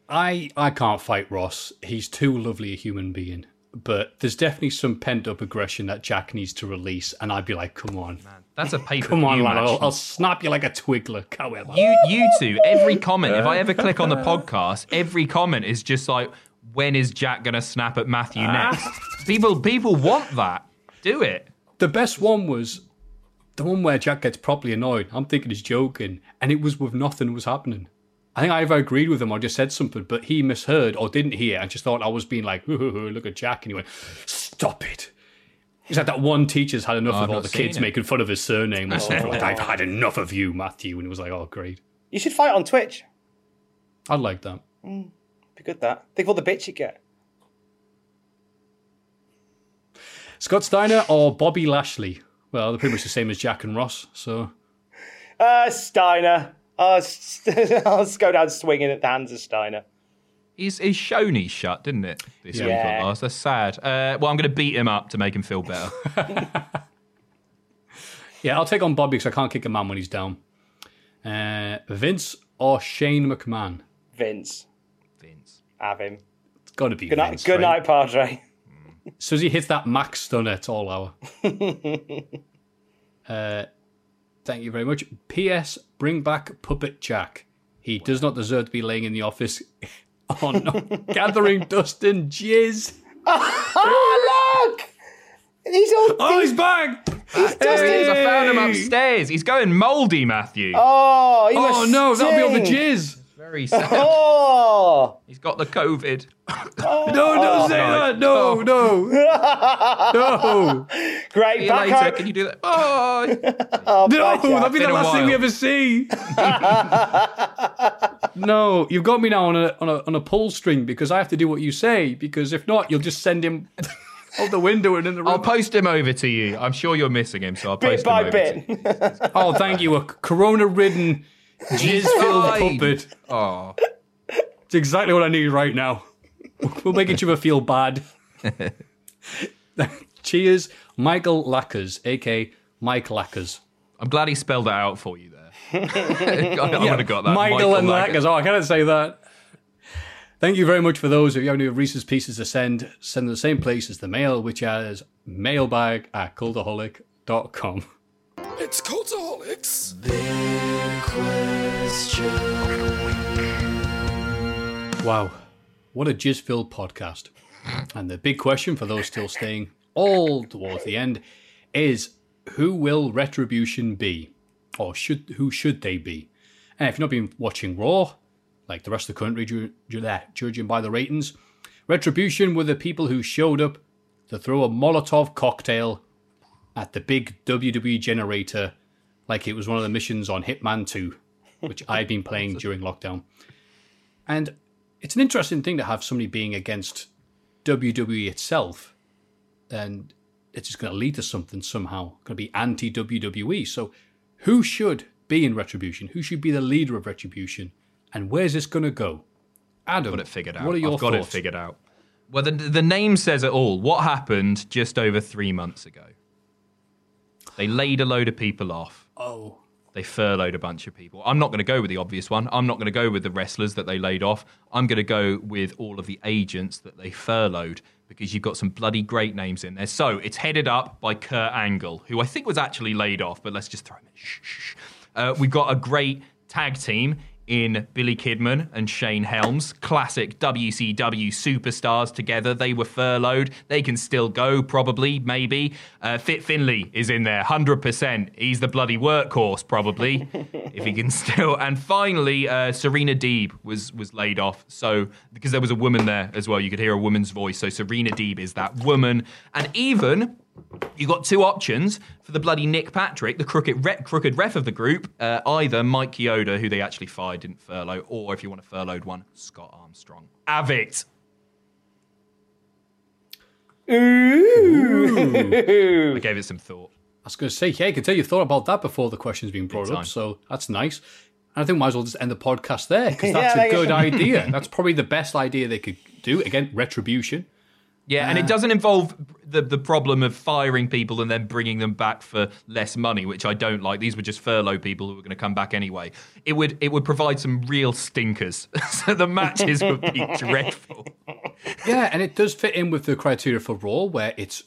I I can't fight Ross. He's too lovely a human being. But there's definitely some pent up aggression that Jack needs to release, and I'd be like, "Come on, man, That's a paper. come on, lad! I'll, I'll snap you like a twiggler." However, You, you two, every comment. If I ever click on the [laughs] podcast, every comment is just like, "When is Jack gonna snap at Matthew ah. next?" people, people want that. Do it. the best one was the one where Jack gets properly annoyed. I'm thinking he's joking, and it was with nothing was happening. I think I either agreed with him or just said something, but he misheard or didn't hear and just thought I was being like, "Hoo, hoo, hoo, look at Jack. And he went, stop it. He's like that one teacher's had enough Oh, of I've all the kids it. making fun of his surname and stuff Oh. like I've had enough of you, Matthew. And he was like, oh, great. You should fight on Twitch. I'd like that. Be good that. Think of all the bits you get. Scott Steiner or Bobby Lashley? Well, they're pretty much the same as Jack and Ross, so Uh, Steiner. [laughs] I'll, I'll go down swinging at the hands of Steiner. His, his Shoney's shut, didn't it? This week Yeah. or last. That's sad. Uh, well, I'm going to beat him up to make him feel better. [laughs] yeah, I'll take on Bobby because I can't kick a man when he's down. Uh, Vince or Shane McMahon? Vince. Vince. Have him. It's got to be Good night, Vince. good right? night, Padre. So as he hits that max stunner, it's all our. [laughs] uh, thank you very much. P.S. Bring back Puppet Jack. He does not deserve to be laying in the office [laughs] oh, on gathering dust and jizz. Oh, [laughs] look! He's all. Oh, he's back! There he is. I found him upstairs. He's going mouldy, Matthew. Oh, he Oh must no, that'll be all the jizz. Very [laughs] sad. Oh! He's got the COVID. Oh. No, don't oh say no. that. No, no, [laughs] no, Great. See you Back later. home. Can you do that? Bye. [laughs] Oh, no. bye, Jack. That'll be the Been a last thing we while. ever see. no, you've got me now on a on a on a pull string because I have to do what you say. Because if not, you'll just send him out the window and in the room. I'll post him over to you. I'm sure you're missing him, so I'll Bit post by him over to you. bit. Oh, thank you. A corona-ridden, [laughs] jizz-filled fine. puppet. Oh, It's exactly what I need right now. We'll make each other feel bad. [laughs] Cheers, Michael Lackers, aka Mike Lackers. I'm glad he spelled it out for you there. [laughs] I would have got that. Michael, and Lackers. Lackers. Oh, I can't say that. Thank you very much for those. If you have any of Reese's Pieces to send, send to the same place as the mail, which is mailbag at cultaholic.com. It's Cultaholics. Wow. What a jizz filled podcast. And the big question for those still staying all towards the end is who will Retribution be? Or should who should they be? And if you've not been watching Raw, like the rest of the country, ju- ju- judging by the ratings, Retribution were the people who showed up to throw a Molotov cocktail at the big WWE generator like it was one of the missions on Hitman 2, which I've been [laughs] playing during lockdown. And it's an interesting thing to have somebody being against WWE itself, and it's just going to lead to something somehow. Going to be anti WWE. So, who should be in Retribution? Who should be the leader of Retribution? And where's this going to go? Adam, got it figured out. What are your I've got thoughts? it figured out. Well, the, the name says it all. What happened just over three months ago? They laid a load of people off. Oh, They furloughed a bunch of people. I'm not going to go with the obvious one. I'm not going to go with the wrestlers that they laid off. I'm going to go with all of the agents that they furloughed because you've got some bloody great names in there. So it's headed up by Kurt Angle, who I think was actually laid off, but let's just throw him in. Shh, shh, shh. Uh, we've got a great tag team in Billy Kidman and Shane Helms, classic WCW superstars together. They were furloughed. They can still go, probably, maybe. Uh, Fit Finley is in there, 100%. He's the bloody workhorse, probably, if he can [laughs] still. And finally, uh, Serena Deeb was, was laid off. So, because there was a woman there as well, you could hear a woman's voice. So, Serena Deeb is that woman. And even you got two options for the bloody Nick Patrick, the crooked re- crooked ref of the group. Uh, either Mike Chioda, who they actually fired, didn't furlough, or if you want a furloughed one, Scott Armstrong. Have it. Ooh. I gave it some thought. I was going to say, yeah, I can tell you thought about that before the question's been brought up, so that's nice. And I think we might as well just end the podcast there because [laughs] that's there a good idea. That's probably the best idea they could do. Again, retribution. Yeah, and it ah. doesn't involve the the problem of firing people and then bringing them back for less money, which I don't like. These were just furlough people who were going to come back anyway. It would it would provide some real stinkers, [laughs] so the matches would be [laughs] dreadful. Yeah, and it does fit in with the criteria for Raw, where it's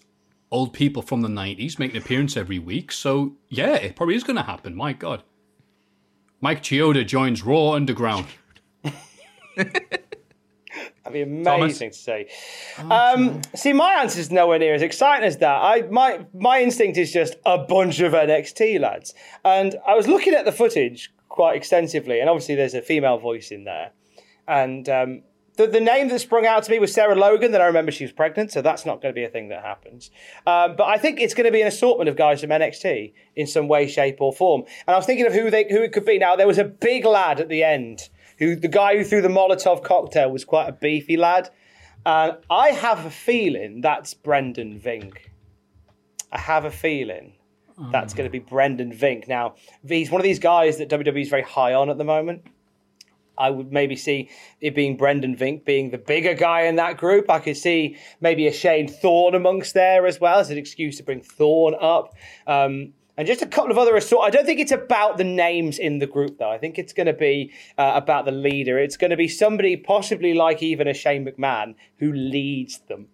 old people from the 90s make an appearance every week. So, yeah, it probably is going to happen. My God. Mike Chioda joins Raw Underground. [laughs] That'd be amazing to see. Um, see, my answer is nowhere near as exciting as that. I my my instinct is just a bunch of NXT lads, and I was looking at the footage quite extensively, and obviously there's a female voice in there, and um, the the name that sprung out to me was Sarah Logan. That I remember she was pregnant, so that's not going to be a thing that happens. Um, but I think it's going to be an assortment of guys from NXT in some way, shape, or form. And I was thinking of who they who it could be. Now there was a big lad at the end who the guy who threw the Molotov cocktail was quite a beefy lad. And I have a feeling that's Brendan Vink. I have a feeling that's going to be Brendan Vink. Now, he's one of these guys that WWE is very high on at the moment. I would maybe see it being Brendan Vink being the bigger guy in that group. I could see maybe a Shane Thorne amongst there as well as an excuse to bring Thorne up. Um, and just a couple of other assort. I don't think it's about the names in the group, though. I think it's going to be uh, about the leader. It's going to be somebody, possibly like even a Shane McMahon, who leads them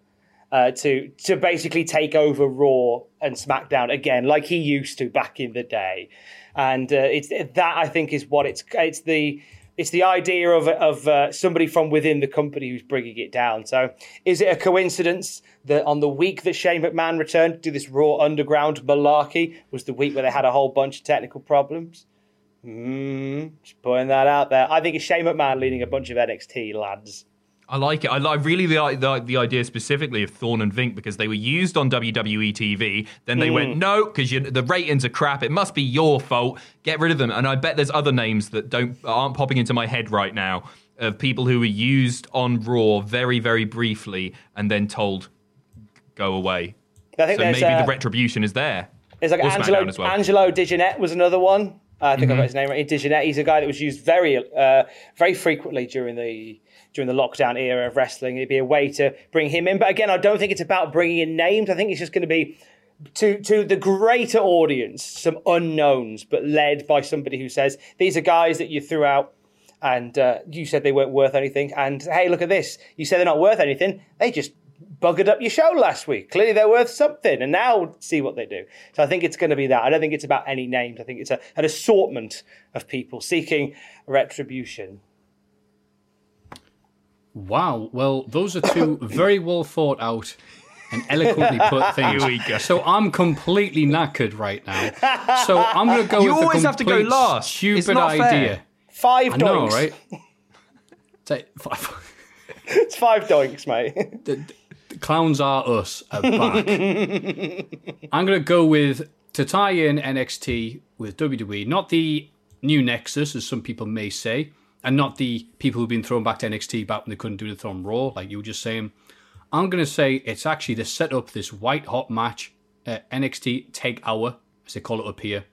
uh, to to basically take over Raw and SmackDown again, like he used to back in the day. And uh, it's that I think is what it's it's the it's the idea of of uh, somebody from within the company who's bringing it down. So, is it a coincidence that on the week that Shane McMahon returned to do this Raw Underground malarkey was the week where they had a whole bunch of technical problems? Mm, just putting that out there. I think it's Shane McMahon leading a bunch of NXT lads. I like it. I like really the, the the idea specifically of Thorne and Vink because they were used on WWE TV. Then they went no because the ratings are crap. It must be your fault. Get rid of them. And I bet there's other names that don't aren't popping into my head right now of people who were used on Raw very very briefly and then told go away. I think So maybe uh, the retribution is there. There's like Or Angelo, well. Angelo was another one. Uh, I think I got his name right. Digenet. He's a guy that was used very, uh, very frequently during the during the lockdown era of wrestling. It'd be a way to bring him in. But again, I don't think it's about bringing in names. I think it's just going to be to to the greater audience some unknowns, but led by somebody who says these are guys that you threw out. And uh, you said they weren't worth anything. And hey, look at this. You said they're not worth anything. They just buggered up your show last week. Clearly they're worth something. And now see what they do. So I think it's going to be that. I don't think it's about any names. I think it's a, an assortment of people seeking retribution. Wow. Well, those are two [coughs] very well thought out and eloquently put [laughs] things. Here we go. So I'm completely knackered right now. So I'm going to go You with the always have to go last. Stupid It's not fair. idea. Five I know, doinks. right? Say, five. [laughs] It's five doinks, mate. [laughs] the, the clowns are us are back. I'm going to go with to tie in NXT with WWE, not the new Nexus, as some people may say, and not the people who've been thrown back to NXT back when they couldn't do the thrown Raw, like you were just saying. I'm going to say it's actually to set up this white hot match at NXT Take Hour, as they call it up here.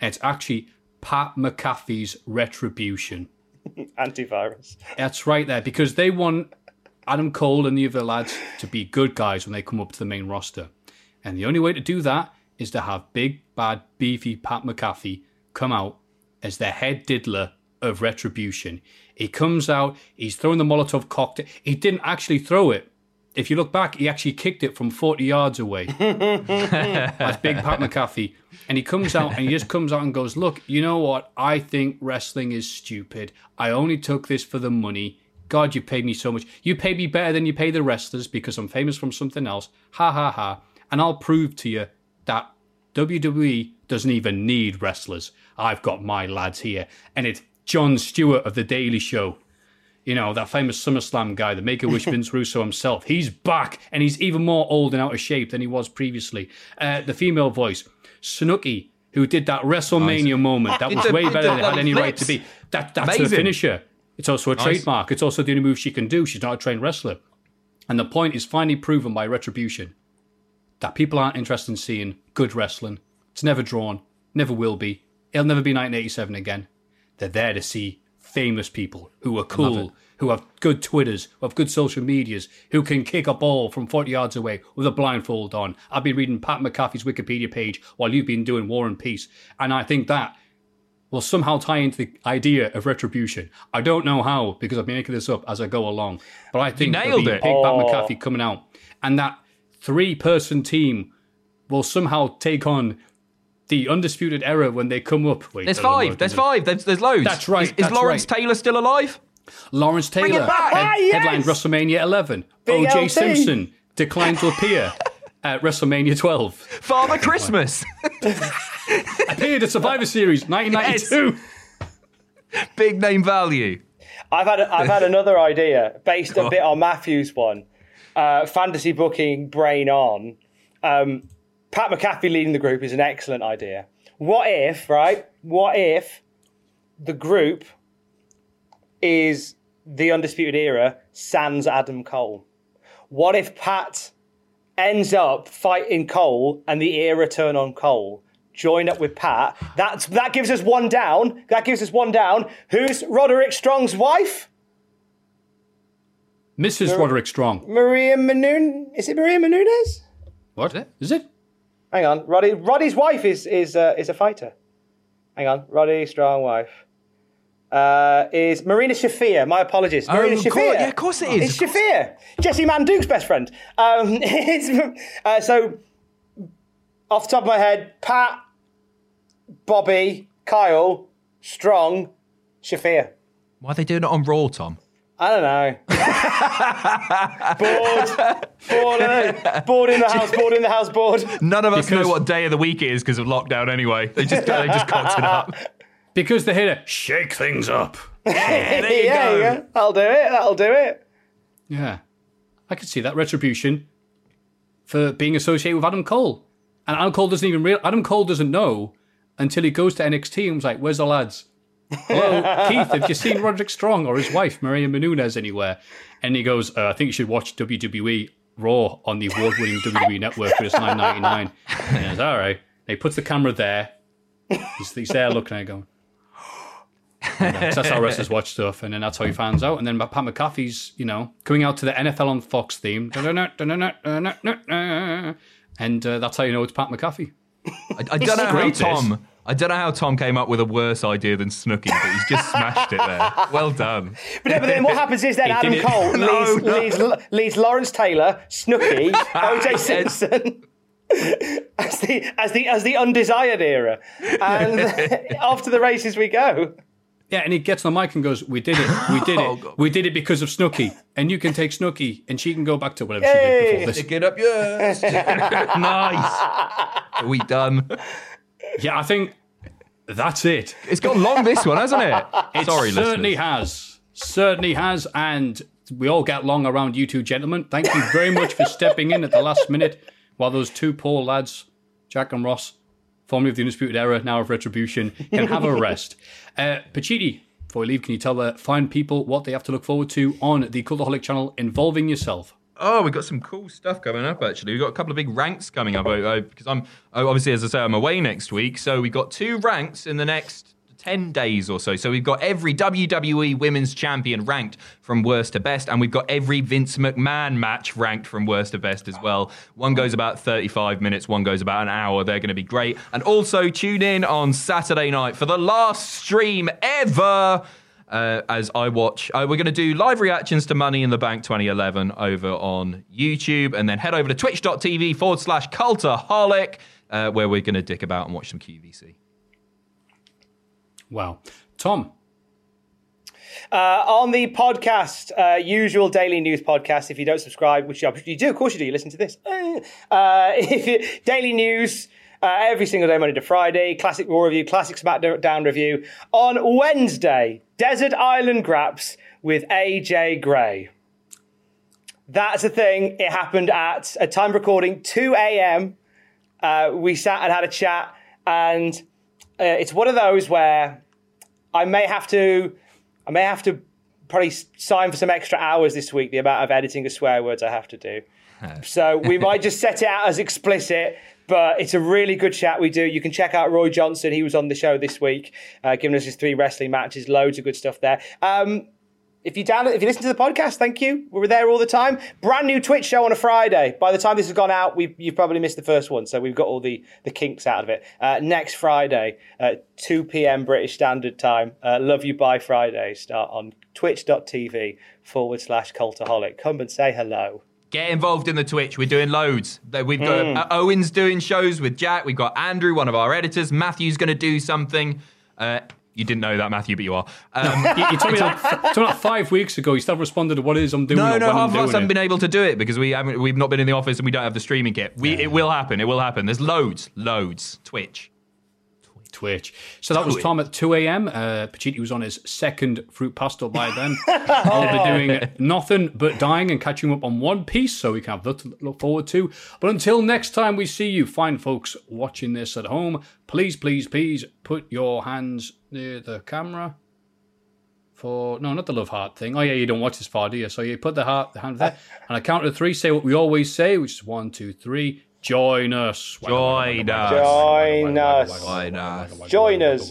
And it's actually Pat McAfee's Retribution. [laughs] Antivirus. That's right there, because they want Adam Cole and the other lads to be good guys when they come up to the main roster. And the only way to do that is to have big, bad, beefy Pat McAfee come out as the head diddler of Retribution. He comes out, he's throwing the Molotov cocktail. He didn't actually throw it. If you look back, he actually kicked it from 40 yards away. [laughs] That's big Pat McAfee. And he comes out and he just comes out and goes, Look, you know what? I think wrestling is stupid. I only took this for the money. God, you paid me so much. You pay me better than you pay the wrestlers because I'm famous from something else. Ha ha ha. And I'll prove to you that WWE doesn't even need wrestlers. I've got my lads here. And it's Jon Stewart of The Daily Show. You know, that famous SummerSlam guy, the Make a Wish [laughs] Vince Russo himself. He's back and he's even more old and out of shape than he was previously. Uh, the female voice, Snooki, who did that WrestleMania moment. That was way better than it had any right to be. That, that's her finisher. It's also a Nice. trademark. It's also the only move she can do. She's not a trained wrestler. And the point is finally proven by Retribution that people aren't interested in seeing good wrestling. It's never drawn, never will be. It'll never be 1987 again. They're there to see famous people who are cool, who have good Twitters, who have good social medias, who can kick a ball from 40 yards away with a blindfold on. I've been reading Pat McAfee's Wikipedia page while you've been doing War and Peace. And I think that will somehow tie into the idea of retribution. I don't know how because I've been making this up as I go along, but I think there'll nailed it. Big Oh. Pat McAfee coming out, and that three-person team will somehow take on the undisputed era when they come up. Wait, There's I don't know five. There's it is. five. There's, there's loads. That's right, Is, is that's Lawrence right. Taylor still alive? Lawrence Taylor back. head- Ah, yes! headlined WrestleMania 11. Big OJ LT. Simpson declined to appear at WrestleMania 12. Father [laughs] Christmas. [laughs] Appeared at Survivor Series 1992. [laughs] Big name value. I've had I've had another idea based a bit on Matthew's one. Uh, fantasy booking brain on. Um, Pat McAfee leading the group is an excellent idea. What if, right? What if the group is the undisputed era sans Adam Cole? What if Pat ends up fighting Cole and the era turn on Cole? Join up with Pat. That's that gives us one down. That gives us one down. Who's Roderick Strong's wife? Mrs. Roderick Strong. Maria Menun. Is it Maria Menounos? What? Is it? Hang on, Roddy. Roddy's wife is is uh, is a fighter. Hang on, Roddy Strong wife. Uh, is Marina Shafir. My apologies. Marina of Shafir. yeah, of course it is. It's Shafir. Jessamyn Duke's best friend. Um, [laughs] it's, uh, so, off the top of my head, Pat, Bobby, Kyle, Strong, Shafir. Why are they doing it on Raw, Tom? I don't know. [laughs] bored. Bored, bored in the house, bored in the house, bored. None of us Because- know what day of the week it is because of lockdown anyway. They just they just [laughs] cocked it up. Because they hit a shake things up. [laughs] Yeah, there you go. That'll do it. That'll do it. Yeah. I could see that retribution for being associated with Adam Cole. And Adam Cole doesn't even real Adam Cole doesn't know until he goes to NXT and was like, Where's the lads? Hello, Keith, have you seen Roderick Strong or his wife, Maria Menounos, anywhere? And he goes, uh, I think you should watch WWE Raw on the award winning WWE network for it's nine ninety nine. And he goes, All right. And he puts the camera there. He's, he's there looking at it going, And that's how wrestlers watch stuff, and then that's how he finds out. And then Pat McAfee's, you know, coming out to the NFL on Fox theme, and uh, that's how you know it's Pat McAfee. I, I don't know how great, Tom. I don't know how Tom came up with a worse idea than Snooki, but he's just smashed it there. Well done. But, then- but then what happens is then [laughs] Adam it. Cole [laughs] No, leads, no. leads, leads Lawrence Taylor, Snooki, [laughs] OJ Simpson. As the as the as the undesired era, and after the races we go. Yeah, and he gets on the mic and goes, "We did it, we did Oh, it, God. we did it because of Snooki, and you can take Snooki, and she can go back to whatever she did before this." Stick it up yours. nice. Are we done? Yeah, I think that's it. It's gone long this one, hasn't it? It Sorry, certainly listeners. has. Certainly has. And we all get long around you two gentlemen. Thank you very much for stepping in at the last minute while those two poor lads, Jack and Ross, formerly of the Undisputed Era, now of Retribution, can have a [laughs] rest. Uh, Pacitti, before we leave, can you tell the fine people what they have to look forward to on the Cultaholic channel involving yourself? Oh, we've got some cool stuff coming up. Actually, we've got a couple of big ranks coming up because I'm obviously, as I say, I'm away next week. So we've got two ranks in the next ten days or so. So we've got every WWE Women's Champion ranked from worst to best, and we've got every Vince McMahon match ranked from worst to best as well. One goes about 35 minutes, one goes about an hour. They're going to be great. And also tune in on Saturday night for the last stream ever uh, as I watch. Uh, we're going to do live reactions to Money in the Bank 2011 over on YouTube, and then head over to twitch.tv forward slash cultaholic, uh, where we're going to dick about and watch some QVC. Wow. Tom, Uh, on the podcast, uh, usual daily news podcast. If you don't subscribe, which you you do, of course you do. You listen to this. [laughs] Uh, if you, daily news uh, every single day, Monday to Friday. Classic Raw review, classic SmackDown review. On Wednesday, Desert Island Graps with AJ Gray. That's a thing. It happened at a time recording 2 a.m. Uh, we sat and had a chat, and uh, it's one of those where I may have to, I may have to probably sign for some extra hours this week. The amount of editing of swear words I have to do. So we might just set it out as explicit, but it's a really good chat we do. You can check out Roy Johnson. He was on the show this week, uh, giving us his three wrestling matches. Loads of good stuff there. Um, if you download, if you listen to the podcast, thank you. We're there all the time. Brand new Twitch show on a Friday. By the time this has gone out, we you've probably missed the first one, so we've got all the the kinks out of it. Uh, next Friday, uh, 2 p.m. British Standard Time. Uh, Love you by Friday. Start on twitch.tv forward slash cultaholic. Come and say hello. Get involved in the Twitch. We're doing loads. We've got Mm. uh, Owen's doing shows with Jack. We've got Andrew, one of our editors. Matthew's going to do something. Uh, you didn't know that, Matthew, but you are. Um, [laughs] You, you told me that [laughs] f- told me that five weeks ago. You still responded to what it is I'm doing. no, or no, half I'm of us haven't been able to do it because we haven't. We've not been in the office and we don't have the streaming kit. We, It will happen. It will happen. There's loads, loads. Twitch. Twitch. So that was Tom at 2 a.m. Uh, Pacitti was on his second fruit pastille by then. [laughs] I'll be doing nothing but dying and catching up on One Piece, so we can have that to look forward to. But until next time we see you, fine folks watching this at home, please, please, please put your hands near the camera. For no, not the love heart thing. Oh yeah, you don't watch this far, do you? So you put the heart, the hand there, and I count to three. Say what we always say, which is one, two, three. Join us. Join us. Join us. Join us.